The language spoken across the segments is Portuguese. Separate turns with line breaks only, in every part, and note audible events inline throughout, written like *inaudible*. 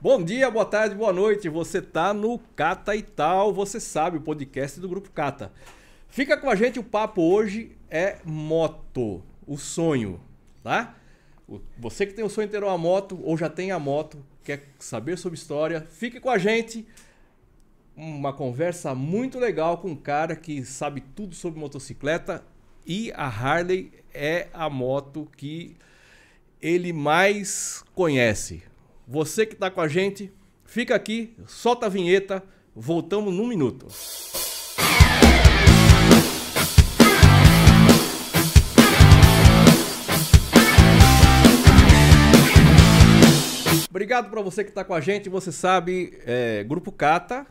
Bom dia, boa tarde, boa noite. Você tá no Cata e Tal, você sabe, o podcast do Grupo Cata. Fica com a gente, o papo hoje é moto, o sonho, tá? Você que tem o sonho de ter uma moto ou já tem a moto, quer saber sobre história, fique com a gente. Uma conversa muito legal com um cara que sabe tudo sobre motocicleta e a Harley é a moto que ele mais conhece. Você que está com a gente, fica aqui, solta a vinheta, voltamos num minuto. Obrigado para você que está com a gente. Você sabe, é, Grupo Cata.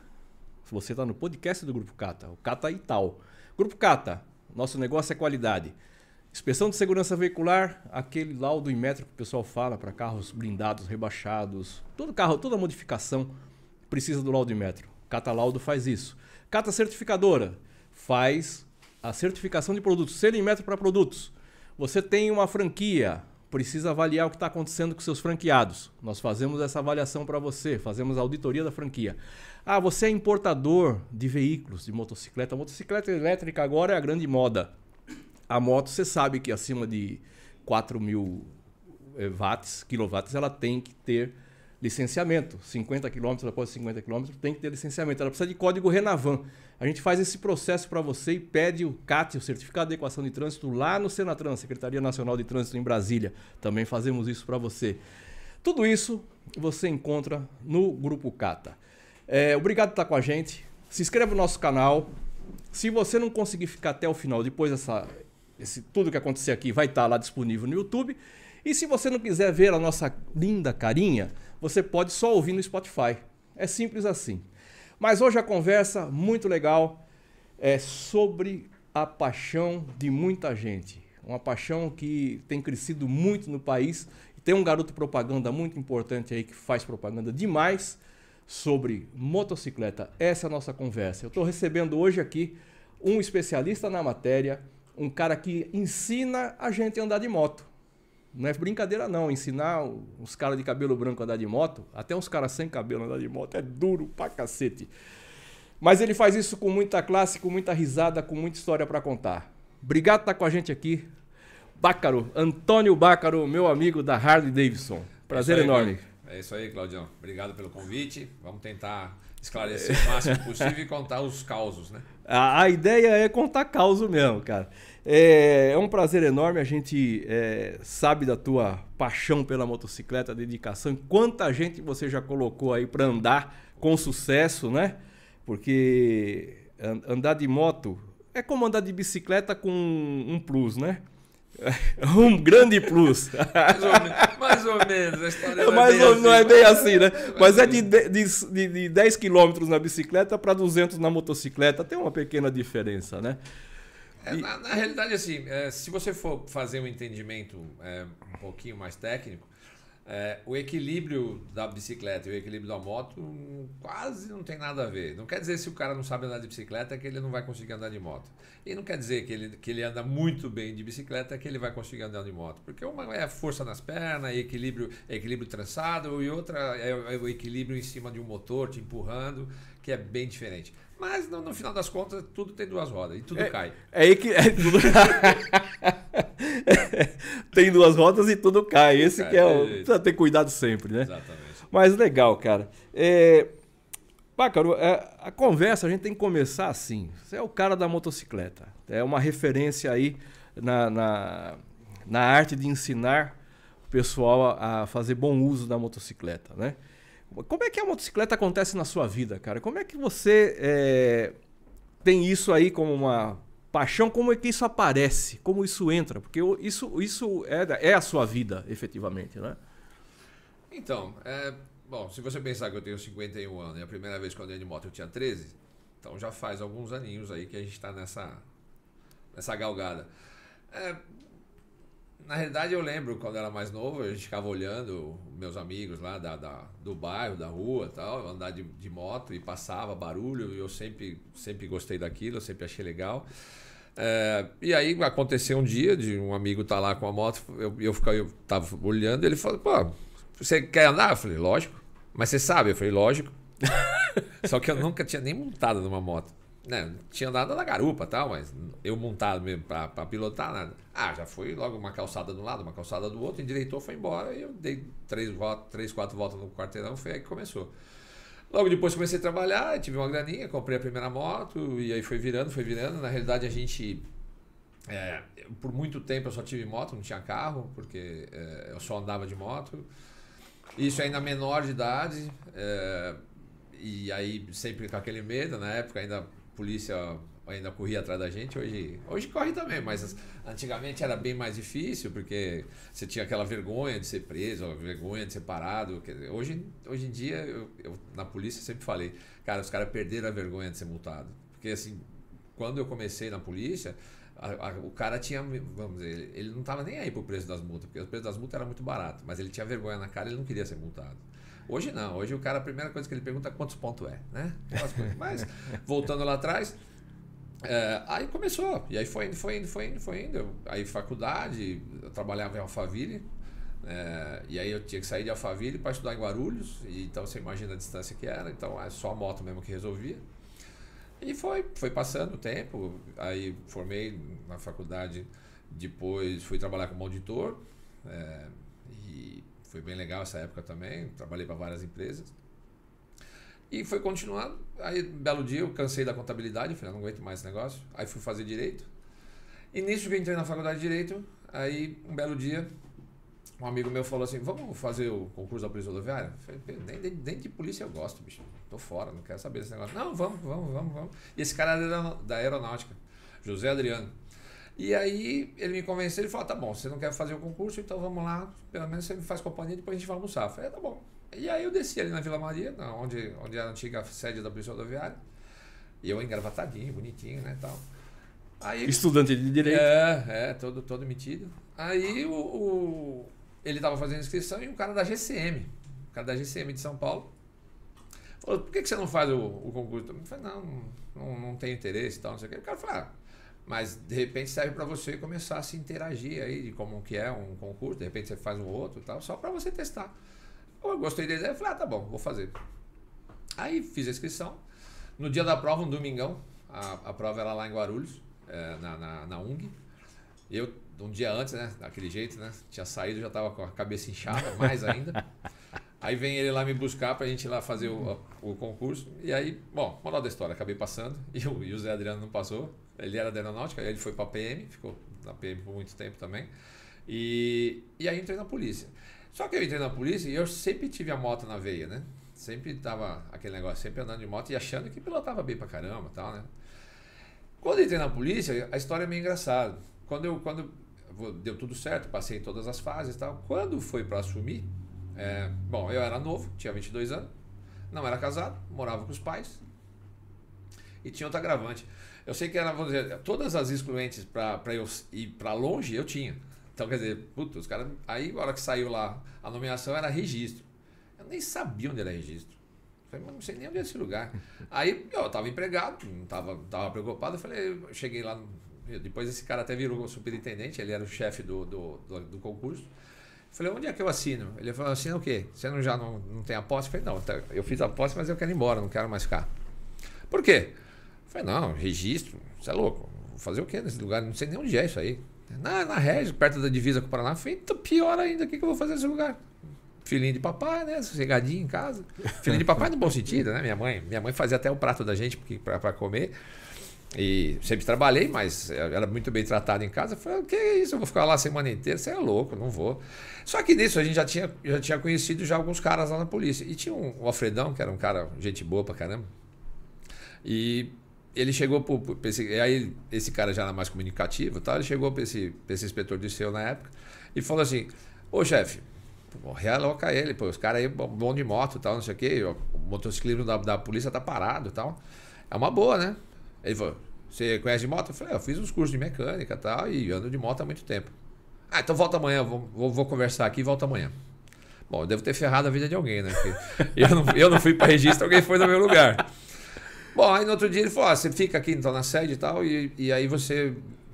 Se você está no podcast do Grupo Cata, o Cata e tal. Grupo Cata, nosso negócio é qualidade. Inspeção de segurança veicular, aquele laudo em metro que o pessoal fala para carros blindados, rebaixados. Todo carro, toda modificação precisa do laudo em metro. Cata Laudo faz isso. Cata Certificadora faz a certificação de produtos, selo em metro para produtos. Você tem uma franquia, precisa avaliar o que está acontecendo com seus franqueados. Nós fazemos essa avaliação para você, fazemos a auditoria da franquia. Ah, você é importador de veículos, de motocicleta. A motocicleta elétrica agora é a grande moda. A moto, você sabe que acima de 4 mil eh, watts, quilowatts, ela tem que ter licenciamento. 50 km após 50 km tem que ter licenciamento. Ela precisa de código Renavan. A gente faz esse processo para você e pede o CAT, o Certificado de Equação de Trânsito, lá no Senatran, Secretaria Nacional de Trânsito em Brasília. Também fazemos isso para você. Tudo isso você encontra no Grupo Cata. É, obrigado por estar com a gente. Se inscreva no nosso canal. Se você não conseguir ficar até o final, depois dessa, esse, tudo que acontecer aqui vai estar lá disponível no YouTube. E se você não quiser ver a nossa linda carinha, você pode só ouvir no Spotify. É simples assim. Mas hoje a conversa muito legal é sobre a paixão de muita gente. Uma paixão que tem crescido muito no país. Tem um garoto propaganda muito importante aí que faz propaganda demais sobre motocicleta. Essa é a nossa conversa. Eu estou recebendo hoje aqui um especialista na matéria, um cara que ensina a gente a andar de moto. Não é brincadeira não, ensinar os caras de cabelo branco a andar de moto, até uns caras sem cabelo a andar de moto, é duro pra cacete. Mas ele faz isso com muita classe, com muita risada, com muita história para contar. Obrigado por estar com a gente aqui. Bácaro, Antônio Bácaro, meu amigo da Harley Davidson. Prazer
é aí,
enorme.
É isso aí, Claudião. Obrigado pelo convite. Vamos tentar esclarecer o máximo possível e contar os causos, né?
A, a ideia é contar causo mesmo, cara. É, é um prazer enorme. A gente é, sabe da tua paixão pela motocicleta, dedicação. Quanta gente você já colocou aí para andar com sucesso, né? Porque andar de moto é como andar de bicicleta com um plus, né? *laughs* Um grande plus.
Mais ou, menos, mais ou menos. A história
é mais ou, assim. não é bem assim, né? Mas é de, de, de, de 10 km na bicicleta para 200 na motocicleta. Tem uma pequena diferença, né?
É, na, na, realidade, assim, é, se você for fazer um entendimento é, um pouquinho mais técnico, é, o equilíbrio da bicicleta e o equilíbrio da moto quase não tem nada a ver. Não quer dizer se o cara não sabe andar de bicicleta que ele não vai conseguir andar de moto. E não quer dizer que ele, que ele anda muito bem de bicicleta que ele vai conseguir andar de moto. Porque uma é força nas pernas, e equilíbrio, equilíbrio trançado, e outra é, é o equilíbrio em cima de um motor te empurrando, que é bem diferente. Mas no, no, final das contas, tudo tem duas rodas e tudo
é,
cai.
É que. É tudo... *laughs* *laughs* tem duas rodas e tudo cai. Esse cai, que é o. Precisa ter cuidado sempre, né?
Exatamente.
Mas legal, cara. É... Pácaro, é, a conversa a gente tem que começar assim. Você é o cara da motocicleta. É uma referência aí na, na, na arte de ensinar o pessoal a, a fazer bom uso da motocicleta, né? Como é que a motocicleta acontece na sua vida, cara? Como é que você é, tem isso aí como uma paixão? Como é que isso aparece? Como isso entra? Porque isso, isso é, é a sua vida, efetivamente, né?
Então, é, bom, se você pensar que eu tenho 51 anos e a primeira vez que eu andei de moto eu tinha 13, então já faz alguns aninhos aí que a gente está nessa, nessa galgada. É, na realidade, eu lembro quando era mais novo, a gente ficava olhando meus amigos lá da, da do bairro, da rua tal, andar de, de moto e passava barulho, e eu sempre, sempre gostei daquilo, eu sempre achei legal. É, e aí aconteceu um dia de um amigo estar tá lá com a moto, eu, eu, ficava, eu tava olhando ele falou, pô, você quer andar? Eu falei, lógico. Mas você sabe? Eu falei, lógico. *laughs* Só que eu nunca tinha nem montado numa moto. Né? Tinha andado na garupa tal, mas eu montado mesmo pra, pra pilotar, nada. Ah, já foi logo uma calçada de um lado, uma calçada do outro, endireitou, foi embora. E eu dei três, voltas, três quatro voltas no quarteirão, foi aí que começou. Logo depois comecei a trabalhar, tive uma graninha, comprei a primeira moto, e aí foi virando, foi virando. Na realidade, a gente. É, por muito tempo eu só tive moto, não tinha carro, porque é, eu só andava de moto. Isso ainda menor de idade. É, e aí sempre com aquele medo, na época ainda a polícia ainda corria atrás da gente, hoje, hoje corre também, mas antigamente era bem mais difícil, porque você tinha aquela vergonha de ser preso, vergonha de ser parado. Hoje, hoje em dia, eu, eu na polícia sempre falei, cara, os caras perderam a vergonha de ser multado. Porque assim, quando eu comecei na polícia, a, a, o cara tinha, vamos dizer, ele, ele não estava nem aí pro preço das multas, porque o preço das multas era muito barato, mas ele tinha vergonha na cara e ele não queria ser multado. Hoje não, hoje o cara, a primeira coisa que ele pergunta é quantos pontos é, né? Mas, *laughs* voltando lá atrás, é, aí começou, e aí foi indo, foi indo, foi indo, foi indo. Aí faculdade, eu trabalhava em Alphaville, é, e aí eu tinha que sair de Alphaville para estudar em Guarulhos, e, então você imagina a distância que era, então é só a moto mesmo que resolvia. E foi, foi passando o tempo, aí formei na faculdade, depois fui trabalhar como auditor, é, e foi bem legal essa época também, trabalhei para várias empresas. E foi continuando. Aí, belo dia, eu cansei da contabilidade, falei, não aguento mais esse negócio. Aí fui fazer direito. E nisso que entrei na faculdade de direito, aí, um belo dia, um amigo meu falou assim: vamos fazer o concurso da Polícia Rodoviária? Falei, nem, nem, nem, de polícia eu gosto, bicho. Tô fora, não quero saber desse negócio. Não, vamos, vamos, vamos, vamos. E esse cara era da aeronáutica, José Adriano. E aí ele me convenceu, ele falou: tá bom, você não quer fazer o concurso, então vamos lá, pelo menos você me faz companhia, depois a gente vai almoçar. Eu falei: tá bom. E aí eu desci ali na Vila Maria, onde, onde era a antiga sede da Polícia Rodoviária. E eu engravatadinho, bonitinho, né, tal.
Aí, Estudante de Direito.
É, é, todo, todo metido. Aí o, o ele estava fazendo inscrição e um cara da GCM, o cara da GCM de São Paulo, falou, por que, que você não faz o, o concurso? Eu falei, não, não, não tenho interesse e tal, não sei o quê. O cara falou, ah, mas de repente serve para você começar a se interagir aí de como que é um concurso, de repente você faz um outro e tal, só para você testar. Eu gostei da ideia, falei, ah, tá bom, vou fazer. Aí fiz a inscrição. No dia da prova, um domingão, a, a prova era lá em Guarulhos, é, na, na, na UNG. Eu, um dia antes, né, daquele jeito, né, tinha saído, já tava com a cabeça inchada, mais ainda. Aí vem ele lá me buscar pra gente ir lá fazer o, o concurso. E aí, bom, moral da história, acabei passando. *laughs* E o, e o Zé Adriano não passou. Ele era da aeronáutica, ele foi pra PM, ficou na PM por muito tempo também. E, e aí entrei na polícia. Só que eu entrei na polícia e eu sempre tive a moto na veia, né? Sempre tava aquele negócio, sempre andando de moto e achando que pilotava bem pra caramba tal, né? Quando entrei na polícia, a história é meio engraçada. Quando eu, quando deu tudo certo, passei em todas as fases tal. Quando foi para assumir, é, bom, eu era novo, tinha 22 anos, não era casado, morava com os pais e tinha outro agravante. Eu sei que era, vamos dizer, todas as excluentes para eu ir para longe eu tinha. Então, quer dizer, puta, os caras. Aí, a hora que saiu lá a nomeação era registro. Eu nem sabia onde era registro. Falei, não sei nem onde é esse lugar. *laughs* Aí, eu tava empregado, não tava, tava preocupado. Eu falei, eu cheguei lá. Depois esse cara até virou superintendente, ele era o chefe do, do, do, do concurso. Eu falei, onde é que eu assino? Ele falou, assina o quê? Você não, já não, não tem a posse? Eu falei, não, tá, eu fiz a posse, mas eu quero ir embora, não quero mais ficar. Por quê? Eu falei, não, registro, você é louco. Vou fazer o quê nesse lugar? Não sei nem onde é isso aí. Na, na Régio, perto da divisa com o Paraná. Falei, pior ainda, o que, que eu vou fazer nesse lugar? Filhinho de papai, né? Sossegadinho em casa. *laughs* Filhinho de papai no bom sentido, né? Minha mãe, minha mãe fazia até o prato da gente para comer. E sempre trabalhei, mas era muito bem tratado em casa. Eu falei, o que é isso? Eu vou ficar lá a semana inteira? Você é louco, não vou. Só que nisso a gente já tinha, já tinha conhecido já alguns caras lá na polícia. E tinha um, um Alfredão, que era um cara, gente boa pra caramba. E ele chegou para esse, aí esse cara já era mais comunicativo, tá? Ele chegou para esse, esse inspetor do seu na época e falou assim: "Ô chefe, realoca ele, pô, os caras aí bom de moto, tal, não sei o quê, o motociclismo da, da polícia tá parado, tal. É uma boa, né?" Ele falou: "Você conhece de moto?" Eu falei: "Eu fiz uns cursos de mecânica, tal, e ando de moto há muito tempo." Ah, então volta amanhã, vou, vou, vou conversar aqui e volta amanhã. Bom, eu devo ter ferrado a vida de alguém, né? eu não, eu não fui para registro, alguém foi no meu lugar. Bom, aí no outro dia ele falou: ah, você fica aqui então na sede e tal, e, e aí você,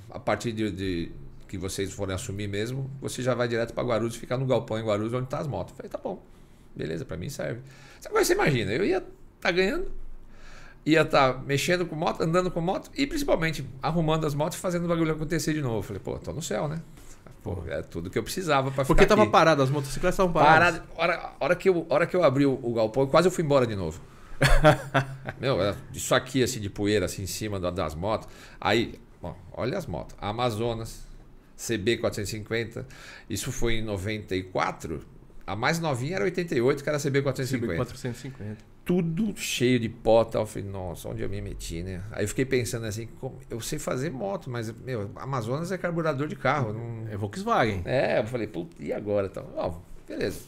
a partir de, de que vocês forem assumir mesmo, você já vai direto para Guarulhos e ficar no galpão em Guarulhos onde tá as motos. Eu falei, tá bom, beleza, para mim serve. Agora você imagina, eu ia estar tá ganhando, ia estar tá mexendo com moto, andando com moto e principalmente arrumando as motos e fazendo o bagulho acontecer de novo. Eu falei, pô, tô no céu, né? Pô, é tudo que eu precisava para
ficar Porque tava aqui. parado, as motocicletas estavam paradas.
Parado, hora, hora, que eu, hora que eu abri o, o galpão, quase eu fui embora de novo. Meu, isso aqui assim de poeira assim em cima das motos. Aí, bom, olha as motos. Amazonas, CB450. Isso foi em 94. A mais novinha era 88, que era a CB450.
CB450.
Tudo cheio de pó tal. Eu falei, nossa, onde eu me meti, né? Aí eu fiquei pensando assim, eu sei fazer moto, mas, meu, Amazonas é carburador de carro. Não...
É Volkswagen.
É, eu falei, e agora? Então, ó, beleza.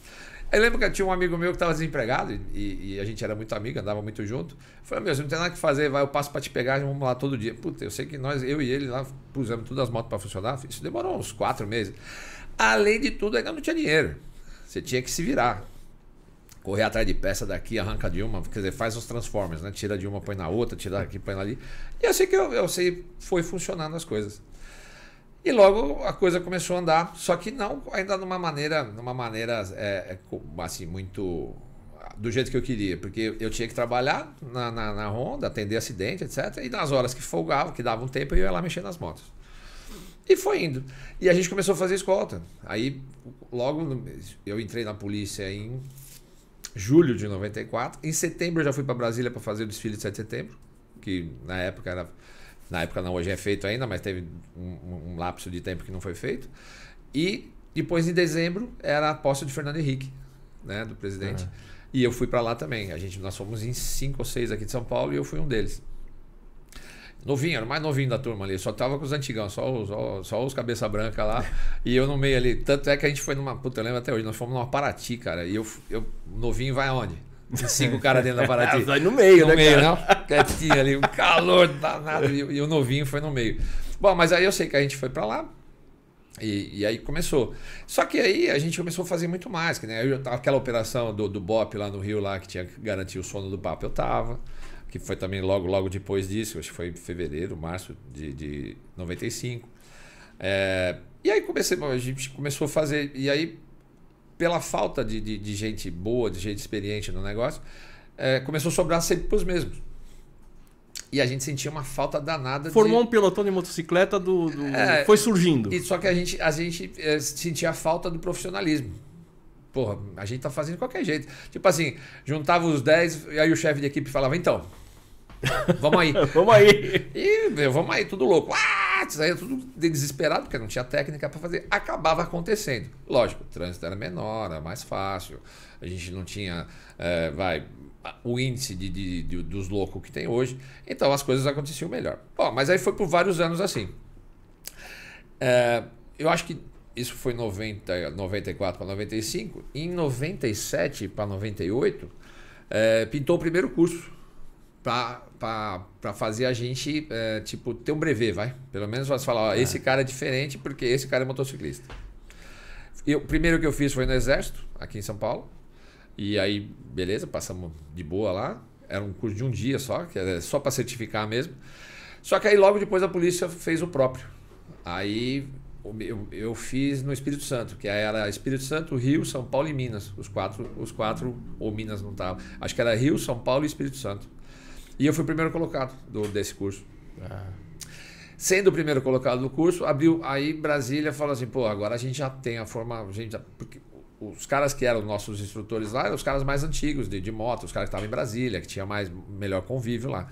Aí lembro que tinha um amigo meu que estava desempregado e, e, a gente era muito amigo, andava muito junto. Falei, meu, você não tem nada que fazer, vai, eu passo para te pegar vamos lá todo dia. Puta, eu sei que nós, eu e ele lá, pusemos todas as motos para funcionar. Isso demorou uns quatro meses. Além de tudo, ainda não tinha dinheiro. Você tinha que se virar. Correr atrás de peça daqui, arranca de uma, quer dizer, faz os transformers, né? Tira de uma, põe na outra, tira daqui, põe ali. E eu sei que eu, eu sei, foi funcionando as coisas. E logo a coisa começou a andar, só que não ainda numa maneira, numa maneira é, é assim, muito do jeito que eu queria, porque eu tinha que trabalhar na, na, na Honda, atender acidente, etc. E nas horas que folgava, que dava um tempo, eu ia lá mexer nas motos. E foi indo. E a gente começou a fazer escolta. Aí, logo, eu entrei na polícia em julho de 94. Em setembro eu já fui para Brasília para fazer o desfile de 7 de setembro, que na época era na época não, hoje é feito ainda, mas teve um, um lapso de tempo que não foi feito. E depois, em dezembro, era a posse de Fernando Henrique, né, do presidente. E eu fui para lá também. A gente, nós fomos em cinco ou seis aqui de São Paulo e eu fui um deles. Novinho, era o mais novinho da turma ali. Só tava com os antigão, só, só, só os cabeça branca lá. *laughs* e eu no meio ali. Tanto é que a gente foi numa. Puta, eu lembro até hoje. Nós fomos numa Paraty, cara. E eu, eu novinho vai aonde? Cinco caras dentro da Paraty. *laughs*
Vai no meio,
no
né?
No meio, cara? não? Quietinho ali, um calor danado. E, e, o novinho foi no meio. Bom, mas aí eu sei que a gente foi para lá. E, e, aí começou. Só que aí a gente começou a fazer muito mais. Que, né, eu, aquela operação do, do BOP lá no Rio, lá, que tinha que garantir o sono do papo, eu tava. Que foi também logo, logo depois disso, acho que foi em fevereiro, março de, de 95. É, e aí comecei, a gente começou a fazer. E aí pela falta de, de, de, gente boa, de gente experiente no negócio, é, começou a sobrar sempre para os mesmos. E a gente sentia uma falta danada.
Formou de... um pelotão de motocicleta do. do... É, foi surgindo.
E só que a gente, a gente é, sentia a falta do profissionalismo. Porra, a gente tá fazendo de qualquer jeito. Tipo assim, juntava os 10 e aí o chefe de equipe falava, então, Vamos aí. *laughs*
vamos aí.
E meu, vamos aí, tudo louco. Ah, saía tudo desesperado, porque não tinha técnica para fazer. Acabava acontecendo. Lógico, o trânsito era menor, era mais fácil. A gente não tinha, é, vai, o índice de, de, de, dos loucos que tem hoje. Então as coisas aconteciam melhor. Bom, mas aí foi por vários anos assim. É, eu acho que isso foi 90, 94 para 95. Em 97 para 98, é, pintou o primeiro curso para fazer a gente, é, tipo, ter um brevet, vai. Pelo menos você falar, ó, é. esse cara é diferente porque esse cara é motociclista. E o primeiro que eu fiz foi no Exército, aqui em São Paulo. E aí, beleza, passamos de boa lá. Era um curso de um dia só, que era só para certificar mesmo. Só que aí logo depois a polícia fez o próprio. Aí eu, eu fiz no Espírito Santo, que era Espírito Santo, Rio, São Paulo e Minas. Os quatro, os quatro ou Minas não tava. Acho que era Rio, São Paulo e Espírito Santo. E eu fui o primeiro colocado do, desse curso. Ah. Sendo o primeiro colocado do curso, abriu. Aí Brasília falou assim: pô, agora a gente já tem a forma. A gente já, porque os caras que eram nossos instrutores lá eram os caras mais antigos de, de moto, os caras que estavam em Brasília, que tinha mais melhor convívio lá.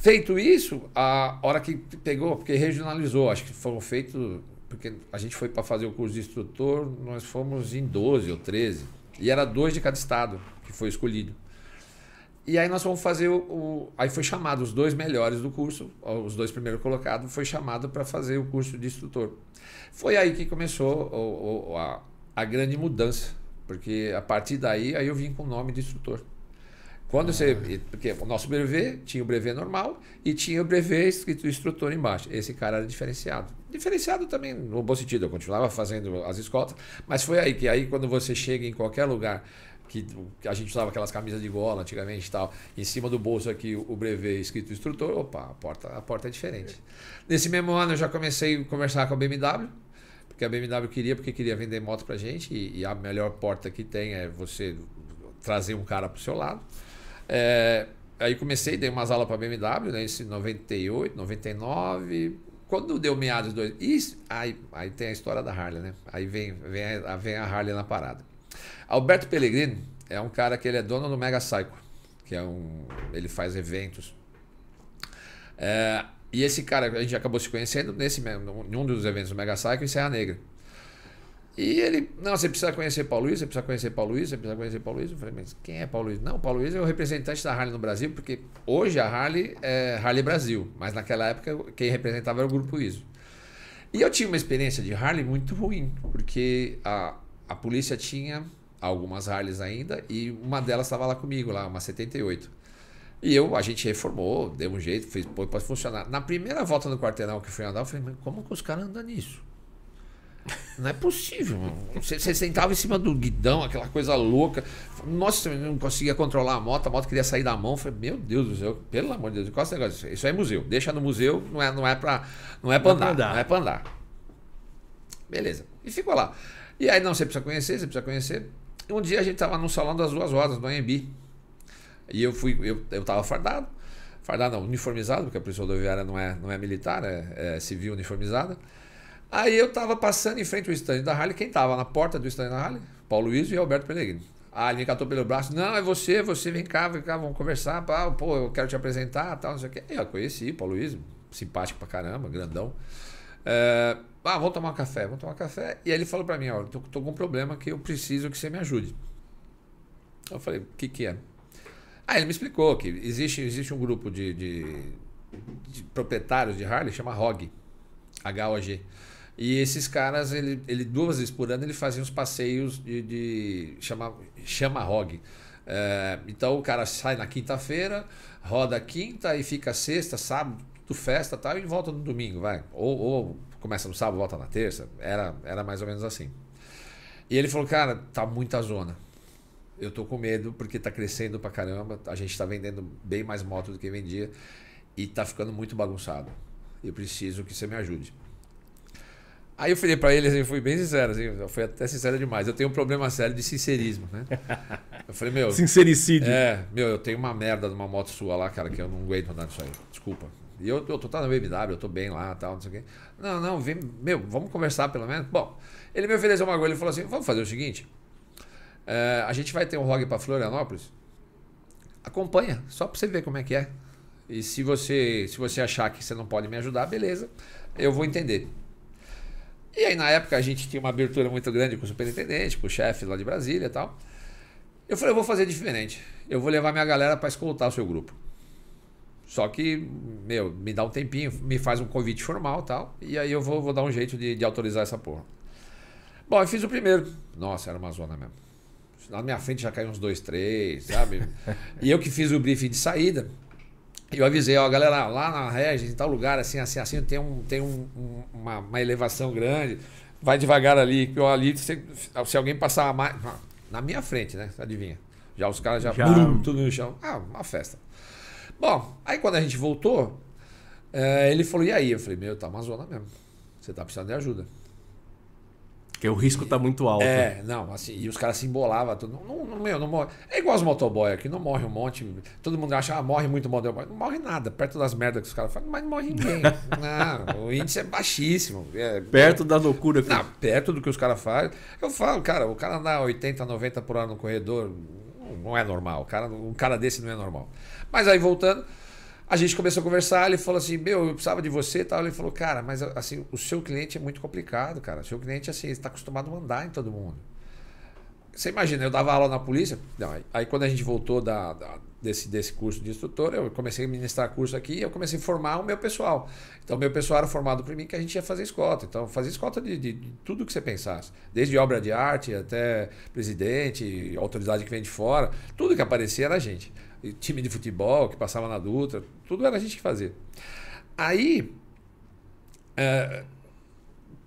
Feito isso, a hora que pegou, porque regionalizou, acho que foram feitos. Porque a gente foi para fazer o curso de instrutor, nós fomos em 12 ou 13. E era dois de cada estado que foi escolhido. E aí nós vamos fazer o, o, Aí foi chamado os dois melhores do curso, os dois primeiros colocados, foi chamado para fazer o curso de instrutor. Foi aí que começou o, o, a, a grande mudança, porque a partir daí aí eu vim com o nome de instrutor. Quando ah. você. Porque o nosso brevet tinha o brevet normal e tinha o brevet escrito instrutor embaixo. Esse cara era diferenciado. Diferenciado também no bom sentido, eu continuava fazendo as escolas, mas foi aí que aí quando você chega em qualquer lugar que a gente usava aquelas camisas de gola antigamente e tal, em cima do bolso aqui o brevet escrito instrutor, opa, a porta, a porta é diferente. Nesse mesmo ano eu já comecei a conversar com a BMW, porque a BMW queria, porque queria vender moto pra gente, e, e a melhor porta que tem é você trazer um cara pro seu lado. É, aí comecei, dei umas aulas para a BMW, né, esse 98, 99, quando deu meados dois. Isso, aí, aí tem a história da Harley, né? Aí vem, vem, vem a Harley na parada. Alberto Pellegrini é um cara que ele é dono do Mega Psycho, que é um. Ele faz eventos. É, e esse cara, a gente acabou se conhecendo nesse, em um dos eventos do Mega Psycho em Serra Negra. E ele, não, você precisa conhecer Paulo Luiz, você precisa conhecer Paulo Luiz, você precisa conhecer Paulo Luiz. Eu falei, mas quem é Paulo Luiz? Não, Paulo Luiz é o representante da Harley no Brasil, porque hoje a Harley é Harley Brasil, mas naquela época quem representava era o Grupo ISO. E eu tinha uma experiência de Harley muito ruim, porque a, a polícia tinha algumas Harleys ainda e uma delas estava lá comigo, lá, uma 78. E eu, a gente reformou, deu um jeito, fez, pode funcionar. Na primeira volta no quarteirão que fui andar, eu falei, mas como que os caras andam nisso? *laughs* Não é possível, mano. Você, você sentava em cima do guidão, aquela coisa louca. Nossa, eu não conseguia controlar a moto, a moto queria sair da mão. Eu falei, meu Deus do céu, pelo amor de Deus, qual é esse negócio? Isso é museu. Deixa no museu, não é, não é pra, não é pra andar, andar. Não é pra andar. Beleza. E ficou lá. E aí, não, você precisa conhecer, você precisa conhecer. Um dia a gente tava no salão das duas rodas, no AMB. E eu fui, eu, eu tava fardado. Fardado não, uniformizado, porque a polícia rodoviária não é, não é militar, é, é civil uniformizada. Aí eu tava passando em frente ao stand da Harley. Quem tava na porta do stand da Harley? Paulo Luiz e Alberto Pellegrini. Ah, ele me catou pelo braço. Não, é você, você, vem cá, vem cá, vamos conversar. Pá, pô, eu quero te apresentar, tal, não sei o quê. Eu conheci Paulo Luiz, simpático pra caramba, grandão. É, ah, vamos tomar um café, vamos tomar um café. E aí ele falou pra mim, ó, tô, tô com um problema que eu preciso que você me ajude. Eu falei, o que que é? Ah, ele me explicou que existe, existe um grupo de, de, de proprietários de Harley, chama HOG, H-O-G. E esses caras, ele, ele duas vezes por ano, ele fazia uns passeios de, de chama, chama ROG. É, então o cara sai na quinta-feira, roda quinta e fica sexta, sábado, tudo festa tal, e volta no domingo, vai. Ou, ou começa no sábado, volta na terça. Era, era mais ou menos assim. E ele falou, cara, tá muita zona. Eu tô com medo porque tá crescendo pra caramba. A gente tá vendendo bem mais moto do que vendia. E tá ficando muito bagunçado. Eu preciso que você me ajude. Aí eu falei para ele, assim, fui bem sincero, assim, eu fui até sincero demais. Eu tenho um problema sério de sincerismo, né? Eu falei, meu. *laughs*
Sincericídio.
É, meu, eu tenho uma merda numa moto sua lá, cara, que eu não aguento andar nisso aí. Desculpa. E eu, eu tô tá na BMW, eu tô bem lá tal, não sei o quê. Não, não, vem, meu, vamos conversar pelo menos. Bom, ele me ofereceu uma coisa, ele falou assim: vamos fazer o seguinte. É, a gente vai ter um ROG para Florianópolis. Acompanha, só para você ver como é que é. E se você, se você achar que você não pode me ajudar, beleza, eu vou entender. E aí, na época, a gente tinha uma abertura muito grande com o superintendente, com o chefe lá de Brasília e tal. Eu falei, eu vou fazer diferente. Eu vou levar minha galera para escutar o seu grupo. Só que, meu, me dá um tempinho, me faz um convite formal e tal. E aí eu vou, vou dar um jeito de, de autorizar essa porra. Bom, eu fiz o primeiro. Nossa, era uma zona mesmo. Na minha frente já caiu uns dois, três, sabe? *laughs* e eu que fiz o briefing de saída. Eu avisei, ó, galera, lá na Regis, em tal lugar, assim, assim, assim, tem, um, tem um, um, uma, uma, elevação grande, vai devagar ali, que eu ali, se, se alguém passar mais. Na minha frente, né? Adivinha? Já os caras já, já... tudo no chão. Ah, uma festa. Bom, aí quando a gente voltou, é, ele falou, e aí? Eu falei, meu, tá uma zona mesmo. Você tá precisando de ajuda.
Porque o risco está muito alto.
É, não, assim, e os caras se embolavam. Tudo. Não, não, meu, não morre. É igual os motoboy aqui, não morre um monte. Todo mundo acha, ah, morre muito motoboy. Não morre nada, perto das merdas que os caras falam, mas não morre ninguém. *laughs* não, o índice é baixíssimo. É,
perto da loucura.
Não, perto do que os caras fazem. Eu falo, cara, o cara andar 80, 90 por hora no corredor não é normal. O cara, um cara desse não é normal. Mas aí voltando. A gente começou a conversar, ele falou assim, meu, eu precisava de você e tal. Ele falou, cara, mas assim, o seu cliente é muito complicado, cara. O seu cliente, assim, está acostumado a mandar em todo mundo. Você imagina, eu dava aula na polícia. Não, aí, aí, quando a gente voltou da, da, desse, desse curso de instrutor, eu comecei a ministrar curso aqui e eu comecei a formar o meu pessoal. Então, meu pessoal era formado por mim que a gente ia fazer escolta. Então, fazia escolta de, de, de, tudo que você pensasse. Desde obra de arte até presidente, autoridade que vem de fora. Tudo que aparecia era a gente time de futebol que passava na Dutra, tudo era a gente que fazia. Aí, é,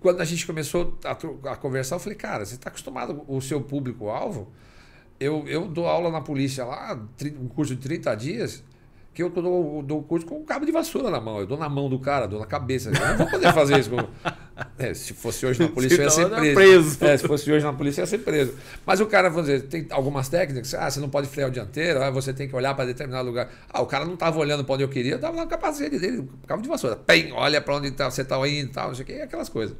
quando a gente começou a, a, conversar, eu falei, cara, você está acostumado o seu público-alvo? eu, eu dou aula na polícia lá, um curso de 30 dias, que eu dou, dou curso com um cabo de vassoura na mão. Eu dou na mão do cara, dou na cabeça. Eu não vou poder fazer isso. É, se fosse hoje na *laughs* polícia, eu ia ser preso. preso. É, se fosse hoje na polícia, eu ia ser preso. Mas o cara, vamos dizer, tem algumas técnicas. Ah, você não pode frear o dianteiro, ah, você tem que olhar para determinado lugar. Ah, o cara não estava olhando para onde eu queria, eu estava na capacete dele, cabo de vassoura. Pem, olha para onde tá, você está indo e tal, não sei o que, aquelas coisas.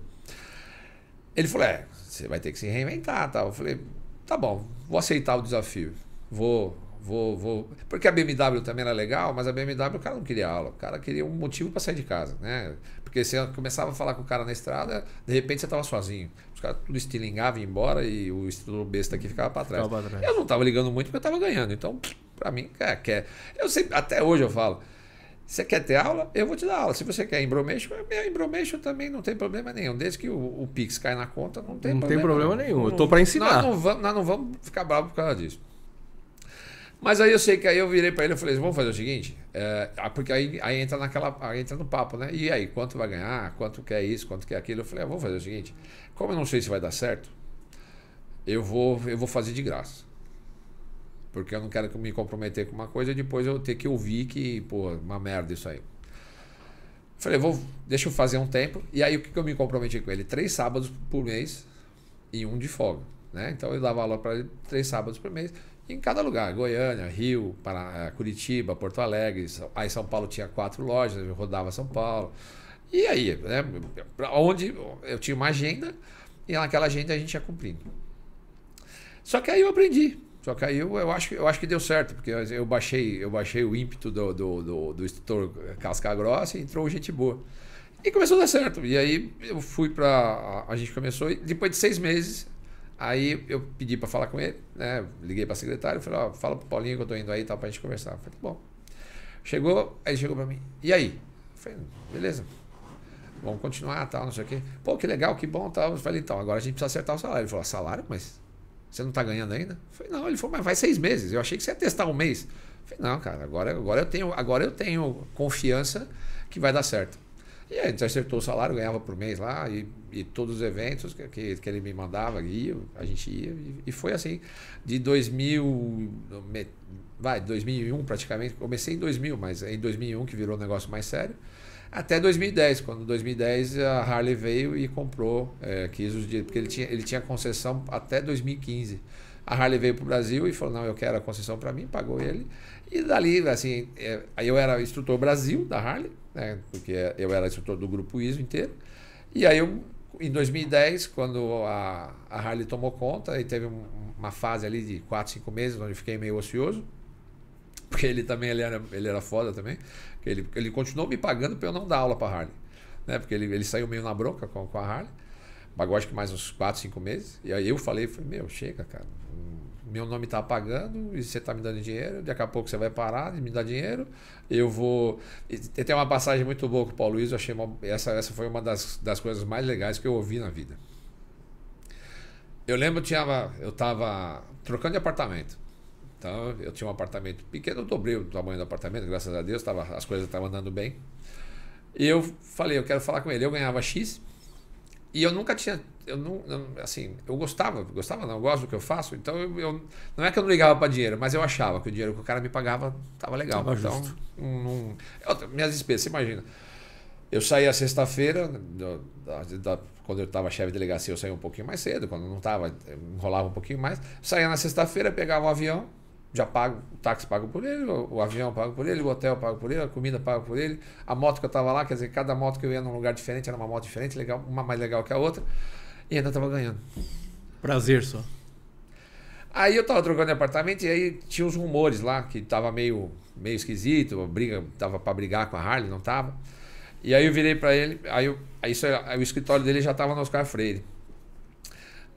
Ele falou: é, você vai ter que se reinventar tal. Eu falei: tá bom, vou aceitar o desafio. Vou, vou, vou. Porque a BMW também era legal, mas a BMW o cara não queria aula, o cara queria um motivo para sair de casa, né? Porque você começava a falar com o cara na estrada, de repente você estava sozinho. Os caras tudo estilingavam e embora e o instrutor besta aqui ficava para trás. trás. Eu não estava ligando muito porque eu estava ganhando. Então, para mim, é, quer. Eu sempre, até hoje eu falo. Você quer ter aula? Eu vou te dar aula. Se você quer embromeixo, meu embromeixo também não tem problema nenhum. Desde que o, o Pix cai na conta, não tem
não
problema. Não
tem problema nenhum. Não, eu estou para ensinar.
Nós não, vamos, nós não vamos ficar bravos por causa disso. Mas aí eu sei que aí eu virei para ele e falei, vamos fazer o seguinte, é, porque aí, aí entra naquela, aí entra no papo, né? E aí, quanto vai ganhar? Quanto quer isso? Quanto quer aquilo? Eu falei, ah, vamos fazer o seguinte, como eu não sei se vai dar certo, eu vou, eu vou fazer de graça. Porque eu não quero me comprometer com uma coisa e depois eu ter que ouvir que, pô, uma merda isso aí. Falei, vou, deixa eu fazer um tempo. E aí o que, que eu me comprometi com ele? Três sábados por mês e um de folga. Né? Então eu dava aula para ele três sábados por mês em cada lugar, Goiânia, Rio, Paraná, Curitiba, Porto Alegre, aí São Paulo tinha quatro lojas, eu rodava São Paulo. E aí, né, onde eu tinha uma agenda e naquela agenda a gente ia cumprindo. Só que aí eu aprendi. Só que aí eu, eu, acho, eu acho que deu certo, porque eu baixei, eu baixei o ímpeto do, do, do, do instrutor casca grossa e entrou gente boa. E começou a dar certo. E aí eu fui para. A gente começou, e depois de seis meses, Aí eu pedi para falar com ele, né? Liguei para a secretária e falei, ó, fala pro Paulinho que eu tô indo aí tal pra gente conversar. Falei, bom. Chegou, aí chegou para mim. E aí? Falei, beleza. Vamos continuar, tal, não sei o quê. Pô, que legal, que bom, tal. Eu falei, então, agora a gente precisa acertar o salário. Ele falou, salário? Mas você não tá ganhando ainda? Falei, não, ele falou, mas vai seis meses. Eu achei que você ia testar um mês. Falei, não, cara, agora, agora eu tenho, agora eu tenho confiança que vai dar certo. E a gente acertou o salário, ganhava por mês lá, e, e todos os eventos que, que, que, ele me mandava, ia, a gente ia. E, e foi assim, de 2000, vai, 2001 praticamente, comecei em 2000, mas é em 2001 que virou um negócio mais sério, até 2010, quando em 2010 a Harley veio e comprou, é, quis os direitos, porque ele tinha, ele tinha concessão até 2015. A Harley veio para o Brasil e falou: não, eu quero a concessão para mim, pagou ele. E dali, assim, é, aí eu era instrutor Brasil da Harley, né, porque eu era instrutor do grupo ISO inteiro. E aí eu, em 2010, quando a, a Harley tomou conta, e teve um, uma fase ali de 4, 5 meses, onde fiquei meio ocioso, porque ele também ele era, ele era foda também, ele, ele continuou me pagando para eu não dar aula para Harley. Né, porque ele, ele saiu meio na bronca com, com a Harley. Pagou acho que mais uns 4, 5 meses. E aí eu falei, falei, meu, chega, cara meu nome está pagando e você está me dando dinheiro, daqui a pouco você vai parar de me dar dinheiro, eu vou... E tem uma passagem muito boa com o Paulo Luiz, eu achei uma... essa, essa foi uma das, das coisas mais legais que eu ouvi na vida. Eu lembro que eu estava trocando de apartamento. Então, eu tinha um apartamento pequeno, eu dobrei o tamanho do apartamento, graças a Deus, tava, as coisas estavam andando bem. E eu falei, eu quero falar com ele. Eu ganhava X e eu nunca tinha eu não, assim, eu gostava, gostava não, eu gosto do que eu faço, então eu, eu não é que eu não ligava para dinheiro, mas eu achava que o dinheiro que o cara me pagava estava legal. Tava então, não, eu, minhas despesas, você imagina. Eu saía sexta-feira, quando eu estava chefe de delegacia, eu saía um pouquinho mais cedo, quando não estava, enrolava um pouquinho mais. Saía na sexta-feira, pegava um avião, já pago, o táxi pago por ele, o, o avião pago por ele, o hotel pago por ele, a comida pago por ele, a moto que eu estava lá, quer dizer, cada moto que eu ia num lugar diferente era uma moto diferente, legal, uma mais legal que a outra. E ainda tava ganhando.
Prazer só.
Aí eu tava trocando de apartamento e aí tinha uns rumores lá que tava meio, meio esquisito, briga, tava para brigar com a Harley, não tava. E aí eu virei para ele, aí, eu, aí, isso, aí o escritório dele já tava no Oscar Freire.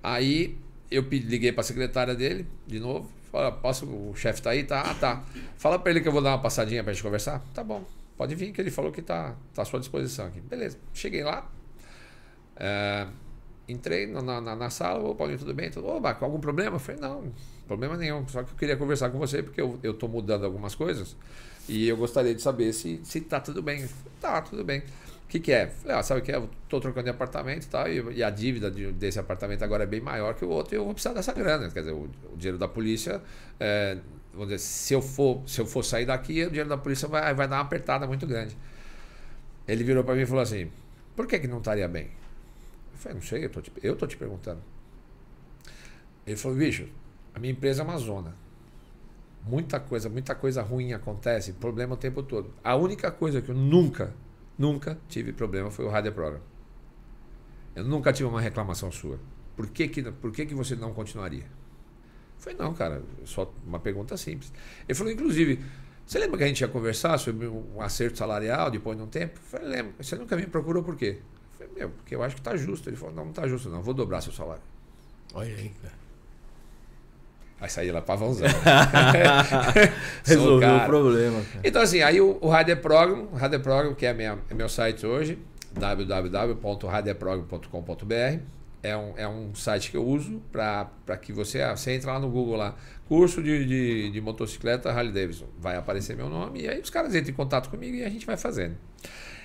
Aí eu liguei para a secretária dele, de novo, posso, o chefe tá aí? Tá, ah, tá. Fala para ele que eu vou dar uma passadinha pra gente conversar. Tá bom, pode vir, que ele falou que tá, tá à sua disposição aqui. Beleza, cheguei lá. É, entrei na, na, na sala, ô Paulinho, tudo bem? Tudo, Oba, com algum problema? Eu falei, não, problema nenhum, só que eu queria conversar com você porque eu estou mudando algumas coisas e eu gostaria de saber se, se tá tudo bem. Tá, tudo bem. O que, que é? Falei, ah, sabe o que é? Tô trocando de apartamento e e, e a dívida de, desse apartamento agora é bem maior que o outro, e eu vou precisar dessa grana. Quer dizer, o, o dinheiro da polícia, é, vamos dizer, se eu, for, se eu for sair daqui, o dinheiro da polícia vai, vai dar uma apertada muito grande. Ele virou para mim e falou assim: por que, que não estaria bem? Eu falei, não sei, eu tô, te, eu tô te perguntando. Ele falou, bicho, a minha empresa é uma zona. Muita coisa, muita coisa ruim acontece, problema o tempo todo. A única coisa que eu nunca, nunca tive problema foi o Radio Program. Eu nunca tive uma reclamação sua. Por que, que, por que, que você não continuaria? Falei, não, cara, só uma pergunta simples. Ele falou, inclusive, você lembra que a gente ia conversar sobre um acerto salarial depois de um tempo? Eu falei, lembro. Você nunca me procurou por quê? Eu falei, meu, porque eu acho que está justo. Ele falou, não, não está justo não, vou dobrar seu salário.
Olha aí, cara.
Aí saí lá pavãozão. *laughs*
Resolveu o problema. Cara.
Então, assim, aí o, o Rider Program, o Rider Program, que é, minha, é meu site hoje, www.riderprogram.com.br. É um, é um site que eu uso para que você, ah, você entra lá no Google lá, curso de, de, de motocicleta Harley Davidson. Vai aparecer meu nome e aí os caras entram em contato comigo e a gente vai fazendo.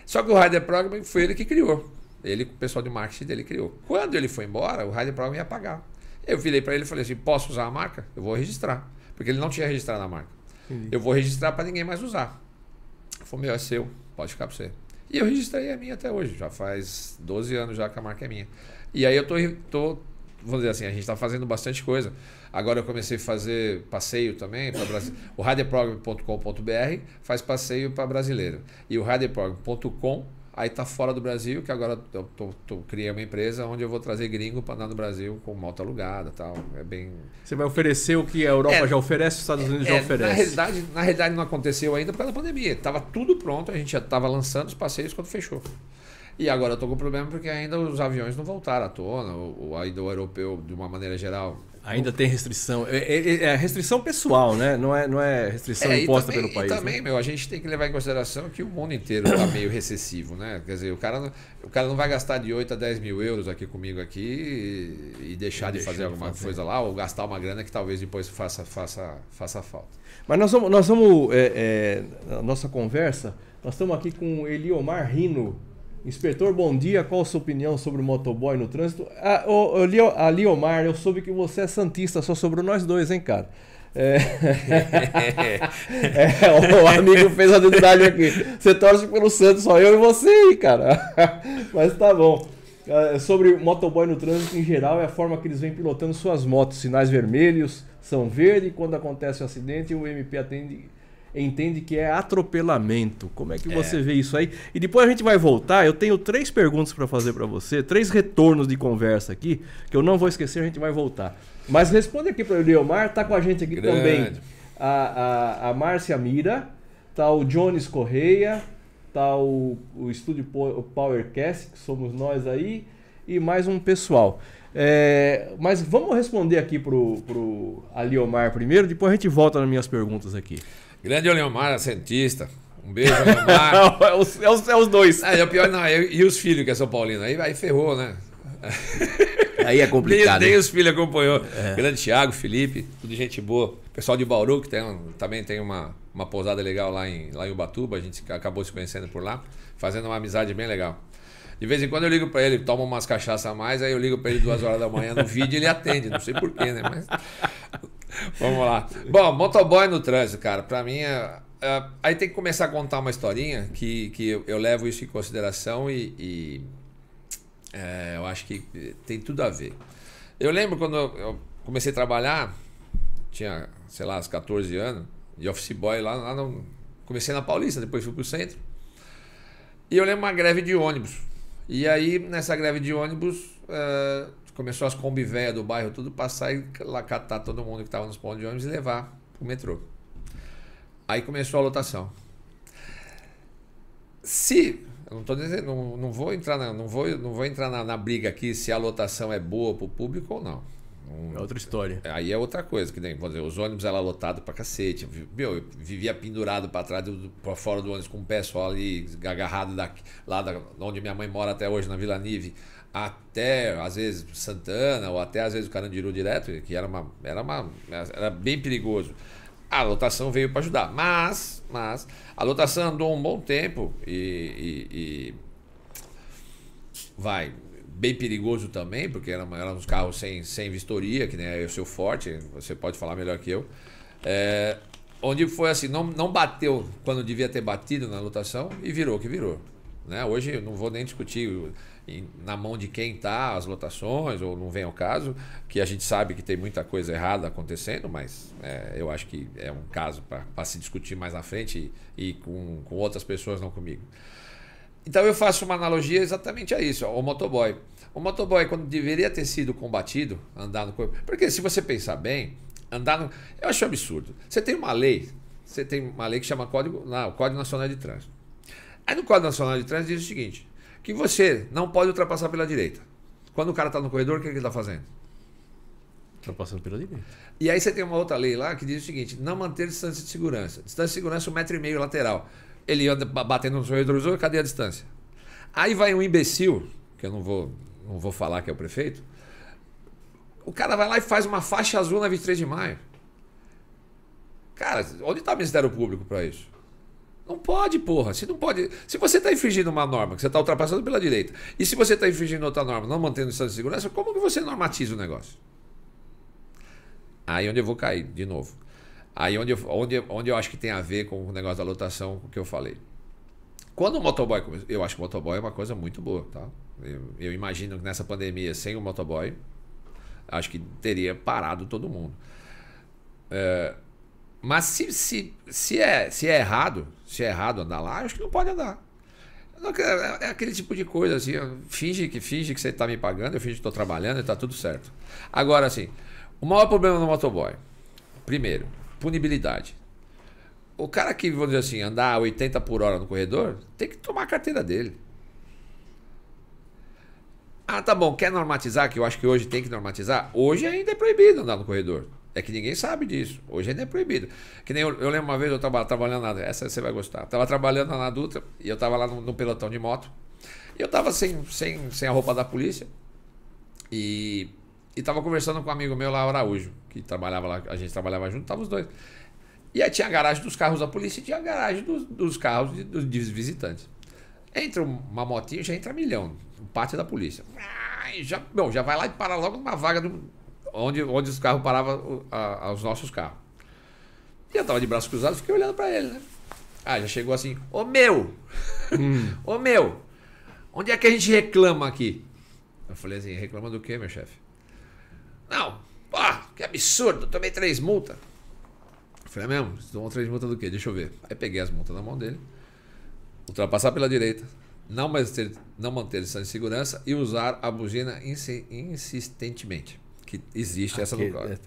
Só que o Rider Program foi ele que criou. Ele, o pessoal de marketing dele criou. Quando ele foi embora, o Rider Program ia pagar. Eu virei para ele e falei assim: posso usar a marca? Eu vou registrar. Porque ele não tinha registrado a marca. Entendi. Eu vou registrar para ninguém mais usar. Ele falou: meu, é seu, pode ficar para você. E eu registrei a minha até hoje. Já faz 12 anos já que a marca é minha. E aí eu tô, tô vamos dizer assim, a gente está fazendo bastante coisa. Agora eu comecei a fazer passeio também para Brasil. O radioprogram.com.br faz passeio para brasileiro. E o radioprogram.com Aí tá fora do Brasil, que agora eu tô, tô, criei uma empresa onde eu vou trazer gringo para andar no Brasil com moto alugada tal. É bem.
Você vai oferecer o que a Europa é, já oferece, os Estados Unidos é, já oferece.
Na realidade, na realidade não aconteceu ainda por causa da pandemia. Tava tudo pronto, a gente já estava lançando os passeios quando fechou. E agora eu tô com problema porque ainda os aviões não voltaram à tona, o, o, ainda o europeu, de uma maneira geral,
Ainda tem restrição. É, é, é, restrição pessoal, né? Não é, não é restrição é, imposta também, pelo país.
E também,
né?
meu, a gente tem que levar em consideração que o mundo inteiro está meio recessivo, né? Quer dizer, o cara, não, o cara não vai gastar de 8 a 10 mil euros aqui comigo aqui e, e deixar de fazer alguma fazer. coisa lá, ou gastar uma grana que talvez depois faça, faça, faça falta.
Mas nós vamos, nós vamos é, é, a nossa conversa, nós estamos aqui com Eliomar Rino Inspetor, bom dia. Qual a sua opinião sobre o motoboy no trânsito? Ah, o, o, a Liomar, eu soube que você é santista, só sobrou nós dois, hein, cara? É... *laughs* é, o amigo fez a deduragem aqui. Você torce pelo Santos, só eu e você aí, cara. *laughs* Mas tá bom. É, sobre motoboy no trânsito em geral, é a forma que eles vêm pilotando suas motos. Sinais vermelhos são verde, quando acontece um acidente, o MP atende entende que é atropelamento. Como é que você é. vê isso aí? E depois a gente vai voltar. Eu tenho três perguntas para fazer para você, três retornos de conversa aqui, que eu não vou esquecer, a gente vai voltar. Mas responde aqui para o Leomar, tá com a gente aqui Grande. também a, a, a Márcia Mira, tá o Jones Correia, tá o, o Estúdio Powercast, que somos nós aí, e mais um pessoal. É, mas vamos responder aqui pro, pro Aliomar primeiro, depois a gente volta nas minhas perguntas aqui.
Grande Leomar, cientista. Um beijo, Leomar. *laughs*
é, os, é, os, é, os, dois.
É, é o pior, não. e os filhos que é São Paulino? Aí, aí ferrou, né? *laughs*
Aí é complicado. *laughs*
Nem, os filhos acompanhou. É. Grande Thiago, Felipe, tudo gente boa. Pessoal de Bauru, que tem, também tem uma, uma pousada legal lá em, lá em Ubatuba. A gente acabou se conhecendo por lá, fazendo uma amizade bem legal. De vez em quando eu ligo para ele, toma umas cachaças a mais, aí eu ligo para ele duas horas da manhã no vídeo e ele atende. Não sei porquê, né? Mas Vamos lá. Bom, motoboy no trânsito, cara, pra mim é, é, aí tem que começar a contar uma historinha que, que eu, eu levo isso em consideração e, e é, eu acho que tem tudo a ver. Eu lembro quando eu comecei a trabalhar, tinha, sei lá, uns 14 anos, de office boy lá, lá no, comecei na Paulista, depois fui pro centro. E eu lembro uma greve de ônibus. E aí, nessa greve de ônibus, uh, começou as Kombi velhas do bairro tudo passar e lá catar todo mundo que estava nos pontos de ônibus e levar pro metrô. Aí começou a lotação. Se eu não tô dizendo, não, não vou entrar na, não vou, não vou entrar na, na briga aqui se a lotação é boa para o público ou não.
Um, é outra história.
Aí é outra coisa, que nem, dizer, os ônibus ela lotado pra cacete. Meu, eu vivia pendurado para trás, para fora do ônibus com o pé só ali, agarrado daqui, lá da, onde minha mãe mora até hoje, na Vila Nive até às vezes Santana ou até às vezes o Carandiru direto, que era uma era uma era bem perigoso. A lotação veio para ajudar, mas mas a lotação andou um bom tempo e, e, e vai, bem perigoso também, porque eram, eram uns carros sem, sem vistoria, que nem é o seu forte, você pode falar melhor que eu. É, onde foi assim, não, não bateu quando devia ter batido na lotação e virou que virou. Né? Hoje eu não vou nem discutir na mão de quem está as lotações, ou não vem ao caso, que a gente sabe que tem muita coisa errada acontecendo, mas é, eu acho que é um caso para se discutir mais na frente e, e com, com outras pessoas, não comigo. Então eu faço uma analogia exatamente a isso, o motoboy. O motoboy, quando deveria ter sido combatido, andar no corpo. Porque se você pensar bem, andar no. Eu acho absurdo. Você tem uma lei, você tem uma lei que chama Código, não, Código Nacional de Trânsito. Aí no Código Nacional de Trânsito diz o seguinte: que você não pode ultrapassar pela direita. Quando o cara está no corredor, o que, ele está fazendo?
Ultrapassando pela direita.
E aí você tem uma outra lei lá que diz o seguinte: não manter distância de segurança. Distância de segurança um metro e meio lateral. Ele anda batendo no seu retrovisor, cadê a distância? Aí vai um imbecil, que eu não vou, não vou falar que é o prefeito. O cara vai lá e faz uma faixa azul na 23 de maio. Cara, onde está o Ministério Público para isso? Não pode, porra. Se não pode. Se você está infringindo uma norma, que você está ultrapassando pela direita, e se você está infringindo outra norma, não mantendo distância de segurança, como que você normatiza o negócio? Aí onde eu vou cair, de novo. Aí onde eu, onde, onde eu acho que tem a ver com o negócio da lotação, o que eu falei. Quando o motoboy eu acho que o motoboy é uma coisa muito boa, tá? Eu, eu imagino que nessa pandemia, sem o motoboy, acho que teria parado todo mundo. É, mas se, se, se, é, se é errado, se é errado andar lá, acho que não pode andar. É, é aquele tipo de coisa assim, finge que finge que você está me pagando, eu finge que estou trabalhando e está tudo certo. Agora, assim, o maior problema no motoboy, primeiro, punibilidade. O cara que, vamos dizer assim, andar 80 por hora no corredor, tem que tomar a carteira dele. Ah, tá bom, quer normatizar, que eu acho que hoje tem que normatizar? Hoje ainda é proibido andar no corredor. É que ninguém sabe disso. Hoje ainda é proibido. Que nem eu, eu lembro uma vez eu estava trabalhando na. Essa você vai gostar. Estava trabalhando na Dutra e eu estava lá no, no, pelotão de moto. E eu estava sem, sem, sem a roupa da polícia. E estava conversando com um amigo meu lá, Araújo, que trabalhava lá, a gente trabalhava junto, tava os dois. E aí tinha a garagem dos carros da polícia e tinha a garagem dos, dos carros de, dos, visitantes. Entra uma motinha, já entra milhão. Pátio da polícia. Já, bom, já vai lá e para logo numa vaga do, onde, onde os carros paravam a, os nossos carros. E eu tava de braços cruzados, fiquei olhando para ele, né? Ah, já chegou assim, ô meu! Hum. *laughs* ô meu! Onde é que a gente reclama aqui? Eu falei assim, reclama do quê, meu chefe? Não, pô, que absurdo, tomei três multas. Eu falei, é mesmo? Você tomou três multas do quê? Deixa eu ver. Aí peguei as multas na mão dele, ultrapassar pela direita, não, manter, não manter distância de segurança e usar a buzina insistentemente que existe essa no código.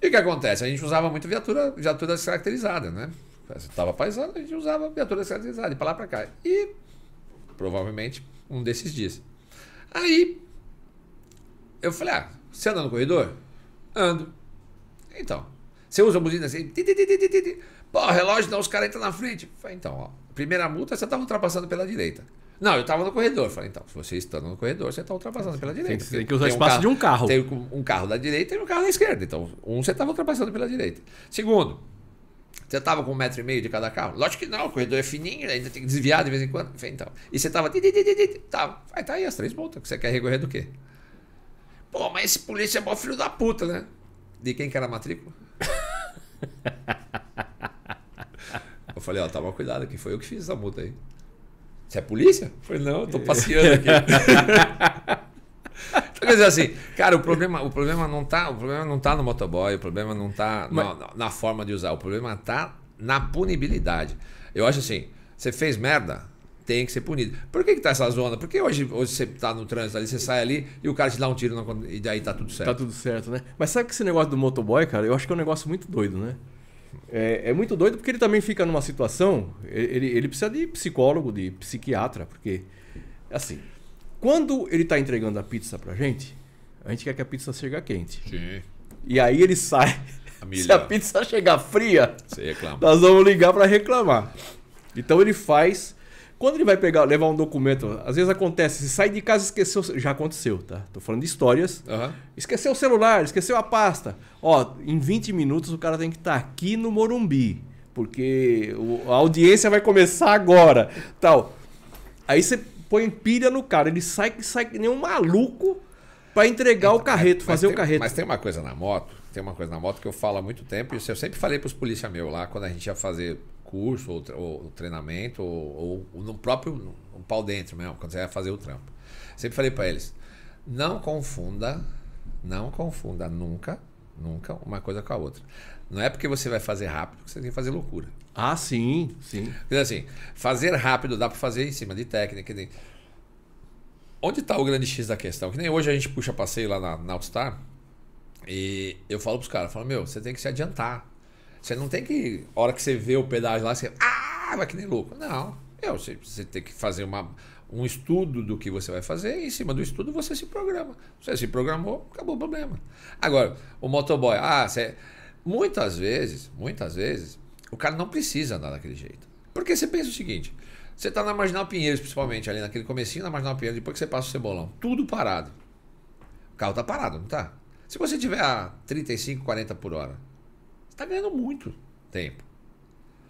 E o que acontece? A gente usava muito viatura, viatura descaracterizada, né? Você estava paisando, a gente usava viatura descaracterizada, de pra lá para cá. E provavelmente um desses dias. Aí eu falei: ah, você anda no corredor? Ando. Então, você usa a buzina assim. Pô, relógio não, os caras entram na frente. Falei, então, ó, primeira multa você estava ultrapassando pela direita. Não, eu estava no corredor. Falei, então, se você está no corredor, você está ultrapassando pela direita.
Tem, tem que usar tem espaço um carro, de um carro.
Tem um carro da direita e um carro da esquerda. Então, um você estava ultrapassando pela direita. Segundo, você estava com um metro e meio de cada carro? Lógico que não, o corredor é fininho, ainda tem que desviar de vez em quando. Então. E você estava. Tava. Aí tá aí as três multas. Você quer recorrer do quê? Pô, mas esse polícia é bom filho da puta, né? De quem que era a matrícula? *laughs* eu falei, ó, toma cuidado, que foi eu que fiz essa multa aí. Você é polícia? Eu falei, não, eu tô passeando aqui. *laughs* então, quer dizer assim, cara, o problema, o problema não tá, o problema não tá no motoboy, o problema não tá Mas... na, na, forma de usar, o problema tá na punibilidade. Eu acho assim, você fez merda, tem que ser punido. Por que, que tá essa zona? Porque hoje, hoje você tá no trânsito ali, você sai ali e o cara te dá um tiro na, e daí tá tudo certo.
Tá tudo certo, né? Mas sabe que esse negócio do motoboy, cara, eu acho que é um negócio muito doido, né? É, é, muito doido porque ele também fica numa situação. Ele, ele precisa de psicólogo, de psiquiatra, porque. Assim, quando ele está entregando a pizza pra gente, a gente quer que a pizza chegue quente.
Sim.
E aí ele sai. A *laughs* Se a pizza chegar fria, nós vamos ligar para reclamar. Então ele faz quando ele vai pegar, levar um documento, às vezes acontece, se sai de casa esqueceu, já aconteceu, tá? Tô falando de histórias. Uhum. Esqueceu o celular, esqueceu a pasta. Ó, em 20 minutos o cara tem que estar tá aqui no Morumbi, porque a audiência vai começar agora, tal. Aí você põe pilha no cara, ele sai que sai que nem um maluco pra entregar o carreto, fazer
tem-
o carreto.
Mas tem uma coisa na moto, tem uma coisa na moto que eu falo há muito tempo, e eu sempre falei pros polícia meu lá, quando a gente ia fazer curso ou, ou treinamento, ou, ou no próprio no pau dentro mesmo, quando você ia fazer o trampo. Sempre falei pra eles, não confunda, não confunda nunca, nunca uma coisa com a outra. Não é porque você vai fazer rápido que você tem que fazer loucura.
Ah, sim, sim.
Dizer assim, fazer rápido dá pra fazer em cima de técnica. de- Onde tá o grande X da questão? Que nem hoje a gente puxa passeio lá na, na Outstar e eu falo pros caras, falo, meu, você tem que se adiantar. Você não tem que, hora que você vê o pedágio lá, você, ah, vai que nem louco. Não, meu, você, você tem que fazer uma, um estudo do que você vai fazer e em cima do estudo você se programa. Você se programou, acabou o problema. Agora, o motoboy, ah, você, muitas vezes, muitas vezes, o cara não precisa andar daquele jeito. Porque você pensa o seguinte, você tá na Marginal Pinheiros, principalmente, ali naquele comecinho da Marginal Pinheiros, depois que você passa o Cebolão, tudo parado. O carro tá parado, não tá? Se você tiver a 35, 40 por hora, você tá ganhando muito tempo.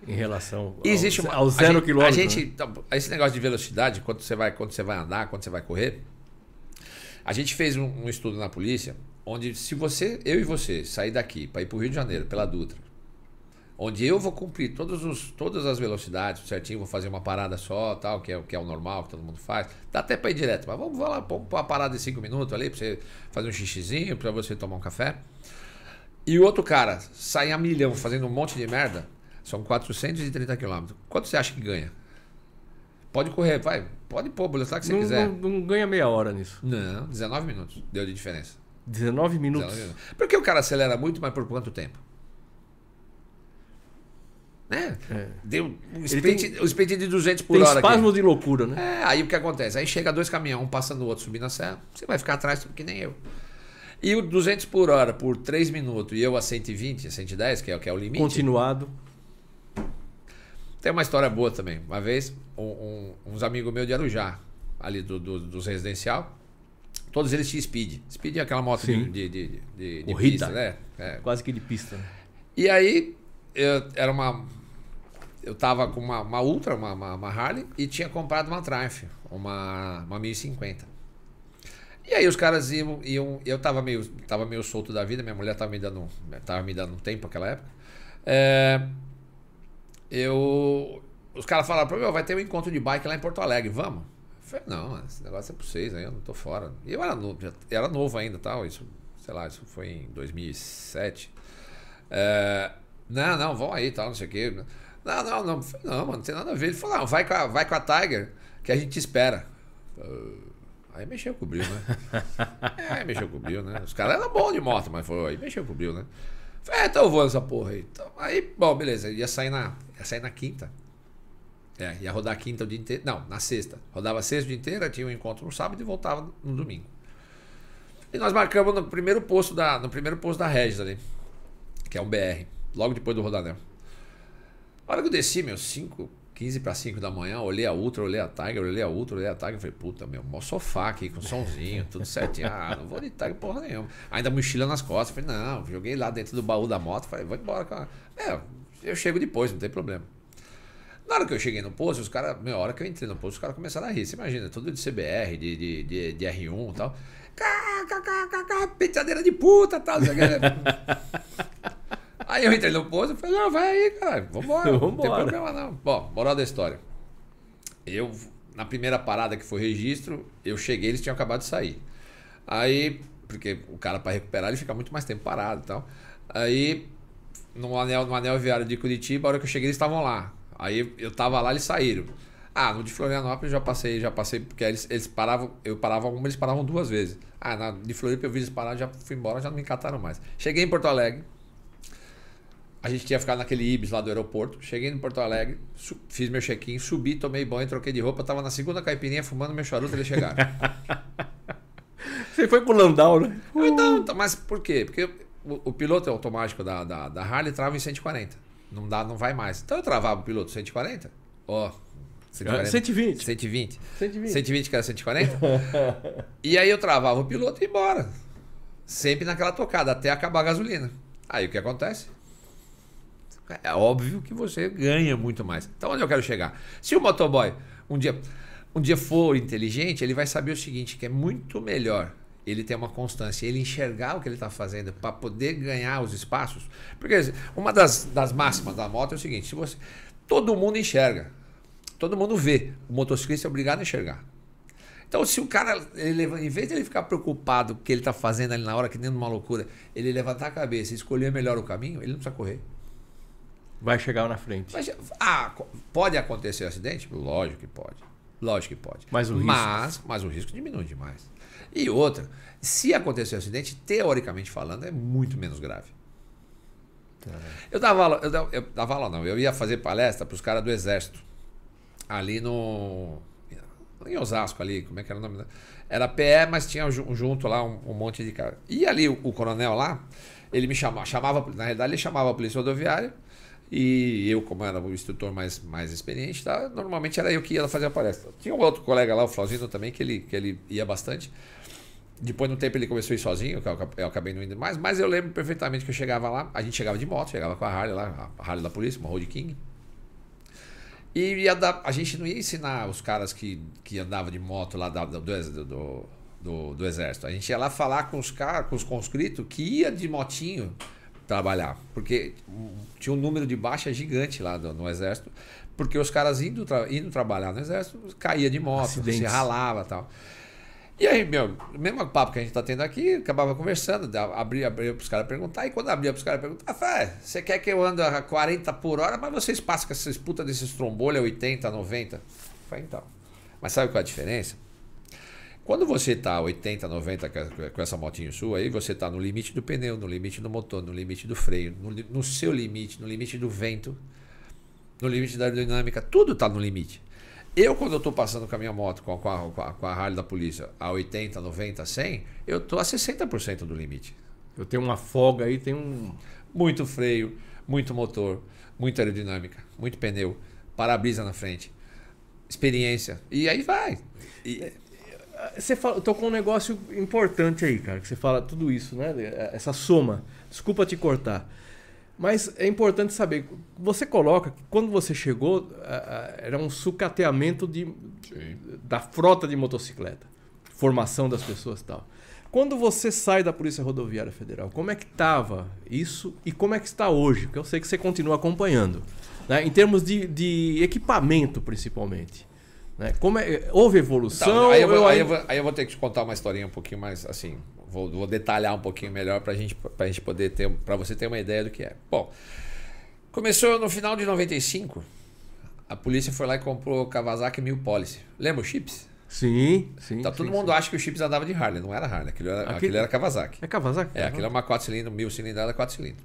Em relação ao,
Existe uma,
ao
a
zero
gente-
quilômetro.
A gente,
né?
então, esse negócio de velocidade, quando você vai, quando você vai andar, quando você vai correr, a gente fez um, um estudo na polícia, onde se você, eu e você, sair daqui para ir para o Rio de Janeiro pela Dutra, onde eu vou cumprir todos os, todas as velocidades certinho, vou fazer uma parada só, tal, que é, o- que é o normal, que todo mundo faz. Dá até para ir direto, mas vamos, vamos lá, vamos pôr uma parada de 5 minutos ali para você fazer um xixizinho, para você tomar um café. E o outro cara sai a milhão fazendo um monte de merda, são 430 quilômetros. Quanto você acha que ganha? Pode correr, vai. Pode pôr a velocidade que você
não,
quiser.
não- não ganha meia hora nisso.
Não, 19 minutos deu de diferença.
19 minutos.
19 minutos. Porque o cara acelera muito, mas por quanto tempo? Né?
É.
Deu um sprint, um sprint de 200 por
Tem
hora. aqui.
espasmo de loucura, né?
É, aí o que acontece? Aí chega dois caminhões, um passando o outro subindo a serra, você vai ficar atrás que nem eu. E o 200 por hora por 3 minutos e eu a 120, a 110, que é, o- que é o limite.
Continuado.
Tem uma história boa também. Uma vez, um- um- uns amigos meus de Arujá, ali do, do- dos residencial, todos eles tinham Speed. Speed é aquela moto de,
Sim.
de, de, de- de pista, né? É.
Quase que de pista. né?
E aí, eu, era uma... Eu tava com uma, uma Ultra, uma, uma, uma Harley, e tinha comprado uma Triumph, uma, uma 1050. E aí os caras iam, iam eu tava meio, tava meio solto da vida, minha mulher tava me dando, tava me dando um tempo naquela época. É, eu, os caras falaram pra mim, "Ó, vai ter um encontro de bike lá em Porto Alegre, vamos? Eu falei, não, esse negócio é pra vocês aí, eu não tô fora. E eu era novo, era novo ainda tal, isso, sei lá, isso foi em 2007. É, não, não, vão aí tal, não sei o quê. Não, não, não, Eu falei, não, mano, não tem nada a ver. Ele falou, vai com a, vai com a Tiger, que a gente te espera. Ah, Aí mexeu com o né? *laughs* É, mexeu com o né? Os caras eram bons de moto, mas falou, aí mexeu com o né? Falei, é, então eu vou nessa porra aí. Então, aí, bom, beleza, ia sair na, ia sair na quinta. É, ia rodar quinta o dia inteiro. Não, na sexta. Rodava sexta o dia inteiro, tinha um encontro no sábado e voltava no domingo. E nós marcamos no primeiro posto da, no primeiro posto da Regis ali, que é um BR, logo depois do Rodanel. A hora que eu desci, meu, 5, 15 para 5 da manhã, olhei a Ultra, olhei a Tiger, olhei a Ultra, olhei a Tiger, falei, puta, meu, mó sofá aqui, com somzinho, tudo certinho. Ah, não vou de Tiger porra nenhuma. Ainda mochila nas costas, falei, não, joguei lá dentro do baú da moto, falei, vou embora, cara. É, eu chego depois, não tem problema. Na hora que eu cheguei no posto, os caras, meia hora que eu entrei no posto, os caras começaram a rir. Você imagina, tudo de CBR, de, de, de, de R1 e tal. Cá, cá, cá, cá, cá, penteadeira de puta e tal. *laughs* Aí eu entrei no posto e falei, não, vai aí, cara, vambora, *laughs* não tem
Vambora.
problema não. Bom, moral da história. Eu, na primeira parada que foi registro, eu cheguei, eles tinham acabado de sair. Aí, porque o cara para recuperar ele fica muito mais tempo parado e tal. Aí, no anel, no anel viário de Curitiba, a hora que eu cheguei, eles estavam lá. Aí eu tava lá, eles saíram. Ah, no de Florianópolis eu já passei, já passei, porque eles, eles paravam, eu parava uma, eles paravam duas vezes. Ah, na, de Floripa eu vi eles parar, já fui embora, já não me encataram mais. Cheguei em Porto Alegre, a gente tinha ficado naquele Ibis lá do aeroporto. Cheguei em Porto Alegre, fiz meu check-in, subi, tomei banho, troquei de roupa, tava na segunda caipirinha fumando meu charuto, eles chegaram. *laughs*
Você foi pro Landau, né?
Então, mas por quê? Porque o, o piloto automático da, da, da Harley trava em 140. Não dá, não vai mais. Então eu travava o piloto 140. Ó, 140.
120.
120.
120.
120 que era 140. *laughs* e aí eu travava o piloto e ia embora. Sempre naquela tocada, até acabar a gasolina. Aí o que acontece? É óbvio que você ganha muito mais. Então onde eu quero chegar? Se o motoboy um dia. um dia for inteligente, ele vai saber o seguinte, que é muito melhor ele ter uma constância, ele enxergar o que ele está fazendo para poder ganhar os espaços. Porque uma das, das máximas da moto é o seguinte: se você, todo mundo enxerga, todo mundo vê, o motociclista é obrigado a enxergar. Então, se o cara, ele, em vez de ele ficar preocupado com o que ele está fazendo ali na hora, que nem numa loucura, ele levantar a cabeça e escolher melhor o caminho, ele não precisa correr.
Vai chegar na frente.
Mas, ah, pode acontecer acidente? Lógico que pode. Lógico que pode.
Mas o risco.
Mas, mas o risco diminui demais. E outra, se acontecer um acidente, teoricamente falando, é muito menos grave. Tá. Eu dava aula, eu dava, eu dava aula não, eu ia fazer palestra para os caras do Exército. Ali no. Em Osasco, ali, como é que era o nome? Era PE, mas tinha junto lá um, um monte de cara. E ali o, o, coronel lá, ele me chamava, chamava, na realidade, ele chamava a polícia rodoviária. E eu, como era o instrutor mais, mais experiente, tá, normalmente era eu que ia fazer a palestra. Tinha um outro colega lá, o Flauzino também, que ele, que ele ia bastante. Depois, no tempo, ele começou a ir sozinho, eu acabei não indo mais. Mas eu lembro perfeitamente que eu chegava lá, a gente chegava de moto, chegava com a Harley lá, a Harley da polícia, uma Road King. E dar, a gente não ia ensinar os caras que, que andavam de moto lá do, do, do, do exército. A gente ia lá falar com os caras, com os conscritos, que ia de motinho trabalhar. Porque tinha um número de baixa gigante lá no, no exército. Porque os caras indo, indo trabalhar no exército, caía de moto, Acidentes. se ralava tal. E aí, meu, o mesmo papo que a gente tá tendo aqui, acabava conversando, abria, abria pros caras perguntar, e quando abria pros caras perguntar, ah, você quer que eu ande a 40 por hora, mas vocês passam com essas putas desses trombolhos 80, 90? Falei, então. Mas sabe qual é a diferença? Quando você tá 80, 90 com essa motinho sua, aí você tá no limite do pneu, no limite do motor, no limite do freio, no, no seu limite, no limite do vento, no limite da aerodinâmica, tudo tá no limite. Eu, quando eu estou passando com a minha moto, com a, com, a, com a Harley da polícia, a 80, 90, 100, eu estou a 60% do limite.
Eu tenho uma folga aí, tem um.
Muito freio, muito motor, muita aerodinâmica, muito pneu, para-brisa na frente, experiência. E aí vai. E...
Você fala, tocou um negócio importante aí, cara, que você fala tudo isso, né? Essa soma. Desculpa te cortar. Mas é importante saber, você coloca que quando você chegou, era um sucateamento de, da frota de motocicleta, formação das pessoas e tal. Quando você sai da Polícia Rodoviária Federal, como é que estava isso e como é que está hoje? Porque eu sei que você continua acompanhando. Né? Em termos de, de equipamento, principalmente. Né? Como é, houve evolução? Então,
aí, eu vou, aí, eu vou, aí eu vou ter que te contar uma historinha um pouquinho mais assim, Vou, vou detalhar um pouquinho melhor para gente, a gente poder ter, para você ter uma ideia do que é. Bom, começou no final de 95. A polícia foi lá e comprou Kawasaki Mil Policy. Lembra o Chips?
Sim, sim.
Então todo
sim,
mundo
sim.
acha que o Chips andava de Harley, não era Harley, aquilo era, aquilo, aquilo era Kawasaki.
É Kawasaki?
É, aquilo é uma 4 cilindros, mil cilindrada, 4 cilindros.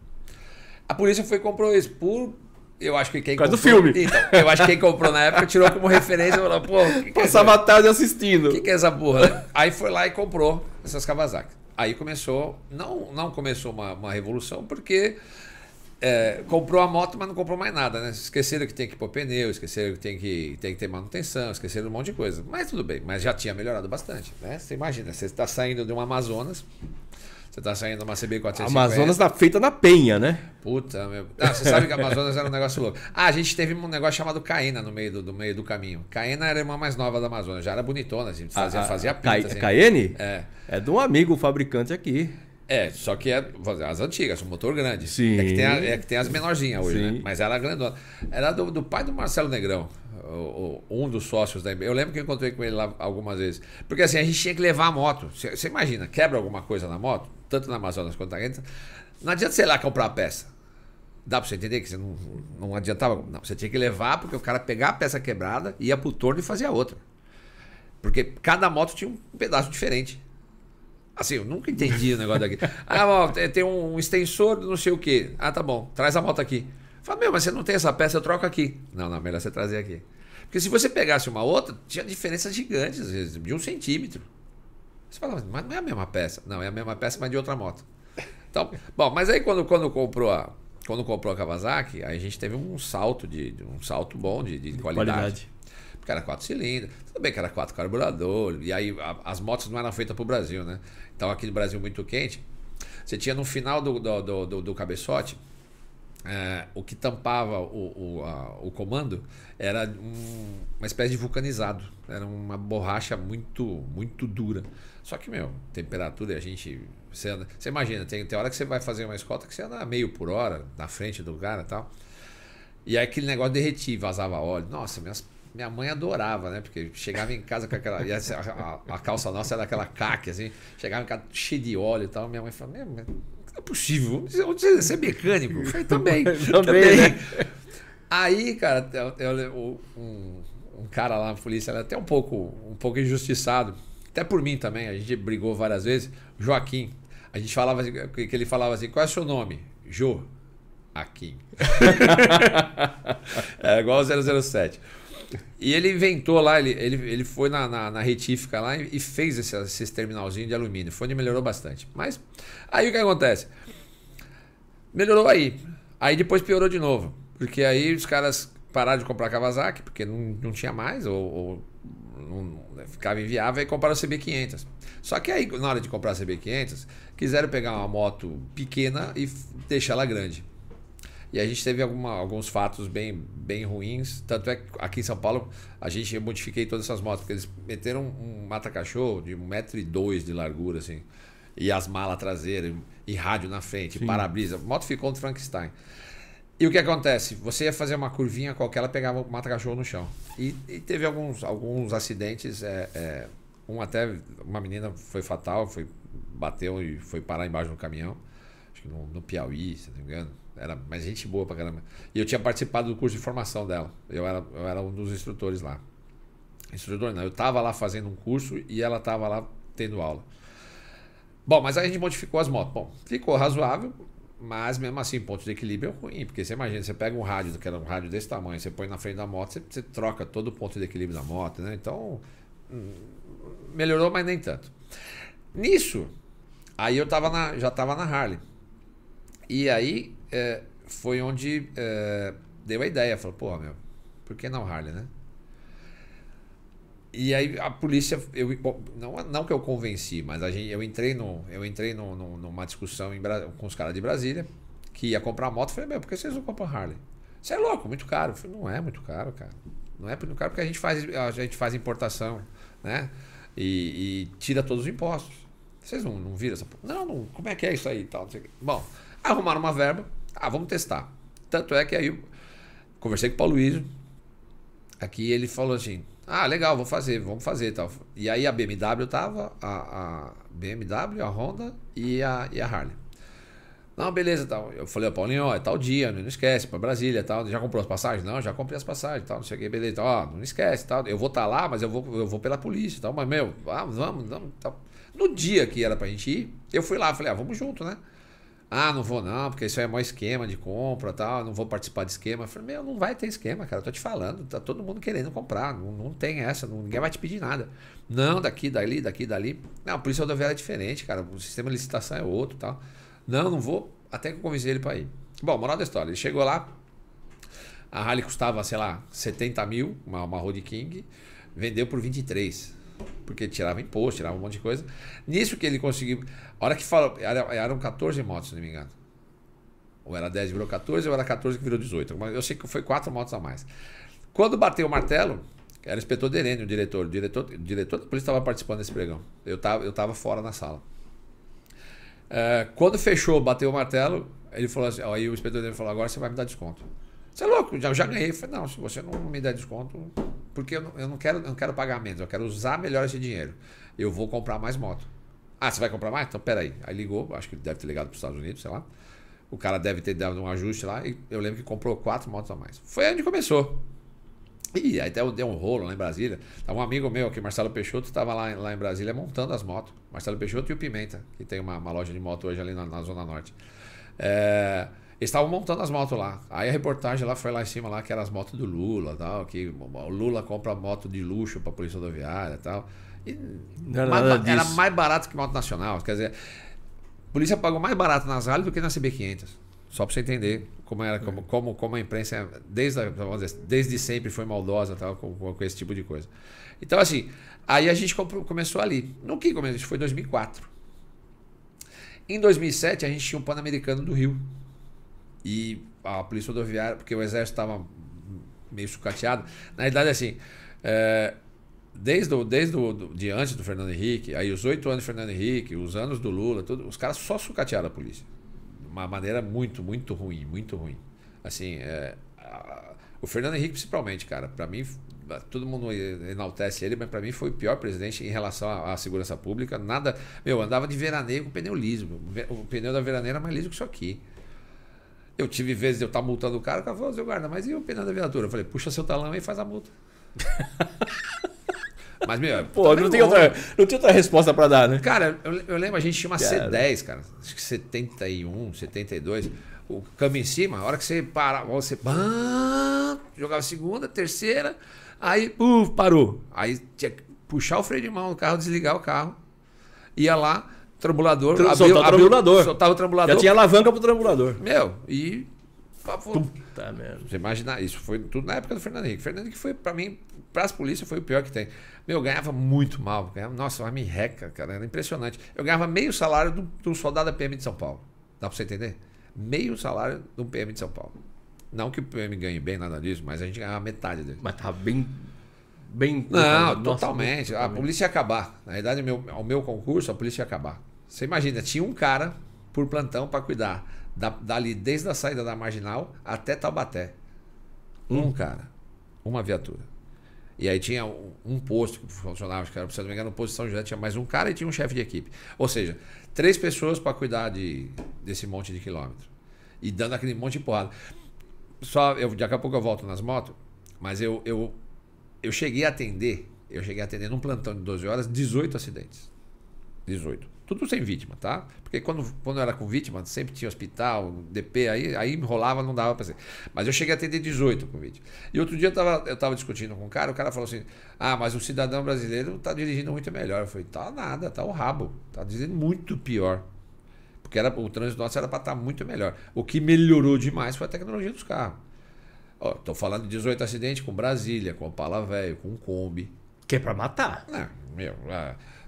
A polícia foi e comprou isso por eu acho que quem
comprou. do filme.
Então, eu acho que quem comprou na época tirou como referência e falou, pô.
Que que é Passava é a tarde assistindo.
O que, que é essa porra? Aí foi lá e comprou essas Kawasaki. Aí começou, não, não começou uma, uma revolução, porque é, comprou a moto, mas não comprou mais nada, né? Esqueceram que tem que pôr pneu, esqueceram que tem que, tem que ter manutenção, esqueceram um monte de coisa. Mas tudo bem, mas já tinha melhorado bastante, né? Você imagina, você está saindo de um Amazonas, você está saindo de uma CB450.
Amazonas tá feita na penha, né?
Puta, meu. Ah, você sabe que a Amazonas era um negócio louco. Ah, a gente teve um negócio chamado Caena no meio do, do meio do caminho. Caena era a irmã mais nova da Amazonas, já era bonitona, a gente fazia, a, fazia pinta. Ca...
Assim. Caene?
É.
É de um amigo fabricante aqui.
É, só que é as antigas, um motor grande.
Sim.
É que tem, a, é que tem as menorzinhas hoje, Sim. né? Mas ela era grandona. Era do, do pai do Marcelo Negrão, o, o, um dos sócios da Eu lembro que eu encontrei com ele lá algumas vezes. Porque assim, a gente tinha que levar a moto. Você imagina, quebra alguma coisa na moto, tanto na Amazonas quanto na Guedes, não adianta ir lá comprar a peça. Dá pra você entender que você não, não adiantava. Não, você tinha que levar porque o cara pegar a peça quebrada, ia pro torno e fazia outra. Porque cada moto tinha um pedaço diferente. Assim, eu nunca entendi o negócio daqui. *laughs* Ah, ó, tem um extensor não sei o quê. Ah, tá bom, traz a moto aqui. Fala, meu, mas você não tem essa peça, eu troco aqui. Não, não, melhor você trazer aqui. Porque se você pegasse uma outra, tinha diferenças gigantes, às vezes, de um centímetro. Você fala, mas não é a mesma peça. Não, é a mesma peça, mas de outra moto. Então, *laughs* bom, mas aí quando, quando comprou a. Quando comprou a Kawasaki, aí a gente teve um salto de, um salto bom de, de, de qualidade. qualidade. Porque era quatro cilindros, tudo bem que era quatro carburador, e aí a, as motos não eram feitas para o Brasil, né? Então aqui no Brasil muito quente. Você tinha no final do, do, do, do cabeçote, é, o que tampava o, o, a, o comando era um, uma espécie de vulcanizado. Era uma borracha muito, muito dura. Só que, meu, temperatura, a gente. Você, anda, você imagina, tem, tem hora que você vai fazer uma escolta que você anda meio por hora na frente do cara e tal. E aí aquele negócio derretia, vazava óleo. Nossa, minhas, minha mãe adorava, né? Porque chegava em casa com aquela. A, a, a, calça nossa era aquela caque, assim. Chegava em casa cheio de óleo e tal. Minha mãe falava, não é possível. Você é mecânico? Eu falei, *laughs* também. também. Né? Aí, cara, eu, eu, um, um, cara lá na polícia era até um pouco, um pouco injustiçado. Até por mim também, a gente brigou várias vezes. Joaquim. A gente falava assim, que ele falava assim: qual é o seu nome? Jô. Aqui. *laughs* é igual ao 007. E ele inventou lá, ele, ele, ele foi na, na, na retífica lá e fez esse, esse terminalzinho de alumínio. Foi onde melhorou bastante. Mas aí o que acontece? Melhorou aí. Aí depois piorou de novo. Porque aí os caras pararam de comprar Kawasaki, porque não, não tinha mais, ou, ou não, ficava inviável, e compraram o CB500. Só que aí, na hora de comprar a CB500, quiseram pegar uma moto pequena e deixar ela grande. E a gente teve alguma, alguns fatos bem, bem ruins. Tanto é que aqui em São Paulo a gente modifiquei todas essas motos, porque eles meteram um mata-cachorro de 1,2m de largura, assim. E as malas traseiras, e rádio na frente, para-brisa. A moto ficou um Frankenstein. E o que acontece? Você ia fazer uma curvinha qualquer, ela pegava o mata-cachorro no chão. E, e, teve alguns, alguns acidentes. É, é, um até, uma menina foi fatal, foi, bateu e foi parar embaixo do caminhão. Acho que no, no Piauí, se não me engano era mais gente boa pra caramba. E eu tinha participado do curso de formação dela. Eu era, eu era um dos instrutores lá. Instrutor não, eu tava lá fazendo um curso e ela tava lá tendo aula. Bom, mas aí a gente modificou as motos. Bom, ficou razoável, mas mesmo assim, ponto de equilíbrio é ruim, porque você imagina, você pega um rádio, que era um rádio desse tamanho, você põe na frente da moto, você, você troca todo o ponto de equilíbrio da moto, né? Então, hum, melhorou, mas nem tanto. Nisso, aí eu tava na, já tava na Harley. E aí é, foi onde é, deu a ideia. Falou, pô, meu, por que não Harley, né? E aí a polícia, eu, não, não que eu convenci, mas a gente, eu entrei, no, eu entrei no, no, numa discussão em, com os caras de Brasília, que ia comprar moto. Falei, meu, por que vocês não compram Harley? Você é louco, muito caro. Eu falei, não é muito caro, cara. Não é muito caro porque a gente faz, a gente faz importação, né? E, e tira todos os impostos. Vocês não, não viram essa. Não, não, como é que é isso aí tal? Bom, arrumaram uma verba. Ah, vamos testar. Tanto é que aí eu conversei com o Paulo Luiz. Aqui ele falou assim: Ah, legal, vou fazer, vamos fazer tal. E aí a BMW tava, a, a BMW, a Honda e a, e a Harley. Não, beleza, tal. Eu falei, Paulinho, ó, é tal dia, não esquece, para Brasília, tal. Já comprou as passagens? Não, já comprei as passagens, tal. Não sei o que, beleza. Ó, não esquece, tal. Eu vou estar tá lá, mas eu vou, eu vou pela polícia, tal. Mas, meu, ah, vamos, vamos, tal. No dia que era pra gente ir, eu fui lá, falei, ah, vamos junto, né? Ah, não vou não, porque isso é maior esquema de compra tal, não vou participar de esquema. Eu falei, meu, não vai ter esquema, cara, eu tô te falando, tá todo mundo querendo comprar, não, não tem essa, não, ninguém vai te pedir nada. Não, daqui, dali, daqui, dali. Não, a polícia rodoviária é diferente, cara, o sistema de licitação é outro tal. Não, não vou, até que eu convenci ele para ir. Bom, moral da história, ele chegou lá, a Harley custava, sei lá, 70 mil, uma, uma Road King, vendeu por 23 porque tirava imposto, tirava um monte de coisa. Nisso que ele conseguiu. A hora que falou. Eram 14 motos, se não me engano. Ou era 10 virou 14, ou era 14 que virou 18. Eu sei que foi quatro motos a mais. Quando bateu o martelo, era o inspetor Derene, o diretor. O diretor, o diretor da polícia estava participando desse pregão. Eu estava eu tava fora na sala. É, quando fechou, bateu o martelo, ele falou assim: aí o inspetor Derene falou: agora você vai me dar desconto. Você é louco, já, já ganhei. Eu falei: não, se você não me der desconto, porque eu não, eu não, quero, eu não quero pagar menos, eu quero usar melhor esse dinheiro. Eu vou comprar mais moto. Ah, você vai comprar mais? Então peraí. Aí ligou, acho que deve ter ligado para os Estados Unidos, sei lá. O cara deve ter dado um ajuste lá e eu lembro que comprou quatro motos a mais. Foi onde começou. E aí até deu um rolo lá em Brasília. Tava um amigo meu aqui, Marcelo Peixoto, estava lá, lá em Brasília montando as motos. Marcelo Peixoto e o Pimenta, que tem uma, uma loja de moto hoje ali na, na Zona Norte. É, eles estavam montando as motos lá. Aí a reportagem lá foi lá em cima, lá, que eram as motos do Lula, tal, que o Lula compra moto de luxo para a Polícia Rodoviária tal. E era, mais, era mais barato que moto nacional. Quer dizer, a polícia pagou mais barato nas rallies do que na CB500. Só para você entender como era, como, como, como a imprensa, desde, a, dizer, desde sempre, foi maldosa tal, com, com, esse tipo de coisa. Então, assim, aí a gente comprou, começou ali. No que começou? Foi em 2004. Em 2007, a gente tinha um Pan-Americano do Rio E a polícia rodoviária, porque o exército estava meio sucateado. Na verdade, assim, é, desde, o, desde o, do, de antes do Fernando Henrique, aí os oito anos do Fernando Henrique, os anos do Lula, tudo, os caras só sucatearam a polícia. De uma maneira muito, muito ruim, muito ruim. Assim, é, a, o Fernando Henrique principalmente, cara, para mim todo mundo enaltece ele, mas para mim foi o pior presidente em relação à, à, segurança pública. Nada. Meu, andava de veraneio com pneu liso. O pneu da veraneira é mais liso que isso aqui. Eu tive vezes de eu estar tá multando o cara, o cara falou, seu guarda, mas e o pneu da viatura? Eu falei, puxa seu talão e faz a multa. *laughs*
mas, meu. Pô, não tem, outra, não tem outra resposta para dar, né?
Cara, eu, eu, lembro, a gente tinha uma cara. C10, cara. Acho que 71, 72 o câmbio em cima, a hora que você para, você bam, jogava segunda, terceira, Aí, uh, parou. Aí tinha que puxar o freio de mão do carro, desligar o carro. Ia lá, trambulador.
Tr abriu, soltava o trambulador.
Soltava o trambulador.
Já tinha alavanca pro trambulador.
Meu, e. Puta merda. Você imaginar, isso foi tudo na época do Fernando Henrique. Fernando Henrique foi, pra mim, pras polícias, foi o pior que tem. Meu, ganhava muito mal. Ganhava, nossa, uma mirreca, cara. Era impressionante. Eu ganhava meio salário do, do soldado da PM de São Paulo. Dá pra você entender? Meio salário do PM de São Paulo. Não que o PM ganhe bem, nada disso, mas a gente ganhava metade dele.
Mas tava bem. Bem.
Não, totalmente. A polícia ia acabar. Na verdade, meu, ao meu concurso, a polícia ia acabar. Você imagina, tinha um cara por plantão para cuidar da, dali desde a saída da marginal até Taubaté. Um, um cara, uma viatura. E aí tinha um, um posto que funcionava, acho que era, se não me engano, no posto de São José tinha mais um cara e tinha um chefe de equipe. Ou seja, três pessoas para cuidar de, desse monte de quilômetro. E dando aquele monte de porrada só eu daqui a pouco eu volto nas motos, mas eu, eu, eu cheguei a atender, eu cheguei a atender num plantão de 12 horas, 18 acidentes. 18. Tudo sem vítima, tá? Porque quando, quando eu era com vítima, sempre tinha hospital, DP, aí, aí enrolava, não dava pra ser. Mas eu cheguei a atender 18 com vítima. E outro dia eu tava, eu tava discutindo com um cara, o cara falou assim: Ah, mas o cidadão brasileiro tá dirigindo muito melhor. Eu falei: Tá nada, tá o rabo. Tá dirigindo muito pior. Porque era, o trânsito nosso era para estar tá muito melhor. O que melhorou demais foi a tecnologia dos carros. Estou falando de 18 acidentes com Brasília, com Opala Velho, com Kombi.
Que é para matar.
Não, meu,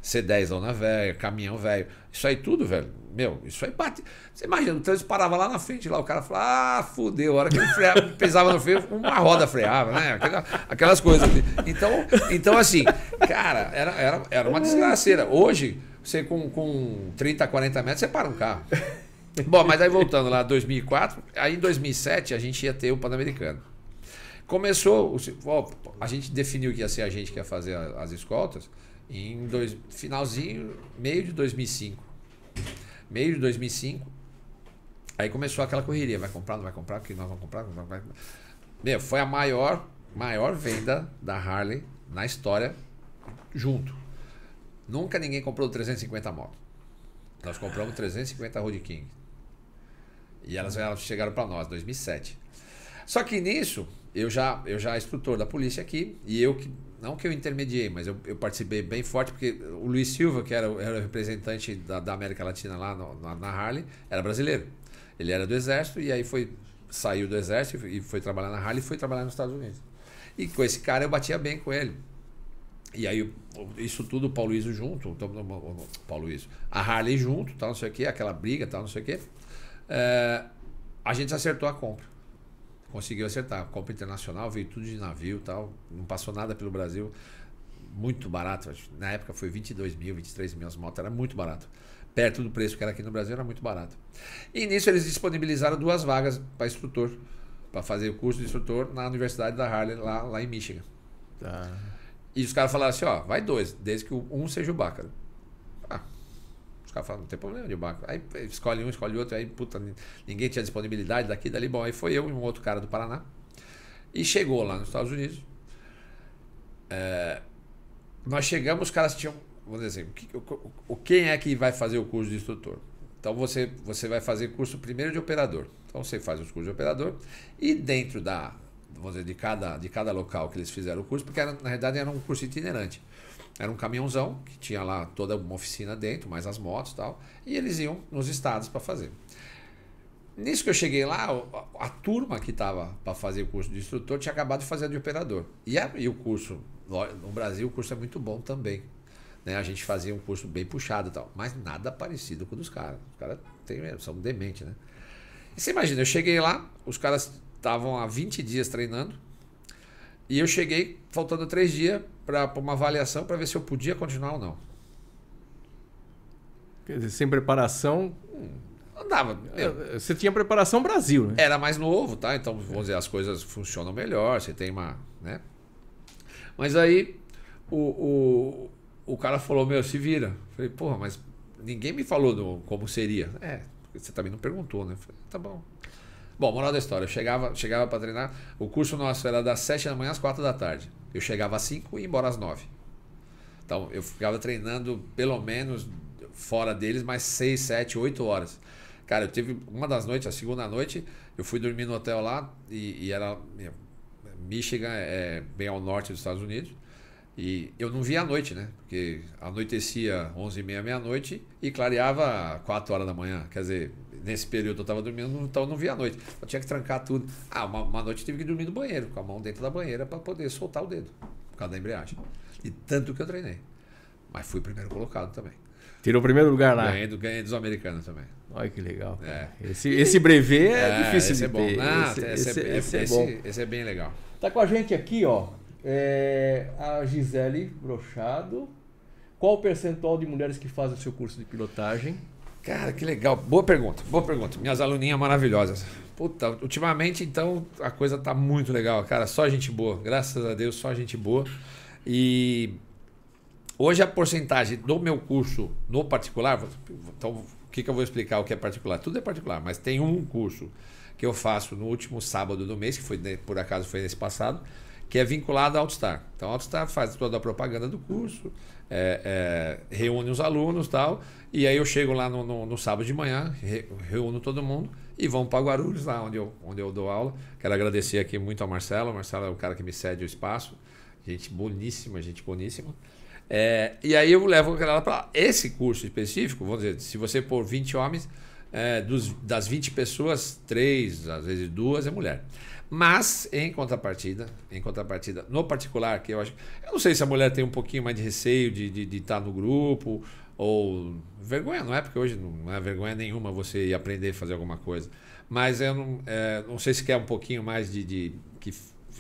C10 Lona Velha, caminhão velho. Isso aí tudo, velho. Meu, isso aí bate. Você imagina, o trânsito parava lá na frente, lá o cara falava, ah, fudeu. A hora que ele freava, *laughs* pisava no freio, uma roda freava, né? Aquelas, aquelas coisas. Então, então, assim, cara, era, era, era uma desgraceira. Hoje você com, com 30, 40 metros, você para um carro. Bom, mas aí voltando lá, 2004, aí em 2007 a gente ia ter o Pan-Americano. Começou, a gente definiu que ia ser a gente que ia fazer as escoltas em dois, finalzinho, meio de 2005. Meio de 2005, aí começou aquela correria, vai comprar, não vai comprar, porque nós vamos comprar, não vai Meu, foi a maior, maior venda da Harley na história junto. Nunca ninguém comprou 350 motos. Nós compramos 350 Road King. E elas, elas chegaram para nós, 2007. Só que nisso, eu já, eu já instrutor da polícia aqui, e eu que. Não que eu intermediei, mas eu, eu participei bem forte, porque o Luiz Silva, que era, era o representante da, da América Latina lá no, na, na Harley, era brasileiro. Ele era do Exército, e aí foi saiu do Exército e foi trabalhar na Harley e foi trabalhar nos Estados Unidos. E com esse cara eu batia bem com ele. E aí, isso tudo, o Paulo Iso junto, então, Paulo a Harley junto, tal, não sei o quê, aquela briga, tal, não sei o quê. É, a gente acertou a compra. Conseguiu acertar. A compra internacional veio tudo de navio tal. Não passou nada pelo Brasil. Muito barato. Na época foi 22 mil, 23 mil as motos. Era muito barato. Perto do preço que era aqui no Brasil, era muito barato. E nisso eles disponibilizaram duas vagas para instrutor. Para fazer o curso de instrutor na Universidade da Harley, lá, lá em Michigan. Tá. E os caras falaram assim, ó, vai dois, desde que um seja o Bácaro. Os caras falaram, não tem problema de Bácaro. Aí escolhe um, escolhe outro, aí puta, ninguém tinha disponibilidade daqui, dali. Bom, aí foi eu e um outro cara do Paraná. E chegou lá nos Estados Unidos. É, nós chegamos, os caras tinham, vamos dizer assim, o, o, quem é que vai fazer o curso de instrutor? Então você, você vai fazer curso primeiro de operador. Então você faz os cursos de operador e dentro da, vamos dizer, de cada, de cada local que eles fizeram o curso, porque era, na realidade era um curso itinerante. Era um caminhãozão que tinha lá toda uma oficina dentro, mais as motos e tal, e eles iam nos estados para fazer. Nisso que eu cheguei lá, a, a turma que estava para fazer o curso de instrutor tinha acabado de fazer de operador. E, a, e o curso, no Brasil, o curso é muito bom também. Né? A gente fazia um curso bem puxado e tal, mas nada parecido com o dos caras. Os caras são dementes, né? E você imagina, eu cheguei lá, os caras estavam há 20 dias treinando, e eu cheguei faltando três dias para uma avaliação para ver se eu podia continuar ou não.
Quer dizer, sem preparação.
Andava.
É, você tinha preparação Brasil, né?
Era mais novo, tá? Então, vamos dizer, as coisas funcionam melhor, você tem uma. Né? Mas aí o, o, o cara falou, meu, se vira. Falei, porra, mas ninguém me falou do, como seria. É, você também não perguntou, né? Falei, tá bom. Bom, moral da história, eu chegava, chegava para treinar, o curso nosso era das 7 da manhã às 4 da tarde. Eu chegava às 5 e ia embora às 9. Então, eu ficava treinando pelo menos fora deles mais 6, 7, 8 horas. Cara, eu tive uma das noites, a segunda noite, eu fui dormir no hotel lá e, e era. Michigan é bem ao norte dos Estados Unidos. E eu não via à noite, né? Porque anoitecia 11 e meia, meia-noite e clareava 4 horas da manhã. Quer dizer, nesse período eu estava dormindo, então eu não via à noite. Eu tinha que trancar tudo. Ah, uma, uma noite eu tive que dormir no banheiro, com a mão dentro da banheira para poder soltar o dedo, por causa da embreagem. E tanto que eu treinei. Mas fui primeiro colocado também.
Tirou o primeiro lugar lá.
Ganhei, ganhei dos americanos também.
Olha que legal. É. Esse, esse brevet é, é difícil
esse
de
é bom.
ter.
Ah,
esse,
esse, esse, é, esse, é bom. esse é bem legal.
Tá com a gente aqui, ó, é a Gisele Brochado. Qual o percentual de mulheres que fazem o seu curso de pilotagem?
Cara, que legal. Boa pergunta, boa pergunta. Minhas aluninhas maravilhosas. Puta, ultimamente, então, a coisa tá muito legal. Cara, só gente boa. Graças a Deus, só gente boa. E hoje a porcentagem do meu curso no particular, então, o que, que eu vou explicar o que é particular? Tudo é particular, mas tem um curso que eu faço no último sábado do mês, que foi por acaso foi nesse passado, que é vinculado ao Outstar. Então, a Outstar faz toda a propaganda do curso, é, é, reúne os alunos tal, e aí eu chego lá no, no, no sábado de manhã, re, reúno todo mundo e vamos para Guarulhos, lá onde eu, onde eu dou aula. Quero agradecer aqui muito ao Marcelo. O Marcelo é o cara que me cede o espaço. Gente boníssima, gente boníssima. É, e aí eu levo aquela para esse curso específico, vamos dizer, se você pôr 20 homens, é, dos, das 20 pessoas, três, às vezes duas é mulher. Mas, em contrapartida, em contrapartida, no particular, que eu acho. Eu não sei se a mulher tem um pouquinho mais de receio de estar de, de estar no grupo, ou. Vergonha não é, porque hoje não é vergonha nenhuma você ir aprender a fazer alguma coisa. Mas eu não, é, não sei se quer um pouquinho mais de, de. que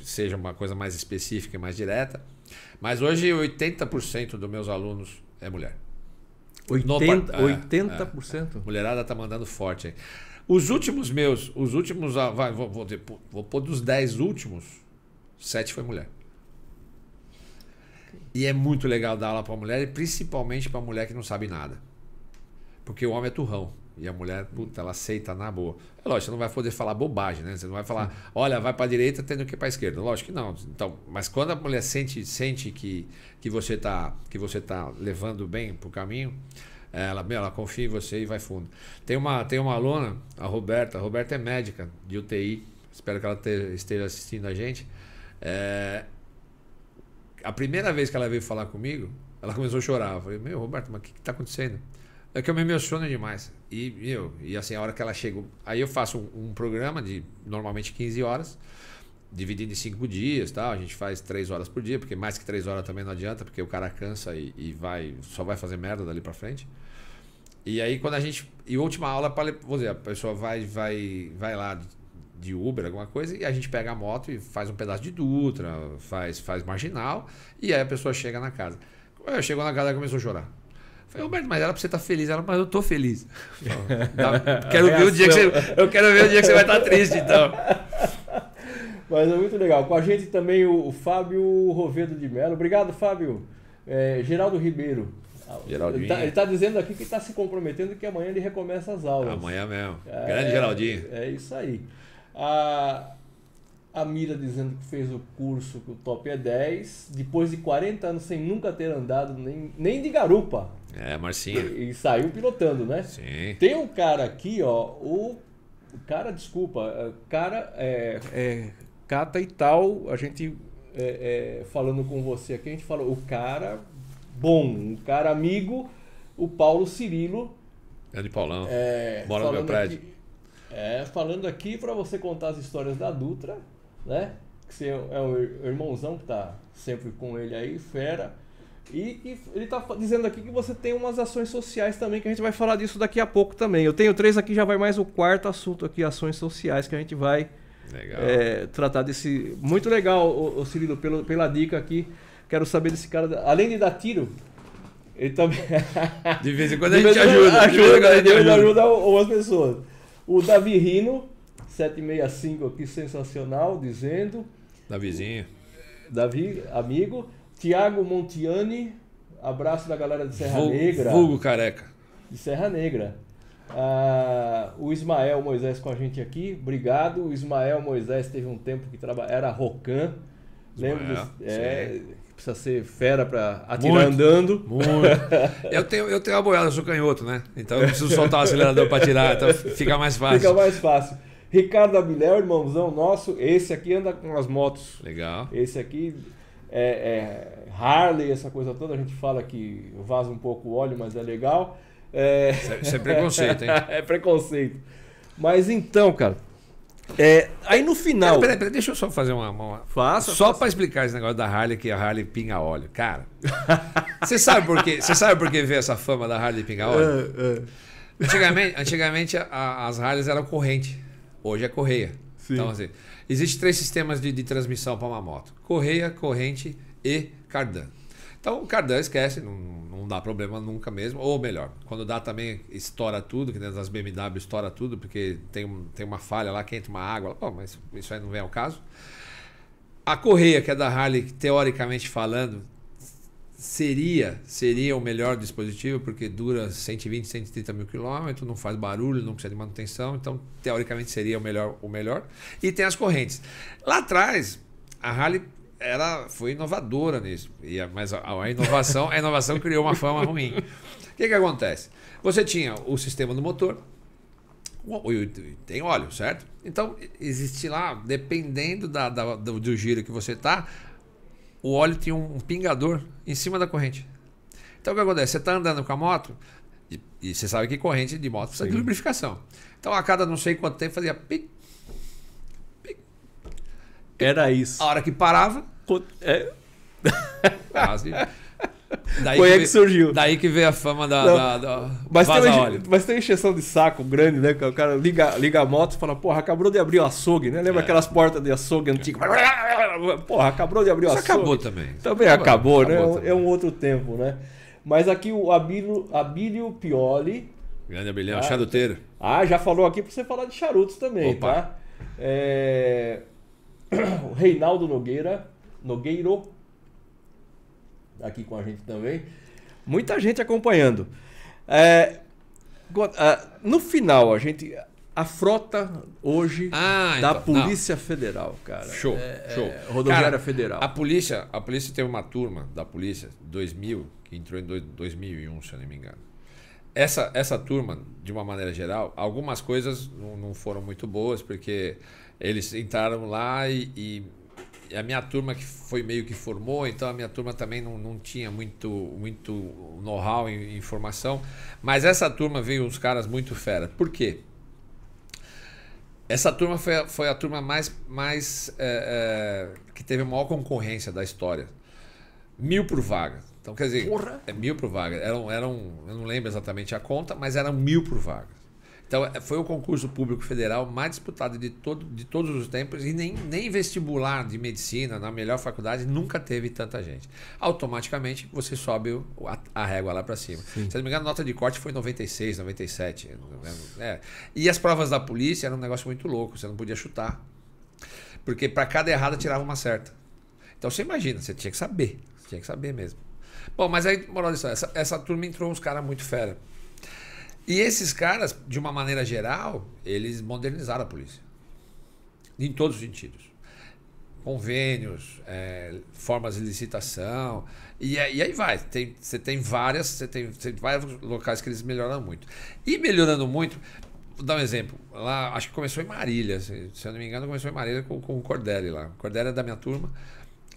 seja uma coisa mais específica e mais direta. Mas hoje 80% dos meus alunos é mulher.
80%? No, é, 80%?
É, mulherada tá mandando forte aí. Os últimos meus, os últimos, ah, vai, vou, vou, vou pôr dos 10 últimos, 7 foi mulher. E é muito legal dar aula para mulher, e principalmente para mulher que não sabe nada. Porque o homem é turrão. E a mulher, puta, ela aceita na boa. É lógico, você não vai poder falar bobagem, né? Você não vai falar, olha, vai para a direita tendo que ir para a esquerda. Lógico que não. Então, mas quando a mulher sente, sente que, que você está que você tá levando bem para o caminho, ela, meu, ela confia em você e vai fundo. Tem uma, tem uma aluna, a Roberta. A Roberta é médica de UTI. Espero que ela te, esteja assistindo a gente. É, a primeira vez que ela veio falar comigo, ela começou a chorar. Eu falei, meu, Roberto, mas o que está acontecendo? É que eu me emociono demais. E, meu, e assim, a hora que ela chega. Aí eu faço um, um programa de normalmente 15 horas, dividido em 5 dias tal. A gente faz 3 horas por dia, porque mais que 3 horas também não adianta, porque o cara cansa e, e vai, só vai fazer merda dali para frente. E aí quando a gente. E última aula, vou dizer, a pessoa vai, vai, vai lá de Uber, alguma coisa, e a gente pega a moto e faz um pedaço de Dutra, faz, faz marginal, e aí a pessoa chega na casa. Chegou na casa e começou a chorar. Falei, Roberto, mas era pra você estar tá feliz. Ela, mas eu tô feliz. *laughs* quero ver o dia que você, eu quero ver o dia que você vai estar tá triste, então.
Mas é muito legal. Com a gente também o, Fábio Rovedo de Mello. Obrigado, Fábio. É, Geraldo Ribeiro. Geraldinho. Ele está tá dizendo aqui que está se comprometendo que amanhã ele recomeça as aulas.
Amanhã mesmo. É, Grande Geraldinho.
É isso aí. A, a Mira dizendo que fez o curso que o top é 10, depois de 40 anos sem nunca ter andado nem, nem de garupa.
É, Marcinha.
E, e, saiu pilotando, né?
Sim.
Tem um cara aqui, ó, o cara, desculpa, o cara é, é cata e tal, a gente é, é, falando com você aqui, a gente falou, o cara bom, um cara amigo, o Paulo Cirilo.
Grande Paulão. É, Mora no meu prédio.
Aqui, é, falando aqui para você contar as histórias da Dutra, né? Que você é o irmãozão que tá sempre com ele aí, fera. E que ele está dizendo aqui que você tem umas ações sociais também, que a gente vai falar disso daqui a pouco também. Eu tenho três aqui, já vai mais o quarto assunto aqui, ações sociais, que a gente vai é, tratar desse. Muito legal, o, o Cirilo, pelo, pela dica aqui. Quero saber desse cara. Além de dar tiro, ele também. *laughs*
De vez em quando a gente ajuda.
Ajuda, a gente ajuda, ajuda algumas pessoas. O Davi Rino, 765 aqui, sensacional, dizendo.
Davizinho.
Davi, amigo. Tiago Montiani, abraço da galera de Serra Negra.
Vulgo careca.
De Serra Negra. Ah, o Ismael Moisés com a gente aqui, obrigado. O Ismael Moisés teve um tempo que trabalha, era Rocan. Lembra? É, precisa ser fera para atirar muito, andando.
Muito. eu tenho, eu tenho a boiada, eu sou canhoto, né? Então eu preciso soltar o acelerador para atirar, então fica mais fácil.
Fica mais fácil. Ricardo Abiléu, irmãozão nosso, esse aqui anda com as motos.
Legal.
Esse aqui é, é, Harley, essa coisa toda, a gente fala que vaza um pouco o óleo, mas é legal.
É... Isso é preconceito, hein? *laughs*
é preconceito. Mas então, cara. É, aí no final.
Peraí, peraí, deixa eu só fazer uma. uma...
Faça.
Só para explicar esse negócio da Harley, que a Harley pinga óleo. Cara, você sabe por quê? Você sabe por que veio essa fama da Harley pinga óleo? É, é. Antigamente, antigamente a, as Harleys eram corrente. Hoje é correia. Sim. Então, assim, Existem três sistemas de, de transmissão para uma moto: correia, corrente e cardan. Então, o cardan esquece, não, não dá problema nunca mesmo. Ou melhor, quando dá também estoura tudo, que dentro das BMW estoura tudo, porque tem, tem uma falha lá que entra uma água. Bom, mas isso aí não vem ao caso. A correia, que é da Harley, teoricamente falando, seria seria o melhor dispositivo porque dura 120, 130 mil quilômetros, não faz barulho, não precisa de manutenção, então teoricamente seria o melhor o melhor. E tem as correntes. Lá atrás a Harley era foi inovadora nisso, e a, mas a, a inovação a inovação criou uma fama ruim. O que que acontece? Você tinha o sistema do motor, tem óleo, certo? Então, existe lá, dependendo da, da do, do, giro que você tá, o óleo tinha um pingador em cima da corrente. Então o que acontece? Você está andando com a moto e, e, você sabe que corrente de moto precisa Sim. de lubrificação. Então a cada não sei quanto tempo fazia pic,
Era isso.
A hora que parava.
É.
Quase.
Daí Foi que, aí que surgiu.
Daí que veio a fama da, da, da
mas, tem uma, mas tem encheção de saco grande, né? O cara liga, liga a moto e fala, porra, acabou de abrir o açougue, né? Lembra é. aquelas portas de açougue antigas? Porra, acabou de abrir o açougue.
acabou também.
Também acabou, acabou né? Acabou é um outro tempo, né? Mas aqui o Abílio, Abílio Pioli.
Grande Abílio, ah, charuteiro.
Ah, já falou aqui para você falar de charutos também, Opa. tá? É... *coughs* O Reinaldo Nogueira, Nogueiro, aqui com a gente também. Muita gente acompanhando. É, no final, a gente. A frota hoje ah, da então, Polícia não. Federal, cara.
Show, é, show. É,
rodoviária cara, Federal.
A polícia, a polícia teve uma turma da polícia 2000 que entrou em 2001, se eu não me engano. Essa, essa turma, de uma maneira geral, algumas coisas não, não foram muito boas porque eles entraram lá e, e a minha turma que foi meio que formou, então a minha turma também não, não tinha muito, muito know-how em informação. Mas essa turma veio uns caras muito fera. Por quê? Essa turma foi, a, foi a turma mais, mais é, é, que teve a maior concorrência da história. Mil por vaga. Então, quer dizer, Porra. é mil por vaga. Eram, eram, eu não lembro exatamente a conta, mas eram mil por vaga. Então, é, foi o concurso público federal mais disputado de, todo, de todos os tempos e nem, nem vestibular de medicina na melhor faculdade nunca teve tanta gente. Automaticamente, você sobe a, a régua lá para cima. Sim. Se não me engano, a nota de corte foi 96, 97. É. E as provas da polícia eram um negócio muito louco, você não podia chutar. Porque para cada errada tirava uma certa. Então, você imagina, você tinha que saber. Tinha que saber mesmo. Bom, mas aí, moral disso, essa, essa turma entrou uns caras muito fera. E esses caras, de uma maneira geral, eles modernizaram a polícia. Em todos os sentidos. Convênios, é, formas de licitação. E, e aí vai. Tem, você tem várias, você tem, você tem vários locais que eles melhoram muito. E melhorando muito, vou dar um exemplo. Lá, acho que começou em Marília, se, se eu não me engano, começou em Marília com, com o Cordelli lá. O Cordelli é da minha turma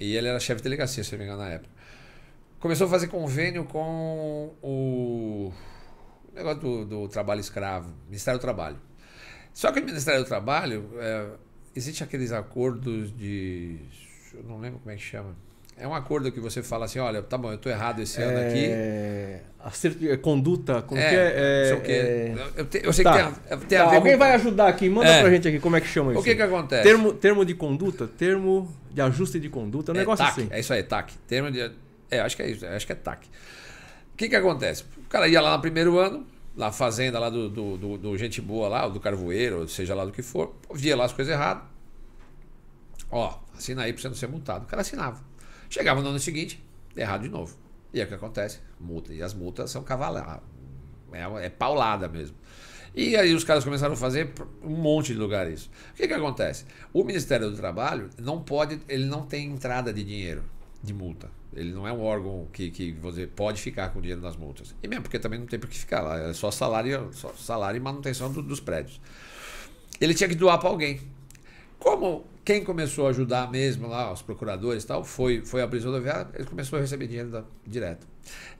e ele era chefe de delegacia, se eu não me engano, na época. Começou a fazer convênio com o o negócio do, do, trabalho escravo, Ministério do Trabalho. Só que o Ministério do Trabalho, é, existe aqueles acordos de. Eu não lembro como é que chama. É um acordo que você fala assim, olha, tá bom, eu tô errado esse ano aqui.
É... Acerto, é, conduta, como
É,
que é?
não sei o quê.
é...
Eu, te- eu sei
Tá.
que tem, a- tem a
Tá,
ver
alguém
com...
vai ajudar aqui, manda
É.
pra gente aqui como é que chama isso.
O que que acontece?
Termo, termo de conduta, termo de ajuste de conduta, um negócio
TAC,
assim.
É isso aí, TAC. Termo de. É, acho que é isso, acho que é TAC. Que que acontece? O cara ia lá no primeiro ano, na fazenda lá do, do, do- do gente boa lá, do carvoeiro, ou seja lá do que for, via lá as coisas erradas. Ó, assina aí pra você não ser multado. O cara assinava. Chegava no ano seguinte, errado de novo. E aí o que acontece? Multa. E as multas são cavaladas. É, é paulada mesmo. E aí os caras começaram a fazer um monte de lugar isso. O que, que acontece? O Ministério do Trabalho não pode, ele não tem entrada de dinheiro de multa. Ele não é um órgão que, que você pode ficar com dinheiro nas multas. E mesmo porque também não tem por que ficar lá. É só salário, só salário e manutenção do- dos prédios. Ele tinha que doar para alguém. Como quem começou a ajudar mesmo lá, os procuradores e tal, foi, foi a Polícia Rodoviária, ele começou a receber dinheiro da- direto.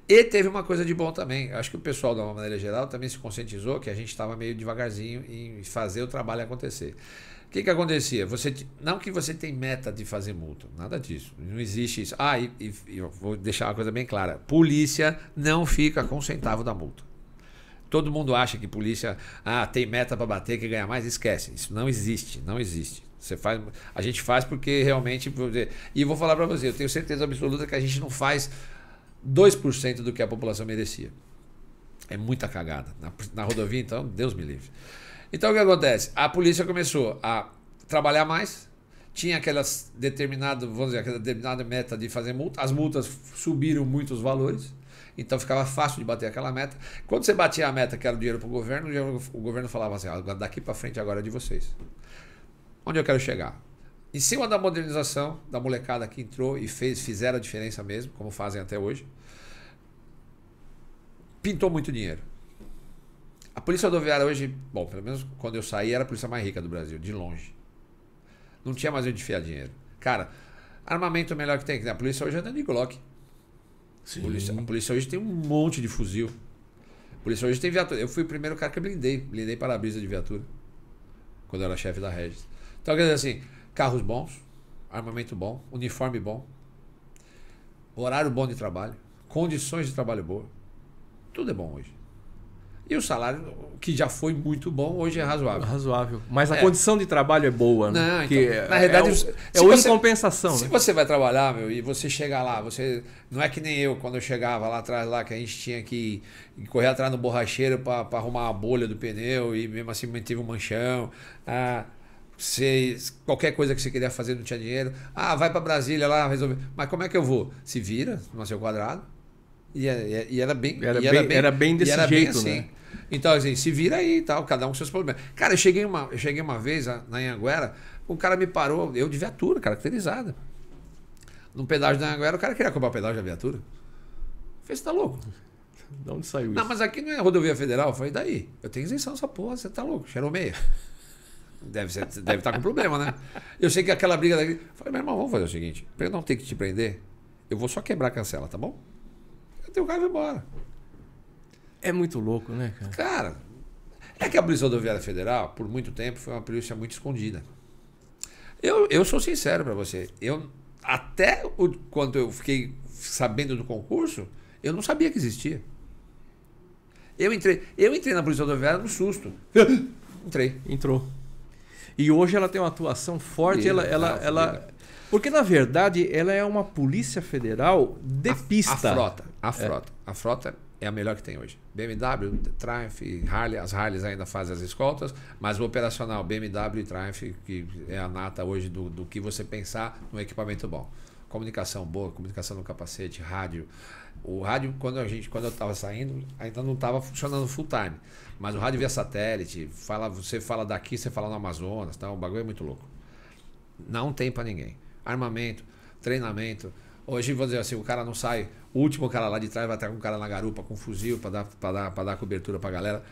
E teve uma coisa de bom também. Acho que o pessoal, de uma maneira geral, também se conscientizou que a gente estava meio devagarzinho em fazer o trabalho acontecer. O que, que acontecia? Você, não que você tem meta de fazer multa, nada disso. Não existe isso. Ah, e, e- eu vou deixar uma coisa bem clara: polícia não fica com um centavo da multa. Todo mundo acha que polícia ah, tem meta para bater que ganha mais, esquece. Isso não existe, não existe. Você faz, a gente faz porque realmente, e vou falar para você, eu tenho certeza absoluta que a gente não faz 2% do que a população merecia. É muita cagada. Na, na rodovia, então, Deus me livre. Então, o que acontece? A polícia começou a trabalhar mais, tinha aquelas determinado, vamos dizer, aquela determinada meta de fazer multa, as multas subiram muito os valores, então ficava fácil de bater aquela meta. Quando você batia a meta, que era o dinheiro para o governo, o governo falava assim: "Ah, daqui para frente agora é de vocês. Onde eu quero chegar? Em cima da modernização da molecada que entrou e fez, fizeram a diferença mesmo, como fazem até hoje, pintou muito dinheiro. A polícia rodoviária hoje, bom, pelo menos quando eu saí, era a polícia mais rica do Brasil, de longe. Não tinha mais onde enfiar dinheiro. Cara, armamento melhor que tem. A polícia hoje anda de Glock. A polícia, a polícia hoje tem um monte de fuzil. A polícia hoje tem viatura. Eu fui o primeiro cara que eu blindei. Blindei para-brisa de viatura. Quando eu era chefe da Regis. Então, quer dizer assim, carros bons, armamento bom, uniforme bom, horário bom de trabalho, condições de trabalho boa. Tudo é bom hoje. E o salário, que já foi muito bom, hoje é razoável.
Razoável. Mas a
É.
condição de trabalho é boa, né?
Não,
Que
então,
é-
na realidade,
é, o- é
você-
compensação,
Se
né?
você vai trabalhar, meu, e você chega lá, você. Não é que nem eu, quando eu chegava lá atrás, lá, que a gente tinha que correr atrás do borracheiro para arrumar a bolha do pneu e mesmo assim manteve um manchão. Ah, você, qualquer coisa que você queria fazer não tinha dinheiro. Ah, vai para Brasília lá resolver. Mas como é que eu vou? Se vira no seu quadrado. E, é- e era bem.
Era
e
bem- era bem desse
era
jeito,
assim.
né?
Então, assim, se vira aí e tal, cada um com seus problemas. Cara, eu cheguei uma, eu cheguei uma vez na Anhanguera, um cara me parou, eu de viatura, caracterizada. Num pedágio da Anhanguera, o cara queria comprar pedágio da viatura. Eu falei, você tá louco?
De onde saiu
Não,
isso?
mas aqui não é rodovia federal. Eu falei, daí? Eu tenho isenção essa porra, você tá louco? Cheirou meia. Deve, ser, deve estar com problema, né? Eu sei que aquela briga daqui. Falei, meu irmão, vamos fazer o seguinte: pra eu não ter que te prender, eu vou só quebrar a cancela, tá bom? Eu tenho o carro e vou embora.
É muito louco, né, cara?
Cara, é que a Polícia Rodoviária Federal, por muito tempo, foi uma polícia muito escondida. Eu, eu sou sincero pra você. Eu, até o, quando eu fiquei sabendo do concurso, eu não sabia que existia. Eu entrei, eu entrei na Polícia Rodoviária no susto. *laughs* Entrei.
Entrou. E hoje ela tem uma atuação forte, ela, ela,
não,
ela... Porque, na verdade, ela é uma polícia federal de pista.
A frota. A frota. A frota é a melhor que tem hoje. BMW, Triumph, Harley. As Harleys ainda fazem as escoltas, mas o operacional BMW e Triumph, que é a nata hoje do, do que você pensar no equipamento bom. Comunicação boa, comunicação no capacete, rádio. O rádio, quando a gente, quando eu estava saindo, ainda não estava funcionando full time. Mas o rádio via satélite, fala, você fala daqui, você fala no Amazonas, tá? o bagulho é muito louco. Não tem pra ninguém. Armamento, treinamento. Hoje, vou dizer assim, o cara não sai. O último cara lá de trás vai estar com um cara na garupa com um fuzil pra dar, pra dar, pra dar cobertura pra galera.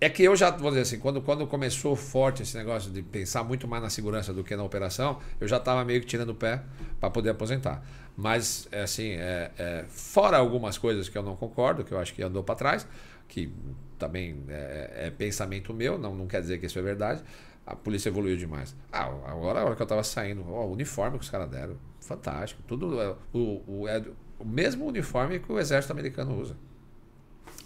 É que eu já, vou dizer assim, quando, quando começou forte esse negócio de pensar muito mais na segurança do que na operação, eu já estava meio que tirando o pé para poder aposentar. Mas, é assim, é, é, fora algumas coisas que eu não concordo, que eu acho que andou para trás, que também é, é pensamento meu, não, não quer dizer que isso é verdade, A polícia evoluiu demais. Ah, agora a hora que eu tava saindo, ó, o uniforme que os caras deram. Fantástico. Tudo. é, O, o, é o mesmo uniforme que o exército americano usa.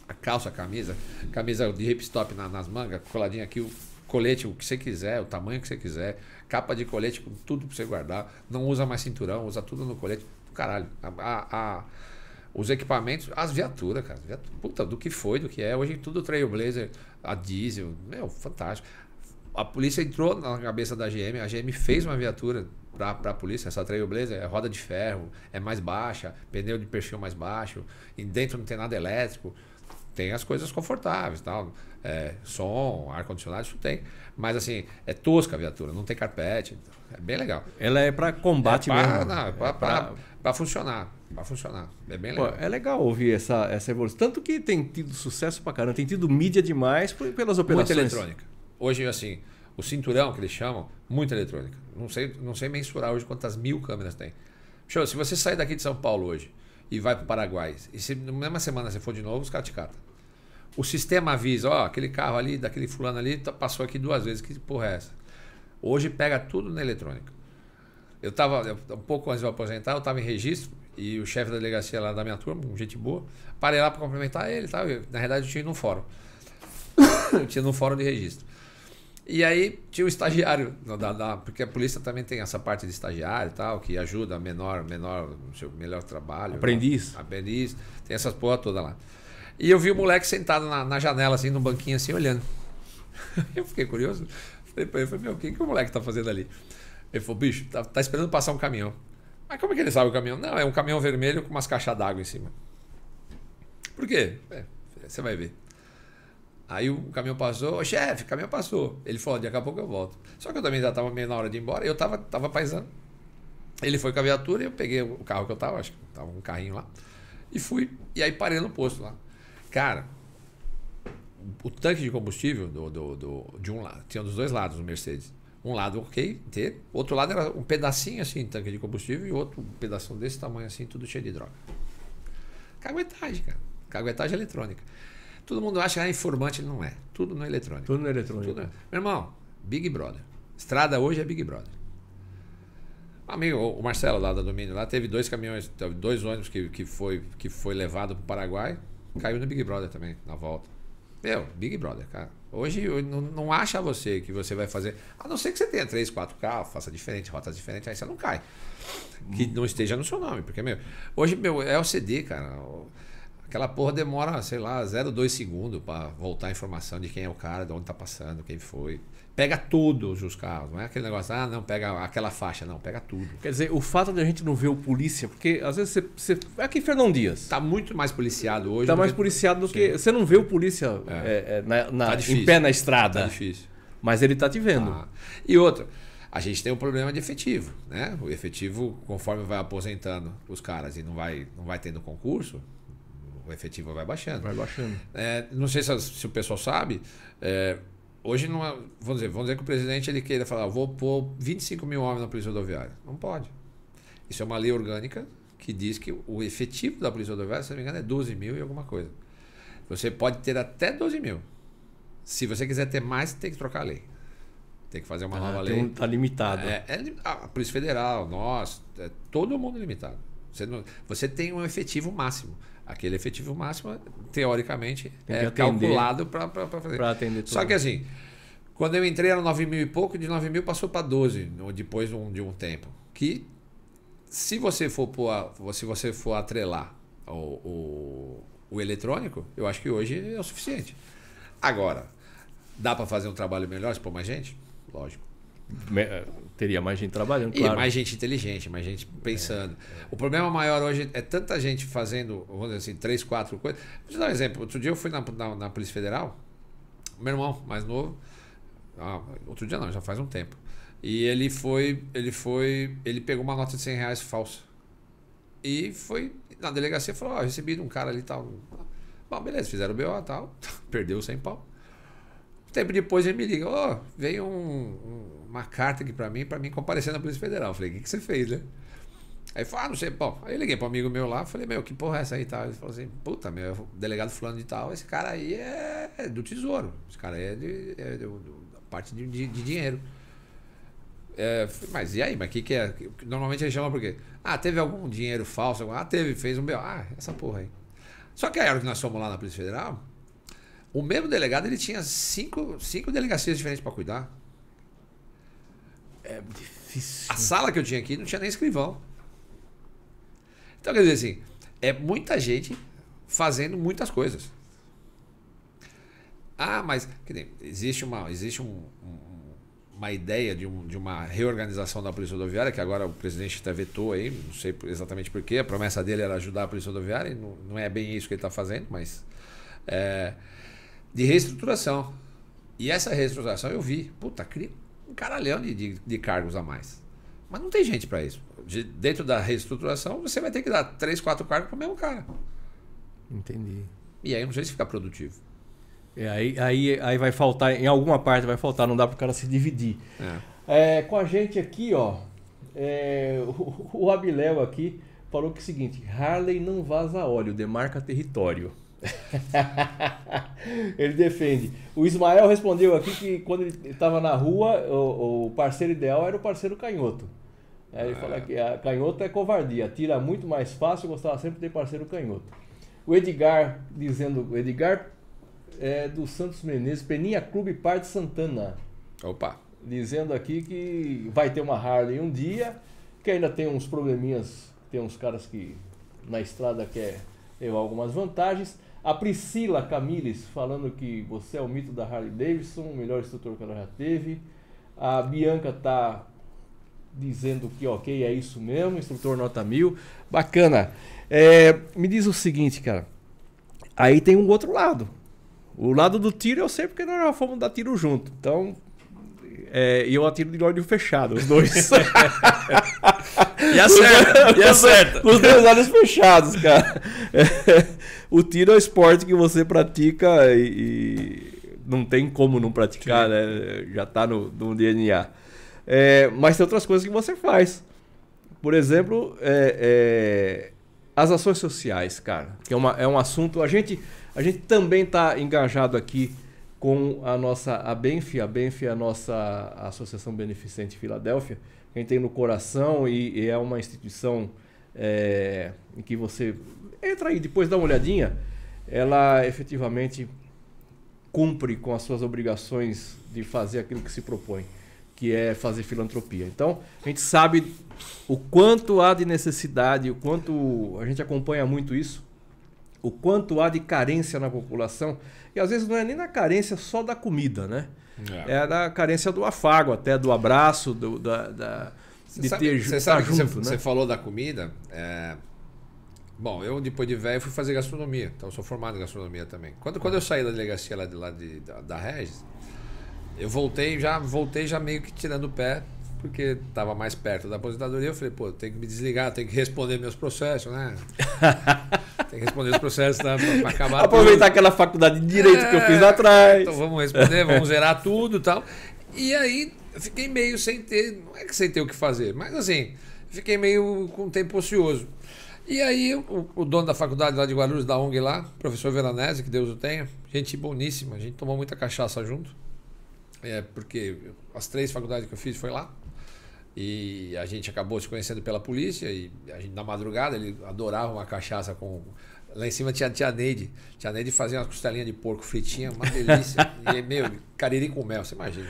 A calça, a camisa, camisa de hipstop na, nas mangas, coladinha aqui, o colete, o que você quiser, o tamanho que você quiser, capa de colete com tudo pra você guardar. Não usa mais cinturão, usa tudo no colete. Caralho. A, a- a- os equipamentos, as viaturas, cara. viatu- Puta, do que foi, do que é. Hoje tudo Trailblazer, a diesel. Meu, fantástico. A polícia entrou na cabeça da GM, a GM fez uma viatura para a polícia, essa Trailblazer é roda de ferro, é mais baixa, pneu de perfil mais baixo, e dentro não tem nada elétrico, tem as coisas confortáveis, tal, é, som, ar-condicionado, isso tem. Mas assim, é tosca a viatura, não tem carpete, é bem legal.
Ela é para combate
é pra,
mesmo.
Não, é pra,
É pra-
pra- funcionar, para funcionar, é bem
Pô,
legal.
é legal ouvir essa, essa evolução. Tanto que tem tido sucesso pra caramba, tem tido mídia demais pelas operações.
Muita eletrônica. Hoje, assim, o cinturão que eles chamam, muita eletrônica. Não sei, não sei mensurar hoje quantas mil câmeras tem. Show, se você sair daqui de São Paulo hoje e vai para o Paraguai, e se na mesma semana você for de novo, os caras te catam. O sistema avisa, ó, aquele carro ali, daquele fulano ali, tá- passou aqui duas vezes, que porra é essa? Hoje pega tudo na eletrônica. Eu tava, eu- um pouco antes de eu aposentar, eu estava em registro e o chefe da delegacia lá da minha turma, um gente boa, parei lá para cumprimentar ele. Eu, na verdade, eu tinha ido num fórum. *coughs* eu tinha num fórum de registro. E aí tinha o estagiário, da, da- porque a polícia também tem essa parte de estagiário e tal, que ajuda a menor, menor, no seu melhor trabalho.
Aprendiz.
Né? Aprendiz, tem essas porra toda lá. E eu vi o moleque sentado na, na janela, assim, no banquinho, assim, olhando. *laughs* Eu fiquei curioso. Falei pra ele, falei, meu, o que, que o moleque tá fazendo ali? Ele falou, bicho, tá, tá esperando passar um caminhão. Mas como é que ele sabe o caminhão? Não, é um caminhão vermelho com umas caixas d'água em cima. Por quê? É, você vai ver. Aí o caminhão passou, chefe, o caminhão passou. Ele falou, daqui a pouco eu volto. Só que eu também já estava meio na hora de ir embora e eu tava, tava paisando. Ele foi com a viatura e eu peguei o carro que eu tava, acho que tava um carrinho lá, e fui. E aí parei no posto lá. Cara, o tanque de combustível do, do, do- de um lado, tinha dos dois lados o Mercedes. Um lado ok, inteiro. Outro lado era um pedacinho assim, tanque de combustível, e outro um pedaço desse tamanho assim, tudo cheio de droga. Caguetagem, cara. Caguetagem eletrônica. Todo mundo acha que é informante, ele não é. Tudo no eletrônico.
Tudo no eletrônico.
Tudo é. Meu irmão, Big Brother. Estrada hoje é Big Brother. Um amigo, o Marcelo lá da Domínio, lá teve dois caminhões, teve dois ônibus que, que, foi, que foi levado para o Paraguai, caiu no Big Brother também, na volta. Meu, Big Brother, cara. Hoje não, não acha você que você vai fazer. A não ser que você tenha três, quatro carros, faça diferente, rotas diferentes, aí você não cai. Que não esteja no seu nome, porque, meu, hoje, meu, é o CD, cara. o- Aquela porra demora, sei lá, 0,2 segundos para voltar a informação de quem é o cara, de onde tá passando, quem foi. Pega todos os carros, não é aquele negócio, ah, não, pega aquela faixa, não, pega tudo.
Quer dizer, o fato de a gente não ver o polícia, porque às vezes você. você aqui em Fernão Dias.
Tá muito mais policiado hoje.
Tá mais
que-
policiado do
Sim.
que. Você não vê o polícia é, é, na, na-
Tá
em pé na
Tá
estrada.
difícil.
mas ele tá te vendo.
Ah, E outra, a gente tem um problema de efetivo, né? O efetivo, conforme vai aposentando os caras e não vai, não vai tendo concurso, o efetivo vai baixando.
Vai baixando.
É, não sei se, se o pessoal sabe, é, hoje não é, vamos dizer, vamos dizer que o presidente ele queira falar, vou pôr 25 mil homens na polícia rodoviária. Não pode. Isso é uma lei orgânica que diz que o efetivo da polícia rodoviária, se não me engano, é 12 mil e alguma coisa. Você pode ter até 12 mil. Se você quiser ter mais, tem que trocar a lei. Tem que fazer uma nova
Ah,
lei.
tem um- tá limitado.
É, é li- a Polícia Federal, nós, é todo mundo limitado. Você, não- você tem um efetivo máximo. Aquele efetivo máximo, teoricamente, é
atender.
calculado para fazer.
Pra atender tudo.
Só que assim, quando eu entrei era 9 mil e pouco, de 9 mil passou para 12 no- depois de um, de um tempo. Que se você for se você for atrelar o, o, o eletrônico, eu acho que hoje é o suficiente. Agora, dá para fazer um trabalho melhor se pôr mais gente? Lógico.
Eh, Teria mais gente trabalhando,
E
claro.
mais gente inteligente, mais gente pensando. O problema maior hoje é tanta gente fazendo, vamos dizer assim, três, quatro coisas. Vou te dar um exemplo. Outro dia eu fui na, na, na Polícia Federal, meu irmão mais novo, ah, outro dia não, já faz um tempo. E ele foi, ele foi, ele pegou uma nota de 100 reais falsa. E foi na delegacia e falou: Ó, recebi de um cara ali e tal. Bom, beleza, fizeram o BO e tal, *laughs* perdeu 100 pau. Um tempo depois ele me liga, ó, veio um- um- uma carta aqui pra mim, pra mim comparecer na Polícia Federal. Eu falei, o que, que você fez, né? Aí falou, ah, não sei, bom. Aí eu liguei para um amigo meu lá, falei, meu, que porra é essa aí e tal? Ele falou assim, puta, meu, delegado fulano de tal, esse cara aí é, é do tesouro. Esse cara é, de, é da parte de, de, de dinheiro. É, mas e aí? Mas o que, que é? Normalmente ele chama por quê? Ah, teve algum dinheiro falso? Ah, teve, fez um B.O. Ah, essa porra aí. Só que a hora que nós fomos lá na Polícia Federal, o mesmo delegado ele tinha cinco, cinco delegacias diferentes para cuidar.
É difícil.
A sala que eu tinha aqui não tinha nem escrivão. Então, quer dizer assim, é muita gente fazendo muitas coisas. Ah, mas dizer, existe uma, existe um, um, uma ideia de, um, de uma reorganização da Polícia Rodoviária, que agora o presidente até vetou aí, não sei exatamente porquê, a promessa dele era ajudar a Polícia Rodoviária, e não, não é bem isso que ele está fazendo, mas. É, de reestruturação. E essa reestruturação eu vi, puta, cria um caralhão de, de, de cargos a mais. Mas não tem gente para isso. De, dentro da reestruturação, você vai ter que dar três, quatro cargos para o mesmo cara.
Entendi.
E aí não sei se fica produtivo.
É, aí, aí, aí vai faltar, em alguma parte vai faltar, não dá para o cara se dividir. É. É, com a gente aqui, ó, é, *laughs* o, o Abiléu aqui falou que é o seguinte: Harley não vaza óleo, demarca território. *laughs* ele defende. O Ismael respondeu aqui que quando ele estava na rua, o, o, parceiro ideal era o parceiro canhoto. Aí ele ah. fala que a canhoto é covardia, tira muito mais fácil, gostava sempre de ter parceiro canhoto. O Edgar dizendo, o Edgar é do Santos Menezes, Peninha Clube Parte Santana.
Opa.
Dizendo aqui que vai ter uma Harley um dia, que ainda tem uns probleminhas, tem uns caras que na estrada quer levar algumas vantagens. A Priscila Camiles falando que você é o mito da Harley Davidson, o melhor instrutor que ela já teve. A Bianca tá dizendo que ok, é isso mesmo, instrutor nota mil. Bacana. É, me diz o seguinte, cara. Aí tem um outro lado. O lado do tiro eu sei porque nós já fomos dar tiro junto. Então, é, eu atiro de olho fechado, os dois. *laughs*
e acerta, e acerta.
Com os dois olhos fechados, cara. É, *laughs* o tiro é o esporte que você pratica e, e não tem como não praticar, Sim. né? Já está no, no DNA. É, mas tem outras coisas que você faz. Por exemplo, é, é as ações sociais, cara, que é, uma, é um assunto. A gente, a gente também está engajado aqui com a nossa a Benfi, a Benfi é a nossa Associação Beneficente Filadélfia, que a gente tem no coração e, e é uma instituição é, em que você entra aí, depois dá uma olhadinha, ela efetivamente cumpre com as suas obrigações de fazer aquilo que se propõe, que é fazer filantropia. Então, a gente sabe o quanto há de necessidade, o quanto a gente acompanha muito isso, o quanto há de carência na população, e às vezes não é nem na carência só da comida, né? É, é da carência do afago, até do abraço, do, da, da
de sabe, ter você sabe junto. Você, né? você falou da comida. É... Bom, eu depois de velho fui fazer gastronomia, então sou formado em gastronomia também. Quando, quando eu saí da delegacia lá de, lá de, da, da Regis, eu voltei já voltei já meio que tirando o pé porque estava mais perto da aposentadoria. Eu falei, pô, tem que me desligar, tem que responder meus processos, né? *laughs* tem que responder os processos né, para acabar.
Aproveitar tudo. aquela faculdade de direito é, que eu fiz lá atrás.
Então vamos responder, vamos *laughs* zerar tudo e tal. E aí eu fiquei meio sem ter, não é que sem ter o que fazer, mas assim, fiquei meio com tempo ocioso. E aí o, o, dono da faculdade lá de Guarulhos, da ONG lá, professor Veranese, que Deus o tenha, gente boníssima, a gente tomou muita cachaça junto. É, porque as três faculdades que eu fiz foi lá. E a gente acabou se conhecendo pela polícia e a gente, na madrugada ele adorava uma cachaça com. Lá em cima tinha a tia Neide. Tia Neide fazia umas costelinhas de porco fritinha, uma delícia. *laughs* e, meu, cariri com mel, você imagina.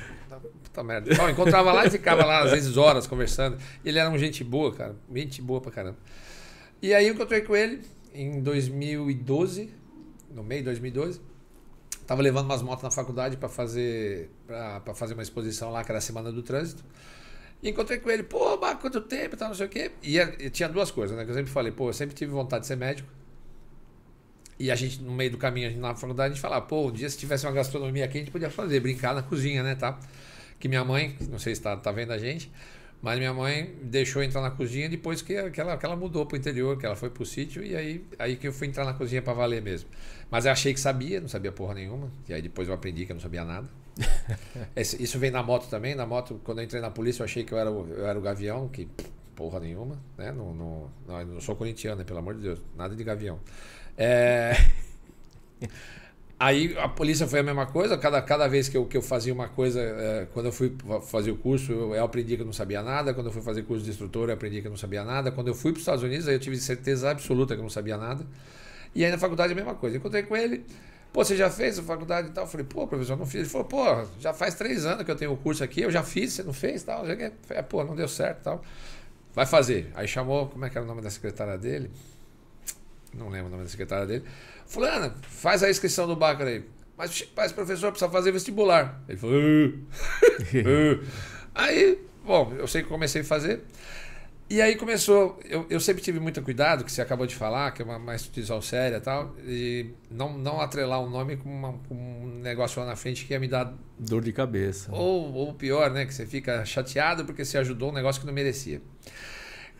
Puta merda. Então, encontrava lá e ficava lá às vezes horas conversando. Ele era um gente boa, cara. Gente boa pra caramba. E aí eu encontrei com ele em 2012, no meio de 2012. Tava levando umas motos na faculdade para fazer para fazer uma exposição lá, que era a Semana do Trânsito. E encontrei com ele, pô, Marco, quanto tempo tal, não sei o quê. E, e, tinha duas coisas, né? Que eu sempre falei, pô, eu sempre tive vontade de ser médico. E a gente, no meio do caminho, na faculdade, a gente falava, pô, um dia se tivesse uma gastronomia aqui, a gente podia fazer, brincar na cozinha, né, tá? Que minha mãe, não sei se tá, tá vendo a gente, mas minha mãe deixou entrar na cozinha depois que, que, ela, que ela mudou pro interior, que ela foi pro sítio, e aí, aí que eu fui entrar na cozinha para valer mesmo. Mas eu achei que sabia, não sabia porra nenhuma. E aí depois eu aprendi que eu não sabia nada. *laughs* Isso vem na moto também. Na moto, quando eu entrei na polícia, eu achei que eu era o, eu era o gavião, que porra nenhuma, né? Não, não, não, não sou corintiano, né? pelo amor de Deus. Nada de gavião. É... *laughs* Aí a polícia foi a mesma coisa, cada, cada vez que eu, que eu fazia uma coisa, é, quando eu fui fazer o curso, eu, aprendi que eu não sabia nada, quando eu fui fazer curso de instrutor, eu aprendi que eu não sabia nada, quando eu fui para os Estados Unidos, aí eu tive certeza absoluta que eu não sabia nada. E aí na faculdade a mesma coisa. Encontrei com ele, pô, você já fez a faculdade e tal? Eu falei, pô, professor, não fiz. Ele falou, pô, já faz três anos que eu tenho o curso aqui, eu já fiz, você não fez tal. Eu falei, é, pô, não deu certo tal. Vai fazer. Aí chamou, como é que era o nome da secretária dele? Não lembro o nome da secretária dele. Fulana, faz a inscrição do Bacra aí. Mas, mas professor, precisa fazer vestibular. Ele falou. *laughs* aí, bom, eu sei que comecei a fazer. E aí começou. Eu, eu sempre tive muito cuidado, que você acabou de falar, que é uma, uma instituição séria e tal, e não, não atrelar um nome com, uma, com, um negócio lá na frente que ia me dar.
Dor de cabeça.
Ou, ou pior, né? Que você fica chateado porque você ajudou um negócio que não merecia.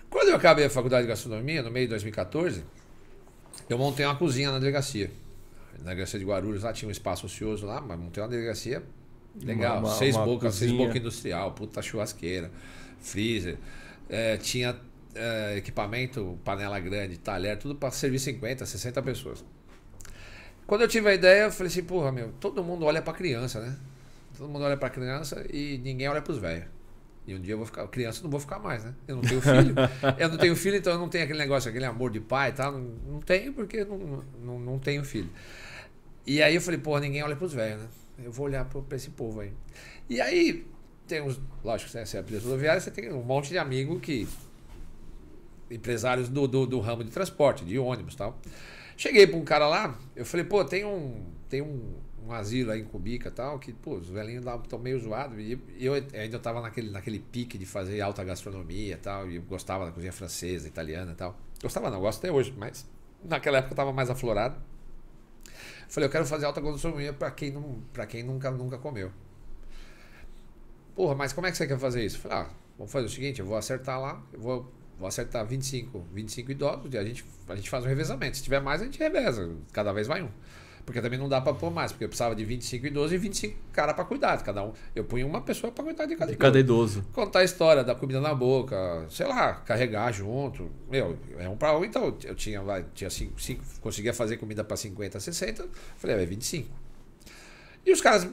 Quando eu acabei a faculdade de gastronomia, no meio de 2014, eu montei uma cozinha na delegacia. Na delegacia de Guarulhos, lá tinha um espaço ocioso lá, mas montei uma delegacia legal. Uma, uma, seis bocas, seis bocas industrial, puta churrasqueira, freezer. É, tinha é, equipamento, panela grande, talher, tudo para servir 50, 60 pessoas. Quando eu tive a ideia, eu falei assim, porra, meu, todo mundo olha para criança, né? Todo mundo olha para criança e ninguém olha para os velhos. E um dia eu vou ficar, criança, não vou ficar mais, né? Eu não tenho filho. *laughs* eu não tenho filho, então eu não tenho aquele negócio, aquele amor de pai e tal. Não, não tenho porque não, não, não tenho filho. E aí eu falei, pô, ninguém olha pros velhos, né? Eu vou olhar pra, pra esse povo aí. E aí, tem uns, lógico, né, você é a polícia rodoviária, você tem um monte de amigo que. empresários do, do, do ramo de transporte, de ônibus e tal. Cheguei pra um cara lá, eu falei, pô, tem um. Tem um um asilo aí em Cubica e tal, que, pô, os velhinhos lá estão meio zoados. E eu ainda estava naquele, naquele pique de fazer alta gastronomia e tal, e eu gostava da cozinha francesa, italiana e tal. Gostava não, gosto até hoje, mas naquela época estava mais aflorado. Falei, eu quero fazer alta gastronomia para quem, não, quem nunca, nunca comeu. Porra, mas como é que você quer fazer isso? Falei, ah, vamos fazer o seguinte, eu vou acertar lá, eu vou, vou acertar 25, 25 idosos e a gente, a gente faz um revezamento. Se tiver mais, a gente reveza, cada vez vai um. Porque também não dá para pôr mais, porque eu precisava de 25 idosos e 25 caras para cuidar de cada um. Eu punha uma pessoa para cuidar de cada,
de cada idoso.
Contar a história da comida na boca, sei lá, carregar junto. Meu, é um para um, então eu tinha, vai, tinha cinco, cinco, conseguia fazer comida para 50, 60, falei, é 25. E os caras,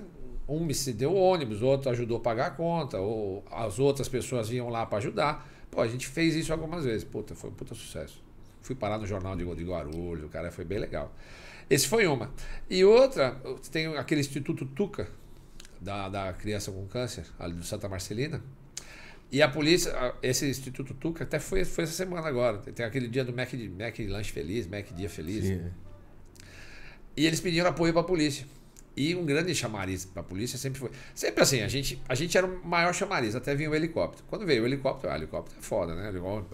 um me deu ônibus, outro ajudou a pagar a conta, ou as outras pessoas iam lá para ajudar. Pô, a gente fez isso algumas vezes. Puta, foi um puta sucesso. Fui parar no jornal de, de Guarulhos, o cara foi bem legal. Esse foi uma. E outra, tem aquele Instituto Tuca, da, da criança com câncer, ali do Santa Marcelina. E a polícia, esse Instituto Tuca, até foi, foi essa semana agora. Tem aquele dia do Mac, Mac Lanche Feliz, Mac Dia Feliz. Sim. E eles pediram apoio para a polícia. E um grande chamariz para a polícia sempre foi. Sempre assim, a gente, a gente era o maior chamariz, até vinha o helicóptero. Quando veio o helicóptero, ah, o helicóptero é foda, né?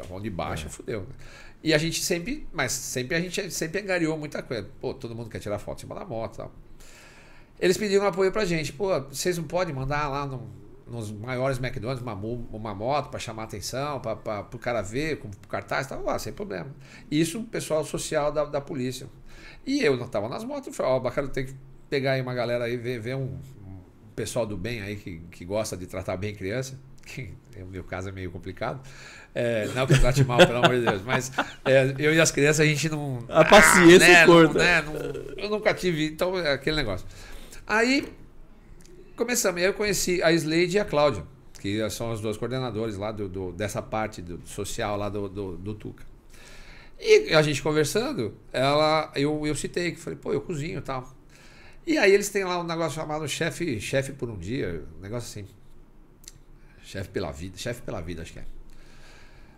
Onde baixa, é. fudeu. Né? E a gente sempre, mas sempre a gente sempre angariou muita coisa. Pô, todo mundo quer tirar foto em cima da moto e tal. Eles pediram apoio pra gente. Pô, vocês não podem mandar lá no, nos maiores McDonald's uma, uma moto para chamar atenção, para o cara ver, com cartaz, tava lá, sem problema. Isso o pessoal social da, da polícia. E eu não tava nas motos, falei, ó, oh, bacana, tem que pegar aí uma galera aí, ver, ver um, um pessoal do bem aí que, que gosta de tratar bem criança, *laughs* que no meu caso é meio complicado. É, não que eu trate mal, pelo amor de Deus, mas é, eu e as crianças a gente não.
A paciência ah, né,
curta. Não, né, não, eu nunca tive, então é aquele negócio. Aí começamos, eu conheci a Slade e a Cláudia, que são as duas coordenadores lá do, do dessa parte do, social lá do, do, do, Tuca. E a gente conversando, ela, eu, eu citei que falei, pô, eu cozinho e tal. E aí eles têm lá um negócio chamado chefe, chefe por um dia, um negócio assim. Chefe pela vida, chefe pela vida, acho que é.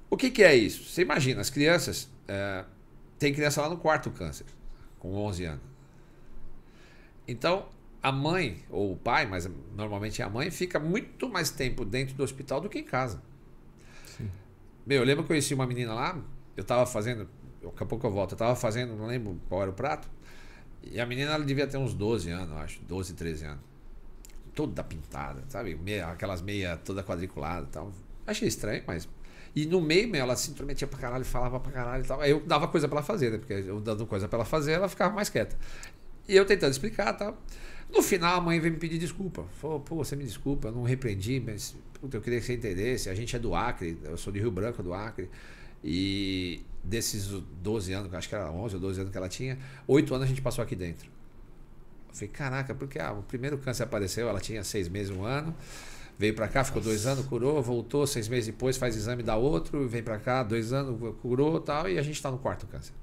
O que, que é isso? Você imagina, as crianças. É, tem criança lá no quarto câncer, com 11 anos. Então, a mãe, ou o pai, mas normalmente é a mãe, fica muito mais tempo dentro do hospital do que em casa. Sim. Meu, eu lembro que eu conheci uma menina lá, eu estava fazendo, daqui a pouco eu volto, eu estava fazendo, não lembro qual era o prato, e a menina ela devia ter uns 12 anos, acho, 12, 13 anos. Toda pintada, sabe? Meia, aquelas meias toda quadriculada e tal. Achei estranho, mas e no meio, meu, ela se intrometia pra caralho, falava pra caralho e tal. Aí eu dava coisa pra ela fazer, né? Porque eu dando coisa pra ela fazer, ela ficava mais quieta. E eu tentando explicar tal. No final, a mãe veio me pedir desculpa. Falou, pô, você me desculpa, eu não repreendi, mas puta, eu queria que você entendesse. A gente é do Acre, eu sou de Rio Branco, do Acre. E desses 12 anos, acho que era 11 ou 12 anos que ela tinha, 8 anos a gente passou aqui dentro. Eu falei, caraca, porque ah, o primeiro câncer apareceu, ela tinha seis meses, um ano. Veio para cá, ficou dois anos, curou, voltou, seis meses depois faz exame, dá outro, vem para cá, dois anos, curou tal, e a gente está no quarto câncer.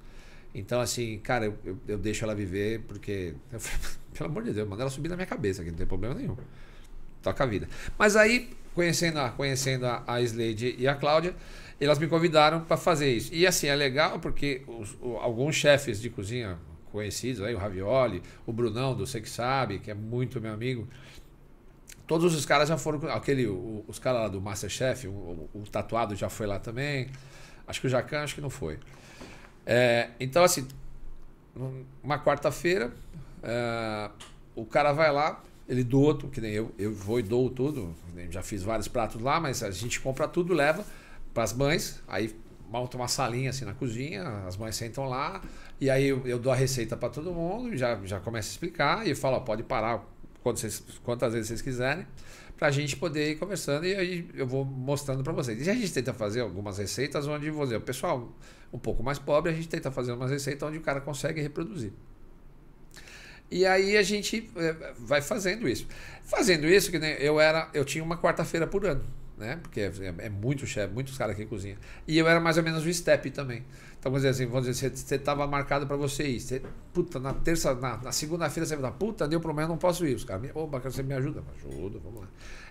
Então, assim, cara, eu, eu, eu deixo ela viver porque, *laughs* eu, pelo amor de Deus, manda ela subir na minha cabeça, que não tem problema nenhum. Toca a vida. Mas aí, conhecendo a, conhecendo a, a Slade e a Cláudia, elas me convidaram para fazer isso. E assim, é legal porque os, o, alguns chefes de cozinha conhecidos, aí, o Ravioli, o Brunão do Sei Que Sabe, que é muito meu amigo, todos os caras já foram. Aquele, o, os caras lá do Masterchef, o, o, o, tatuado já foi lá também. Acho que o Jacan, acho que não foi. É, então, assim, uma quarta-feira, é, o cara vai lá, ele doa, que nem eu, eu vou e dou tudo. Já fiz vários pratos lá, mas a gente compra tudo, leva para as mães, aí monta uma salinha assim na cozinha, as mães sentam lá, e aí eu, eu dou a receita para todo mundo, já, já começo a explicar, e falo, ó, pode parar quantas, vezes vocês quiserem, para a gente poder ir conversando, e aí eu vou mostrando para vocês. E a gente tenta fazer algumas receitas onde, dizer, o pessoal um pouco mais pobre, a gente tenta fazer umas receitas onde o cara consegue reproduzir. E aí a gente é, vai fazendo isso. Fazendo isso, que eu era, eu tinha uma quarta-feira por ano, né? Porque é, é muito chefe, muitos caras que cozinham. E eu era mais ou menos o step também. Então, vamos dizer assim, vamos dizer, você estava marcado para você ir. Você, puta, na terça, na, na segunda-feira você vai dar, puta, deu problema, não posso ir. Os caras, ô, bacana, você me ajuda? Ajuda, vamos lá.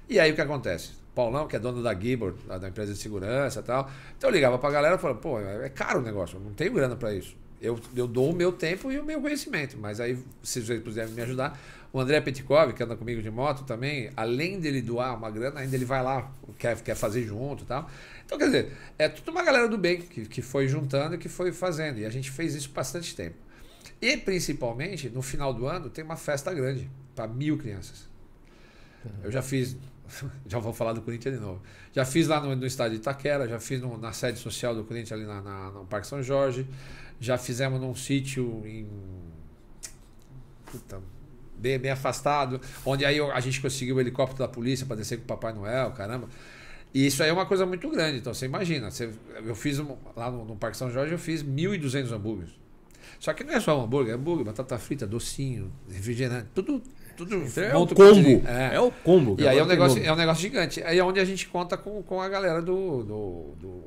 E aí o que acontece? Paulão, que é dono da Gibor, da empresa de segurança e tal. Então eu ligava pra galera e falava, pô, é caro o negócio, eu não tenho grana para isso. Eu, eu dou o meu tempo e o meu conhecimento, mas aí, se vocês puderem me ajudar, o André Petkov, que anda comigo de moto também, além dele doar uma grana, ainda ele vai lá, quer, quer fazer junto e tal. Então, quer dizer, é tudo uma galera do bem que, que foi juntando e que foi fazendo. E a gente fez isso bastante tempo. E, principalmente, no final do ano, tem uma festa grande para mil crianças. Eu já fiz *laughs* já vou falar do Corinthians de novo. Já fiz lá no, no estádio de Itaquera, já fiz no, na sede social do Corinthians ali na, na, no Parque São Jorge, já fizemos num sítio em. Puta, bem, bem afastado, onde aí a gente conseguiu o helicóptero da polícia para descer com o Papai Noel, caramba. E isso aí é uma coisa muito grande. Então você imagina, você, eu fiz lá no, no Parque São Jorge, eu fiz 1.200 hambúrgueres. Só que não é só um hambúrguer, é hambúrguer, batata frita, docinho, refrigerante, tudo tudo
então é o combo. É. é. o combo.
E aí é um, negócio, é um negócio gigante. Aí é onde a gente conta com, com a galera do, do, do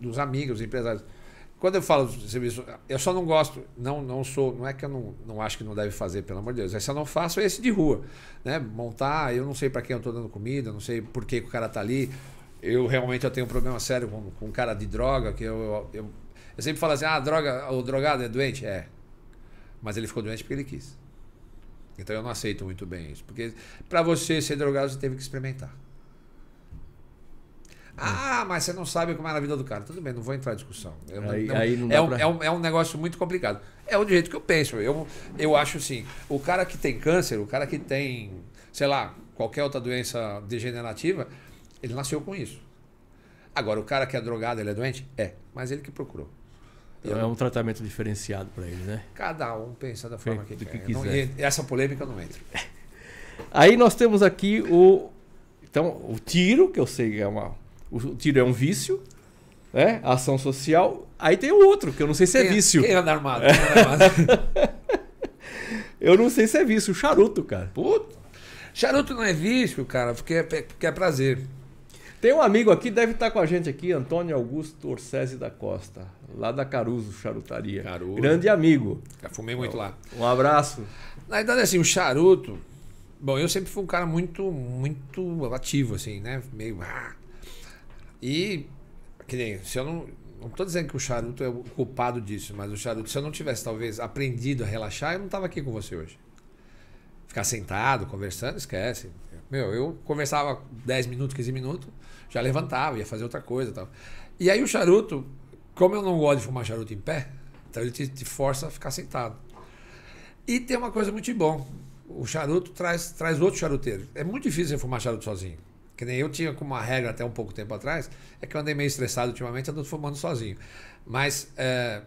dos amigos, empresários. Quando eu falo de serviço, eu só não gosto, não não sou, não é que eu não, não acho que não deve fazer, pelo amor de Deus. Esse eu não faço é esse de rua, né? Montar, eu não sei para quem eu estou dando comida, não sei por que o cara tá ali. Eu realmente eu tenho um problema sério com, com um cara de droga, que eu, eu, eu, eu sempre falo assim, ah, droga, o drogado é doente? É. Mas ele ficou doente porque ele quis. Então eu não aceito muito bem isso. Porque para você ser drogado, você teve que experimentar. Ah, mas você não sabe como é na vida do cara. Tudo bem, não vou entrar em discussão.
Aí, não, aí não
é, um, pra... é, um, é um negócio muito complicado. É o jeito que eu penso. Eu, eu acho assim: o cara que tem câncer, o cara que tem, sei lá, qualquer outra doença degenerativa, ele nasceu com isso. Agora, o cara que é drogado, ele é doente? É, mas ele que procurou.
Então é um tratamento diferenciado para ele, né?
Cada um pensa da forma que, que quer. Não, essa polêmica não entra. *laughs*
Aí nós temos aqui o. Então, o tiro, que eu sei que é uma. O tiro é um vício, né? A ação social. Aí tem o outro, que eu não sei se é quem, vício.
Quem anda armado? Quem anda armado? *laughs*
eu não sei se é vício. Charuto, cara.
Puta. Charuto não é vício, cara, porque é, porque é prazer.
Tem um amigo aqui, deve estar com a gente aqui, Antônio Augusto Orsese da Costa, lá da Caruso Charutaria. Caruso. Grande amigo.
Já fumei muito lá.
Um abraço.
Na verdade, assim, o charuto. Bom, eu sempre fui um cara muito, muito ativo, assim, né? Meio. Ah. E. Que nem. Se eu não. Não estou dizendo que o charuto é o culpado disso, mas o charuto, se eu não tivesse talvez aprendido a relaxar, eu não estava aqui com você hoje. Ficar sentado, conversando, esquece. Meu, eu conversava 10 minutos, 15 minutos, já levantava, ia fazer outra coisa tal. E aí o charuto, como eu não gosto de fumar charuto em pé, então ele te, te força a ficar sentado. E tem uma coisa muito bom. O charuto traz, traz outro charuteiro. É muito difícil você fumar charuto sozinho. Que nem eu tinha como uma regra até um pouco tempo atrás, é que eu andei meio estressado ultimamente, ando fumando sozinho. Mas é,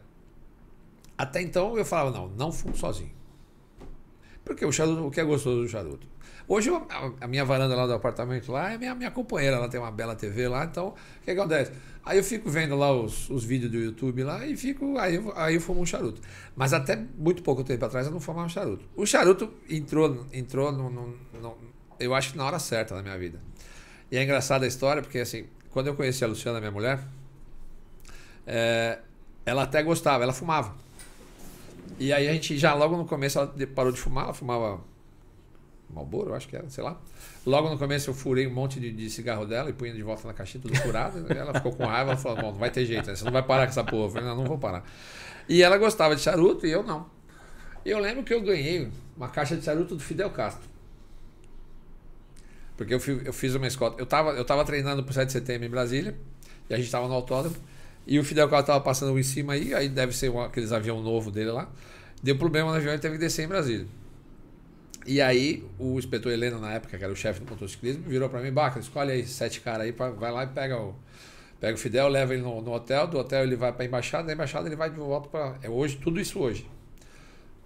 até então eu falava, não, não fumo sozinho. Porque o charuto, o que é gostoso do charuto? Hoje a, a, minha varanda lá do apartamento lá é minha, minha companheira, ela tem uma bela TV lá, então o que acontece? Aí eu fico vendo lá os, os vídeos do YouTube lá e fico. Aí eu, aí eu fumo um charuto. Mas até muito pouco tempo atrás eu não fumava um charuto. O charuto entrou, entrou no, no, no, eu acho que na hora certa na minha vida. E é engraçada a história, porque assim, quando eu conheci a Luciana, minha mulher, é, ela até gostava, ela fumava. E aí a gente já logo no começo ela parou de fumar, ela fumava Malboro, acho que era, sei lá. Logo no começo eu furei um monte de, de cigarro dela e punha de volta na caixinha, tudo furado. ela ficou com raiva, ela falou, não vai ter jeito, né? você não vai parar com essa porra. Eu falei, não, não vou parar. E ela gostava de charuto e eu não. E eu lembro que eu ganhei uma caixa de charuto do Fidel Castro. Porque eu, fui, eu fiz uma escola. Eu estava eu tava treinando pro 7 de setembro em Brasília, e a gente estava no autódromo, e o Fidel Castro estava passando em cima aí, aí deve ser aqueles avião novo dele lá. Deu problema no avião e teve que descer em Brasília. E aí, o inspetor Helena, na época, que era o chefe do motociclismo, virou para mim, Baca, escolhe aí sete caras aí, pra, vai lá e pega o, pega o Fidel, leva ele no, no hotel, do hotel ele vai para a embaixada, da embaixada ele vai de volta para... É hoje, tudo isso hoje.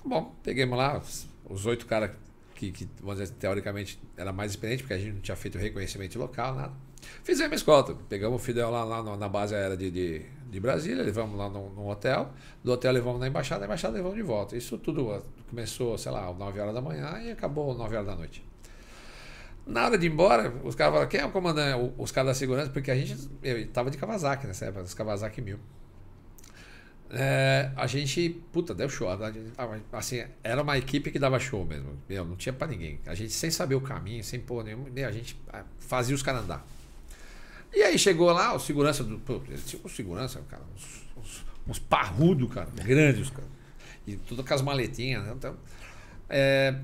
Bom, peguemos lá os oito caras que, que, dizer, teoricamente era mais experiente, porque a gente não tinha feito reconhecimento local, nada. Fizemos a escolta, pegamos o Fidel lá, lá na base aérea de, de, de Brasília, levamos lá no, hotel, do hotel levamos na embaixada, da embaixada levamos de volta. Isso tudo começou, sei lá, às 9 horas da manhã e acabou às 9 horas da noite. Na hora de ir embora, os caras falaram, quem é o comandante? Os caras da segurança, porque a gente estava de Kawasaki nessa época, os Kawasaki 1000. É, a gente, puta, deu show. Assim, era uma equipe que dava show mesmo. Meu, não tinha para ninguém. A gente sem saber o caminho, sem pôr nenhum. A gente fazia os caras andar. E aí chegou lá, o segurança do. Pô, o segurança, cara, uns, uns, uns parrudos, cara, grandes, cara. E tudo com as maletinhas, né? Então, é,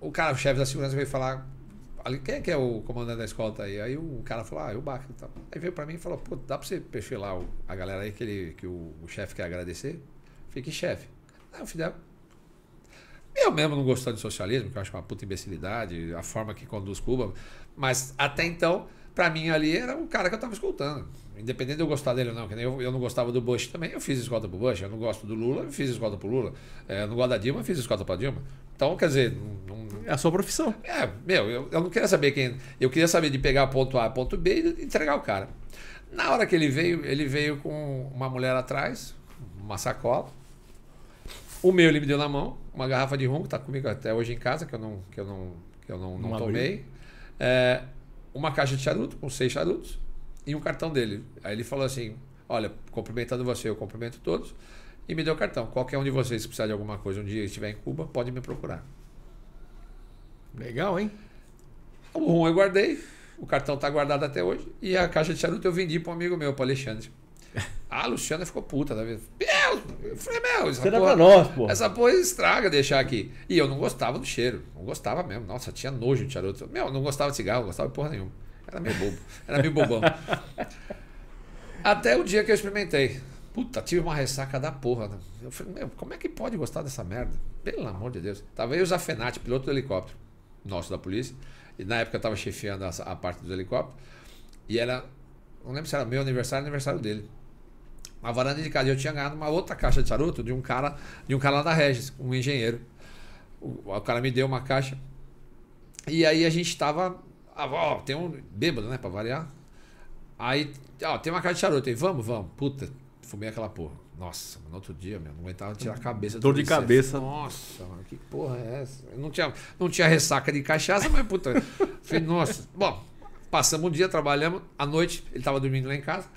o cara, o chefe da segurança veio falar. Ali, quem é que é o comandante da escolta aí? Aí o cara falou, ah, é o Baca e tal. Aí veio pra mim e falou, pô, dá pra você perfilar a galera aí que, ele, que o, o chefe quer agradecer? Fique chefe. Não, Fidel. Eu mesmo não gostou de socialismo, que eu acho uma puta imbecilidade, a forma que conduz Cuba. Mas até então para mim ali era o cara que eu estava escoltando. Independente de eu gostar dele ou não, que nem eu, eu não gostava do Bush também, eu fiz escolta pro Bush. Eu não gosto do Lula, eu fiz escolta pro Lula. É, eu não gosto da Dilma, eu fiz escolta pra Dilma. Então, quer dizer. Não,
não... É a sua profissão.
É, meu, eu, eu não queria saber quem. Eu queria saber de pegar ponto A, ponto B e entregar o cara. Na hora que ele veio, ele veio com uma mulher atrás, uma sacola. O meu ele me deu na mão, uma garrafa de rum, que tá comigo até hoje em casa, que eu não, que eu não, que eu não, não tomei. É, uma caixa de charuto, com seis charutos, e um cartão dele. Aí ele falou assim: Olha, cumprimentando você, eu cumprimento todos. E me deu o cartão. Qualquer um de vocês que precisar de alguma coisa um dia estiver em Cuba, pode me procurar.
Legal, hein?
O rum eu guardei, o cartão está guardado até hoje. E a caixa de charuto eu vendi para um amigo meu, para Alexandre. A *laughs* Luciana ficou puta, tá vendo? Meu, eu falei, meu, essa
porra, pra nós, pô.
Essa porra estraga deixar aqui. E eu não gostava do cheiro. Não gostava mesmo. Nossa, tinha nojo de charuto. Meu, não gostava de cigarro, não gostava de porra nenhuma. Era meio bobo. Era meio bobão. *laughs* Até o dia que eu experimentei. Puta, tive uma ressaca da porra. Eu falei, meu, como é que pode gostar dessa merda? Pelo amor de Deus. Tava eu o Zafenati, piloto do helicóptero, nosso da polícia. E na época eu tava chefiando a, a parte do helicóptero. E era, não lembro se era meu aniversário ou aniversário dele uma varanda de casa. Eu tinha ganhado uma outra caixa de charuto de um cara, de um cara lá da Regis, um engenheiro. O, o cara me deu uma caixa. E aí a gente estava. Ó, tem um bêbado, né? Pra variar. Aí, ó, tem uma caixa de charuto aí, vamos, vamos. Puta, fumei aquela porra. Nossa, no outro dia, meu, não aguentava tirar a cabeça.
Dor de cabeça.
Nossa, mano, que porra é essa? Eu não tinha, não tinha ressaca de cachaça, mas puta. falei, nossa. Bom, passamos um dia, trabalhamos. À noite, ele tava dormindo lá em casa.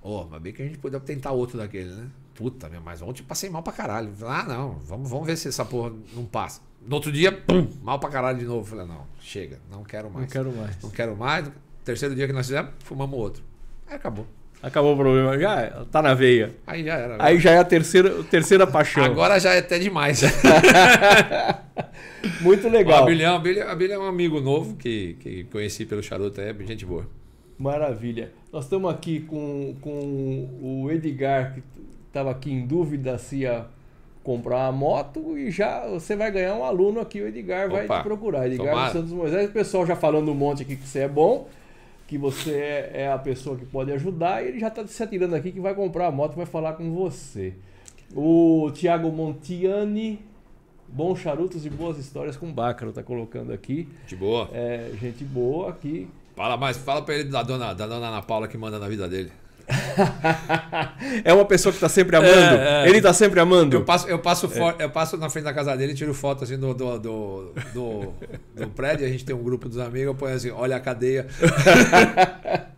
Ó, oh, mas bem que a gente podia tentar outro daquele, né? Puta, meu, mas ontem passei mal pra caralho. Ah, não, vamos, vamos ver se essa porra não passa. No outro dia, pum, mal pra caralho de novo. Falei, não, chega, não quero mais.
Não quero mais.
Não quero mais. Terceiro dia que nós fizemos, fumamos outro. Aí acabou.
Acabou o problema, já tá na veia.
Aí já era.
Aí já é a terceira, terceira paixão.
Agora já é até demais. *laughs*
Muito legal.
a Bilhão, a Bilhão é um amigo novo que, que conheci pelo charuto, é gente boa.
Maravilha. Nós estamos aqui com, com o Edgar, que estava aqui em dúvida se ia comprar uma moto e já você vai ganhar um aluno aqui, o Edgar Opa, vai te procurar. Edgar Santos Moisés, o pessoal já falando um monte aqui que você é bom, que você é, é a pessoa que pode ajudar, e ele já está se atirando aqui que vai comprar a moto vai falar com você. O Thiago Montiani Bons charutos e boas histórias com Bácaro, tá colocando aqui.
De boa.
É, gente boa aqui.
Fala mais, fala pra ele da dona, da dona Ana Paula que manda na vida dele. *laughs*
é uma pessoa que tá sempre amando. É, é. Ele tá sempre amando.
Eu passo, eu, passo for, eu passo na frente da casa dele, tiro foto assim do, do, do, do, do prédio. A gente tem um grupo dos amigos, eu ponho assim: olha a cadeia. *laughs*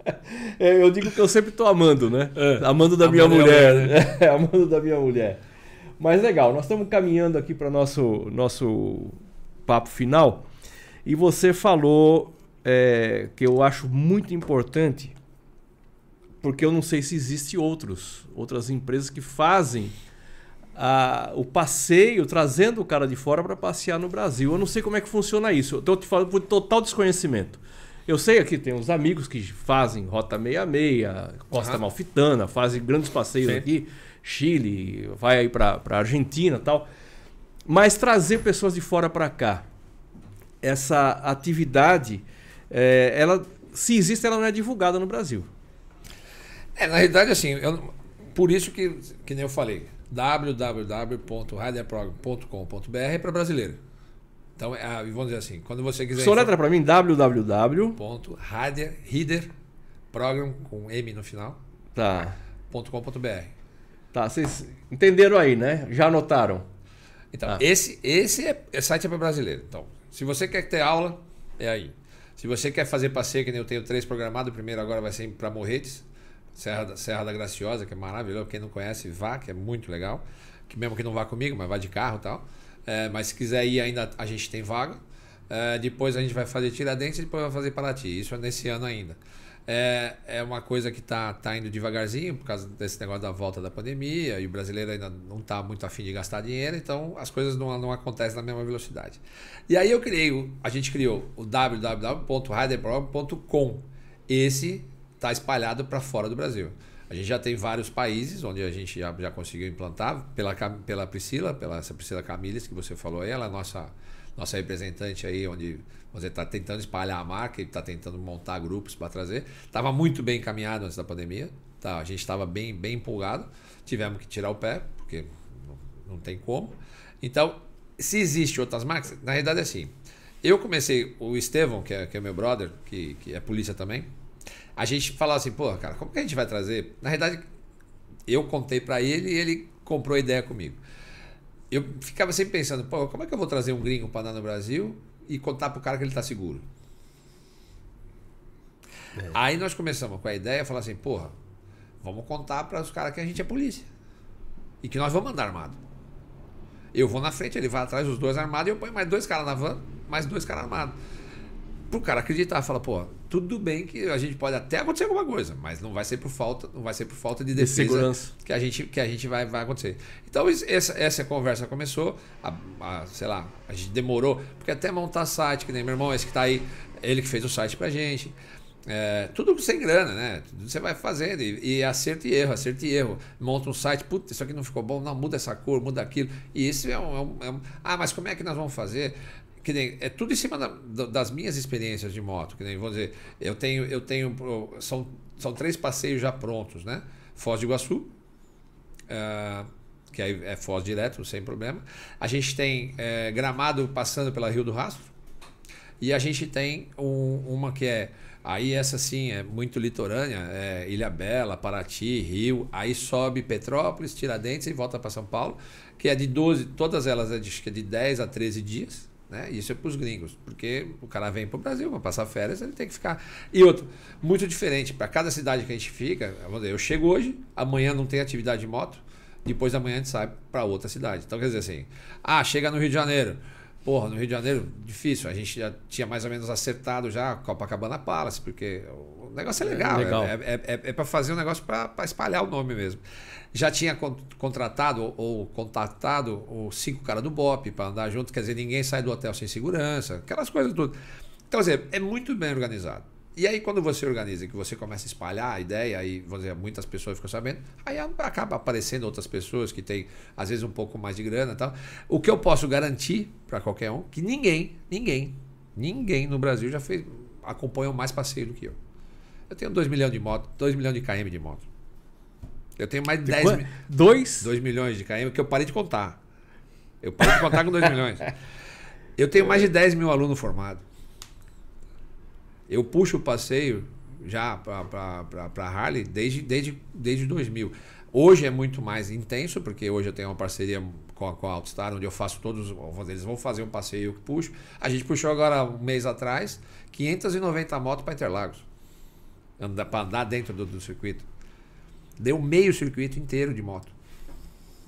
É, eu digo que eu sempre tô amando, né? É. Amando da minha mulher. Né? É, *laughs* amando da minha mulher. Mas legal, nós estamos caminhando aqui para nosso nosso papo final. E você falou é, que eu acho muito importante porque eu não sei se existe outros, outras empresas que fazem a, o passeio trazendo o cara de fora para passear no Brasil. Eu não sei como é que funciona isso. Eu te falando por total desconhecimento. Eu sei aqui tem uns amigos que fazem Rota 66, Costa uhum. Malfitana, fazem grandes passeios Sim. aqui, Chile, vai aí para Argentina tal. Mas trazer pessoas de fora para cá, essa atividade, é, ela, se existe, ela não é divulgada no Brasil.
É, na realidade, assim, eu, por isso que, que nem eu falei, www.riderprogram.com.br é para brasileiro. Então, é, vamos dizer assim, quando você quiser.
Só letra para mim, www.
program com M no final.
Tá.
.com.br.
Tá, vocês entenderam aí, né? Já anotaram.
Então, ah. esse, esse é, é site é para brasileiro. Então, se você quer ter aula, é aí. Se você quer fazer passeio, que nem eu tenho três programados, o primeiro agora vai ser para Morretes. Serra da, Serra da Graciosa, que é maravilhoso. Quem não conhece, vá, que é muito legal. Que mesmo que não vá comigo, mas vá de carro e tal. É, mas se quiser ir ainda, a gente tem vaga. É, depois a gente vai fazer Tiradentes e depois vai fazer Paraty. Isso é nesse ano ainda. É, é uma coisa que está tá indo devagarzinho por causa desse negócio da volta da pandemia e o brasileiro ainda não está muito afim de gastar dinheiro, então as coisas não, não acontecem na mesma velocidade. E aí eu criei, a gente criou o www.riderprogram.com. Esse está espalhado para fora do Brasil. A gente já tem vários países onde a gente já, já conseguiu implantar, pela, pela Priscila, pela essa Priscila Camilles que você falou aí, ela é nossa, nossa representante aí, onde você está tentando espalhar a marca e está tentando montar grupos para trazer. Estava muito bem encaminhado antes da pandemia, tá? a gente estava bem, bem empolgado, tivemos que tirar o pé, porque não, não tem como. Então, se existe outras marcas, na realidade é assim. Eu comecei, o Estevão, que é, que é meu brother, que, que é polícia também, a gente falava assim, pô, cara, como que a gente vai trazer? Na verdade, eu contei para ele e ele comprou a ideia comigo. Eu ficava sempre pensando, pô, como é que eu vou trazer um gringo para andar no Brasil e contar pro cara que ele tá seguro? É. Aí nós começamos com a ideia, falar assim, porra, vamos contar para os caras que a gente é polícia. E que nós vamos andar armado. Eu vou na frente, ele vai atrás dos dois armados e eu ponho mais dois caras na van, mais dois caras armados pro cara acreditar, fala, pô, tudo bem que a gente pode até acontecer alguma coisa, mas não vai ser por falta, não vai ser por falta de defesa de segurança. que a gente que a gente vai, vai acontecer. Então essa, essa conversa começou, a, a, sei lá, a gente demorou, porque até montar site, que nem meu irmão esse que tá aí, ele que fez o site pra gente. É, tudo sem grana, né? Tudo você vai fazendo e, e acerto e erro, acerto e erro. Monta um site, putz, isso aqui não ficou bom, não, muda essa cor, muda aquilo. E isso é um, é um, é um, Ah, mas como é que nós vamos fazer? Que nem, é tudo em cima da, das minhas experiências de moto. Que nem, vou dizer, eu tenho, eu tenho são, são três passeios já prontos, né? Foz do Iguaçu, uh, que aí é Foz direto, sem problema. A gente tem é, Gramado passando pela Rio do Rastro. E a gente tem um, uma que é Aí essa sim é muito litorânea, é Ilha Bela, Paraty, Rio, aí sobe Petrópolis, Tiradentes e volta para São Paulo, que é de 12, todas elas é de, é de 10 a 13 dias. Né? Isso é para os gringos, porque o cara vem para o Brasil para passar férias, ele tem que ficar. E outro, muito diferente, para cada cidade que a gente fica, vamos dizer, eu chego hoje, amanhã não tem atividade de moto, depois da manhã a gente sai para outra cidade. Então, quer dizer assim, ah, chega no Rio de Janeiro. Porra, no Rio de Janeiro, difícil. A gente já tinha mais ou menos acertado já Copacabana Palace, porque o negócio é legal. É, legal. é, é, é, é para fazer um negócio para espalhar o nome mesmo já tinha contratado ou contatado os cinco caras do BOP para andar junto, quer dizer, ninguém sai do hotel sem segurança, aquelas coisas tudo. Então, quer dizer, é muito bem organizado. E aí, quando você organiza, que você começa a espalhar a ideia, aí vamos dizer, muitas pessoas ficam sabendo, aí acaba aparecendo outras pessoas que têm, às vezes, um pouco mais de grana e tal. O que eu posso garantir para qualquer um, que ninguém, ninguém, ninguém no Brasil já fez, acompanhou mais passeio do que eu. Eu tenho 2 milhões de moto, 2 milhões de km de moto. Eu tenho mais de 10
Dois?
2 milhões de km que eu parei de contar. Eu paro de contar com 2 milhões. Eu tenho mais de 10 mil alunos formados. Eu puxo o passeio já para Harley desde, desde, desde 2000. Hoje é muito mais intenso, porque hoje eu tenho uma parceria com a, com a Outstar, onde eu faço todos. Eles vão fazer um passeio que puxo. A gente puxou agora um mês atrás 590 motos para Interlagos. Para andar dentro do, do circuito. Deu meio circuito inteiro de moto.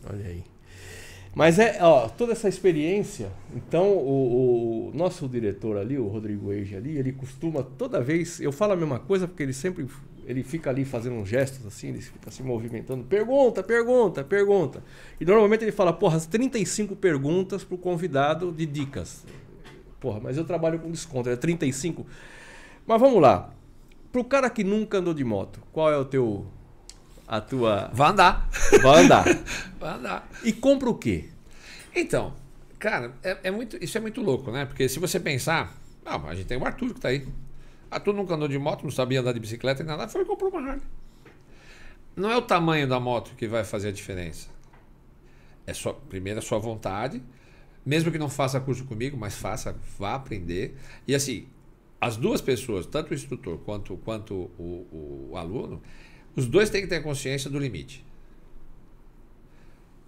Olha aí. Mas é, ó, toda essa experiência, então o, o nosso diretor ali, o Rodrigo Eige ali, ele costuma toda vez, eu falo a mesma coisa porque ele sempre ele fica ali fazendo gestos assim, ele fica se movimentando, pergunta, pergunta, pergunta. E normalmente ele fala, porra, as 35 perguntas pro convidado de dicas. Porra, mas eu trabalho com desconto, é 35. Mas vamos lá. Pro cara que nunca andou de moto, qual é o teu a tua.
Vai andar.
Vai andar. *laughs*
Vai andar.
E compra o quê?
Então, cara, é, é, muito, isso é muito louco, né? Porque se você pensar. Não, a gente tem o Arthur que tá aí. Arthur nunca andou de moto, não sabia andar de bicicleta e nada, foi e comprou uma Harley. Não é o tamanho da moto que vai fazer a diferença. É só, primeiro a sua vontade. Mesmo que não faça curso comigo, mas faça, vá aprender. E assim, as duas pessoas, tanto o instrutor quanto, quanto o, o, o aluno, os dois têm que ter consciência do limite.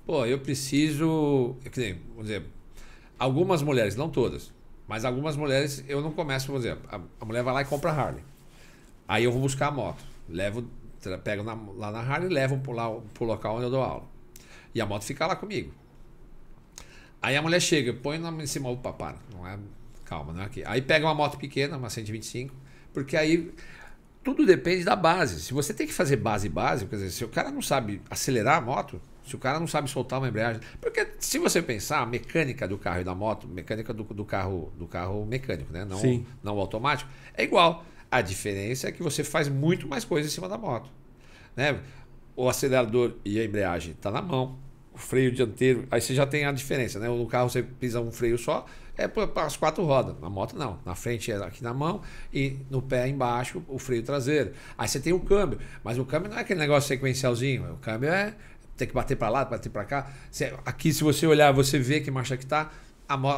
Pô, eu preciso. Vamos dizer, algumas mulheres, não todas, mas algumas mulheres eu não começo, vamos dizer, a, a mulher vai lá e compra a Harley. Aí eu vou buscar a moto. Levo, pego na, lá na Harley e levo para o local onde eu dou aula. E a moto fica lá comigo. Aí a mulher chega, põe na, em cima, opa, para, não é, calma, não é aqui. Aí pega uma moto pequena, uma 125, porque aí tudo depende da base. Se você tem que fazer base básica, quer dizer, se o cara não sabe acelerar a moto, se o cara não sabe soltar uma embreagem. Porque se você pensar, a mecânica do carro e da moto, mecânica do, do carro do carro mecânico, né? Não, Sim. não automático, é igual. A diferença é que você faz muito mais coisa em cima da moto. Né? O acelerador e a embreagem está na mão. O freio dianteiro, aí você já tem a diferença, né? No carro você pisa um freio só, é para as quatro rodas. Na moto não. Na frente é aqui na mão e no pé embaixo o freio traseiro. Aí você tem o câmbio, mas o câmbio não é aquele negócio sequencialzinho. O câmbio é tem que bater para lá, bater para cá. aqui se você olhar, você vê que marcha que tá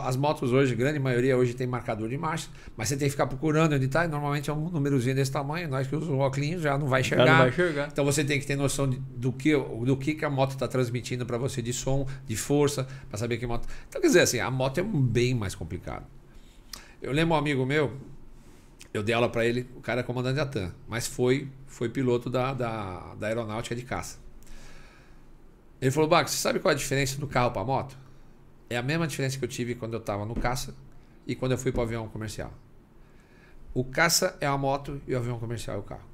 as motos hoje, grande maioria hoje tem marcador de marcha, mas você tem que ficar procurando onde está, e normalmente é um númerozinho desse tamanho, nós que usamos o óculos já não vai enxergar. Já não vai enxergar. Então você tem que ter noção de, do, que, do que, que a moto está transmitindo para você de som, de força, para saber que moto. Então quer dizer assim, a moto é bem mais complicado. Eu lembro um amigo meu, eu dei aula para ele, o cara é comandante da TAM, mas foi, foi piloto da, da, da aeronáutica de caça. Ele falou, Baco, você sabe qual é a diferença do carro para moto? É a mesma diferença que eu tive quando eu estava no caça e quando eu fui para o avião comercial. O caça é a moto e o avião comercial é o carro.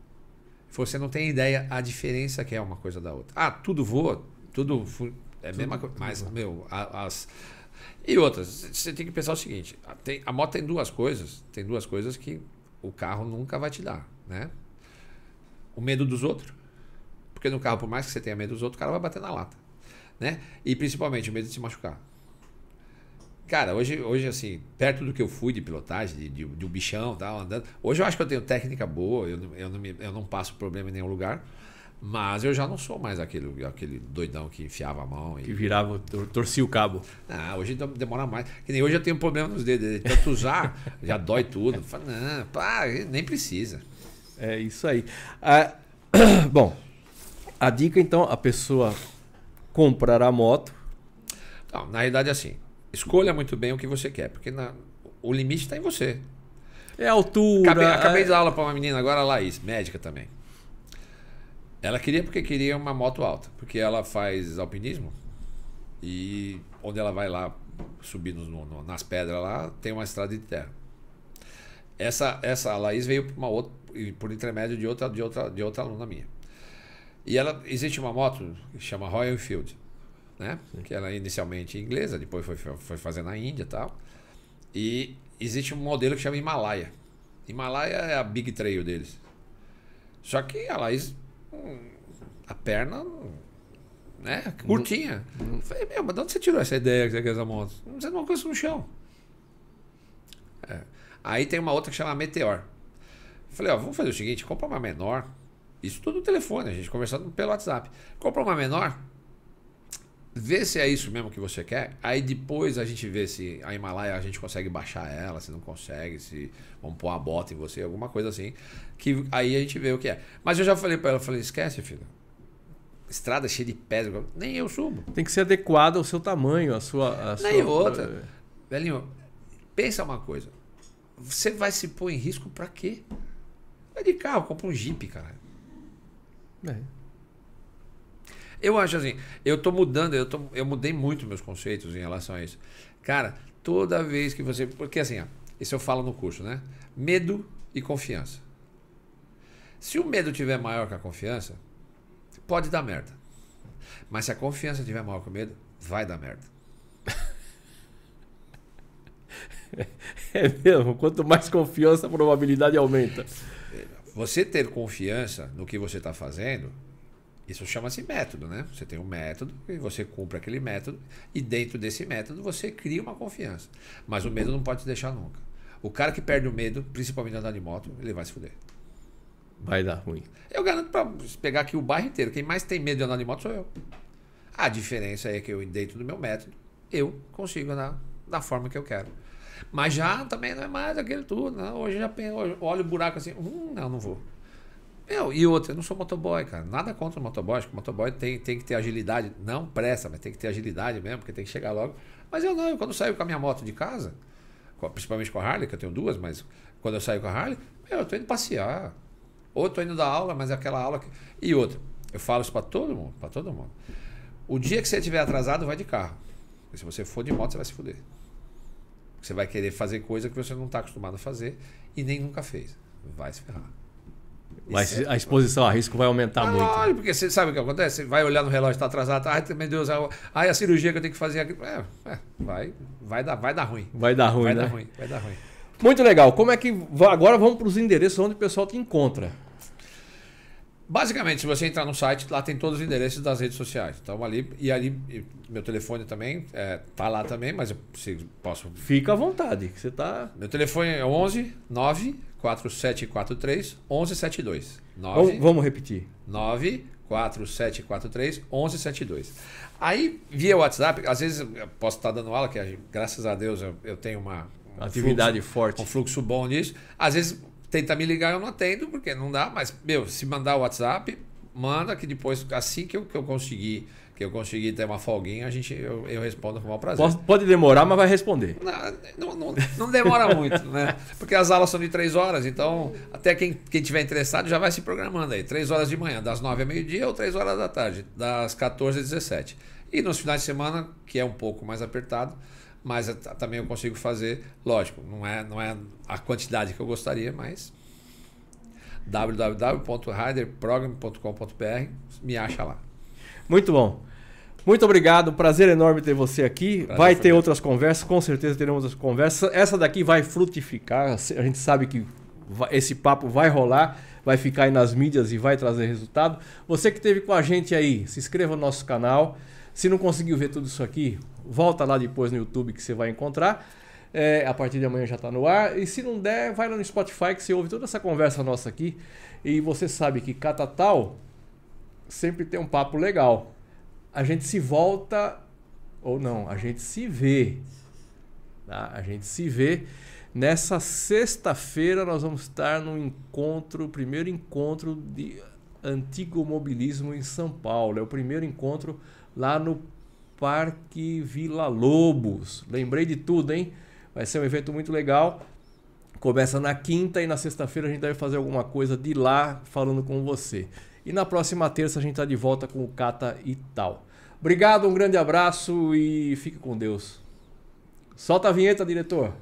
Você não tem ideia a diferença que é uma coisa da outra. Ah, tudo voa, tudo é a mesma coisa. Mas, meu, as. E outras, você tem que pensar o seguinte: tem, a moto tem duas coisas, tem duas coisas que o carro nunca vai te dar, né? O medo dos outros. Porque no carro, por mais que você tenha medo dos outros, o cara vai bater na lata. Né? E principalmente o medo de se machucar. Cara, hoje, hoje assim, perto do que eu fui de pilotagem, de, de, de um bichão tal, andando. Hoje eu acho que eu tenho técnica boa, eu, eu, não, me, eu não passo problema em nenhum lugar. Mas eu já não sou mais aquele, aquele doidão que enfiava a mão. E...
Que virava, torcia o cabo.
Ah, hoje demora mais. Que nem hoje eu tenho um problema nos dedos. De tanto usar, *laughs* já dói tudo. Fala, não, pá, nem precisa.
É isso aí. Ah, *coughs* bom, a dica então, a pessoa comprar a moto.
Não, na realidade é assim escolha muito bem o que você quer, porque na, o limite está em você.
É a altura.
Acabei, acabei é... de dar aula para uma menina agora, Laís, médica também. Ela queria porque queria uma moto alta, porque ela faz alpinismo e onde ela vai lá subir no, no, nas pedras lá tem uma estrada de terra. Essa essa Laís veio por uma outra por intermédio de outra de outra de outra aluna minha. E ela existe uma moto que chama Royal Enfield né? Que ela é inicialmente inglesa, depois foi, foi fazer na Índia e tal. E existe um modelo que chama Himalaia. Himalaia é a big trail deles. Só que a Laís, hum, a perna, né, curtinha. Uhum. Falei, meu, mas de onde você tirou essa ideia que você quer essa moto? Você não alcança no chão. É. Aí tem uma outra que chama Meteor. Falei, ó, vamos fazer o seguinte, compra uma menor. Isso tudo no telefone, a gente conversando pelo WhatsApp. Compra uma menor, vê se é isso mesmo que você quer. Aí depois a gente vê se a Himalaia a gente consegue baixar ela, se não consegue, se vamos pôr uma bota em você, alguma coisa assim. Que aí a gente vê o que é. Mas eu já falei para ela, falei, esquece, filho. Estrada cheia de pedra, nem eu subo.
Tem que ser adequado ao seu tamanho, à sua. À
nem
sua...
outra. Velhinho, pensa uma coisa. Você vai se pôr em risco para quê? Vai de carro, compra um Jeep, cara. É. Eu acho assim, eu tô mudando, eu, tô, eu mudei muito meus conceitos em relação a isso. Cara, toda vez que você. Porque assim, ó, isso eu falo no curso, né? Medo e confiança. Se o medo tiver maior que a confiança, pode dar merda. Mas se a confiança tiver maior que o medo, vai dar merda. *laughs*
É mesmo, quanto mais confiança, a probabilidade aumenta.
Você ter confiança no que você está fazendo isso chama-se método, né? Você tem um método e você cumpre aquele método e dentro desse método você cria uma confiança. Mas o medo não pode te deixar nunca. O cara que perde o medo, principalmente andar de moto, ele vai se fuder.
Vai dar ruim.
Eu garanto para pegar aqui o bairro inteiro. Quem mais tem medo de andar de moto sou eu. A diferença é que eu, dentro do meu método, eu consigo andar da forma que eu quero. Mas já também não é mais aquele tudo. Não. Hoje já olho o buraco assim, hum, não, não vou. Meu, e outra, eu não sou motoboy, cara. Nada contra o motoboy. Acho que o motoboy tem, tem que ter agilidade. Não pressa, mas tem que ter agilidade mesmo, porque tem que chegar logo. Mas eu não, eu quando saio com a minha moto de casa, principalmente com a Harley, que eu tenho duas, mas quando eu saio com a Harley, meu, eu tô indo passear. Ou tô indo dar aula, mas é aquela aula que... E outra, eu falo isso para todo mundo, para todo mundo. O dia que você estiver atrasado, vai de carro. Porque se você for de moto, você vai se fuder. Você vai querer fazer coisa que você não está acostumado a fazer e nem nunca fez. Vai se ferrar.
Mas a exposição a risco vai aumentar ah, muito.
Olha, porque você sabe o que acontece? Você vai olhar no relógio, está atrasado, ai, meu Deus, ai, a cirurgia que eu tenho que fazer aqui. É, é, vai, vai, dar, vai dar ruim.
Vai dar ruim,
vai
né?
Dar ruim, vai dar ruim.
Muito legal. Como é que. Agora vamos para os endereços onde o pessoal te encontra.
Basicamente, se você entrar no site, lá tem todos os endereços das redes sociais. Então ali e ali meu telefone também é, tá lá também, mas eu posso.
Fica à vontade, que você tá.
Meu telefone é 11 9 4743 1172.
9, vamos, vamos repetir.
94743 1172. Aí, via WhatsApp, às vezes eu posso estar dando aula, que graças a Deus eu, eu tenho uma.
Um Atividade
fluxo,
forte.
Um fluxo bom nisso. Às vezes tenta me ligar, eu não atendo, porque não dá, mas, meu, se mandar o WhatsApp, manda que depois, assim que eu, que eu conseguir que eu consegui ter uma folguinha, a gente, eu, eu respondo com o maior prazer.
Pode, pode demorar, mas vai responder.
Não, não, não, demora muito, né? Porque as aulas são de três horas, então até quem, quem tiver interessado já vai se programando aí. Três horas de manhã, das nove a meio-dia ou três horas da tarde, das 14 às 17. E nos finais de semana, que é um pouco mais apertado, mas também eu consigo fazer, lógico, não é, não é a quantidade que eu gostaria, mas www.riderprogram.com.br me acha lá.
Muito bom. Muito obrigado, prazer enorme ter você aqui. Prazer vai ter outras conversas, com certeza teremos outras conversas. Essa daqui vai frutificar, a gente sabe que esse papo vai rolar, vai ficar aí nas mídias e vai trazer resultado. Você que esteve com a gente aí, se inscreva no nosso canal. Se não conseguiu ver tudo isso aqui, volta lá depois no YouTube que você vai encontrar. É, a partir de amanhã já está no ar. E se não der, vai lá no Spotify que você ouve toda essa conversa nossa aqui. E você sabe que Catatal sempre tem um papo legal a gente se volta, ou não, a gente se vê. Tá? A gente se vê. Nessa sexta-feira nós vamos estar no encontro, primeiro encontro de antigo mobilismo em São Paulo. É o primeiro encontro lá no Parque Vila Lobos. Lembrei de tudo, hein? Vai ser um evento muito legal. Começa na quinta e na sexta-feira a gente vai fazer alguma coisa de lá falando com você. E na próxima terça a gente está de volta com o Cata e tal. Obrigado, um grande abraço e fique com Deus. Solta a vinheta, diretor.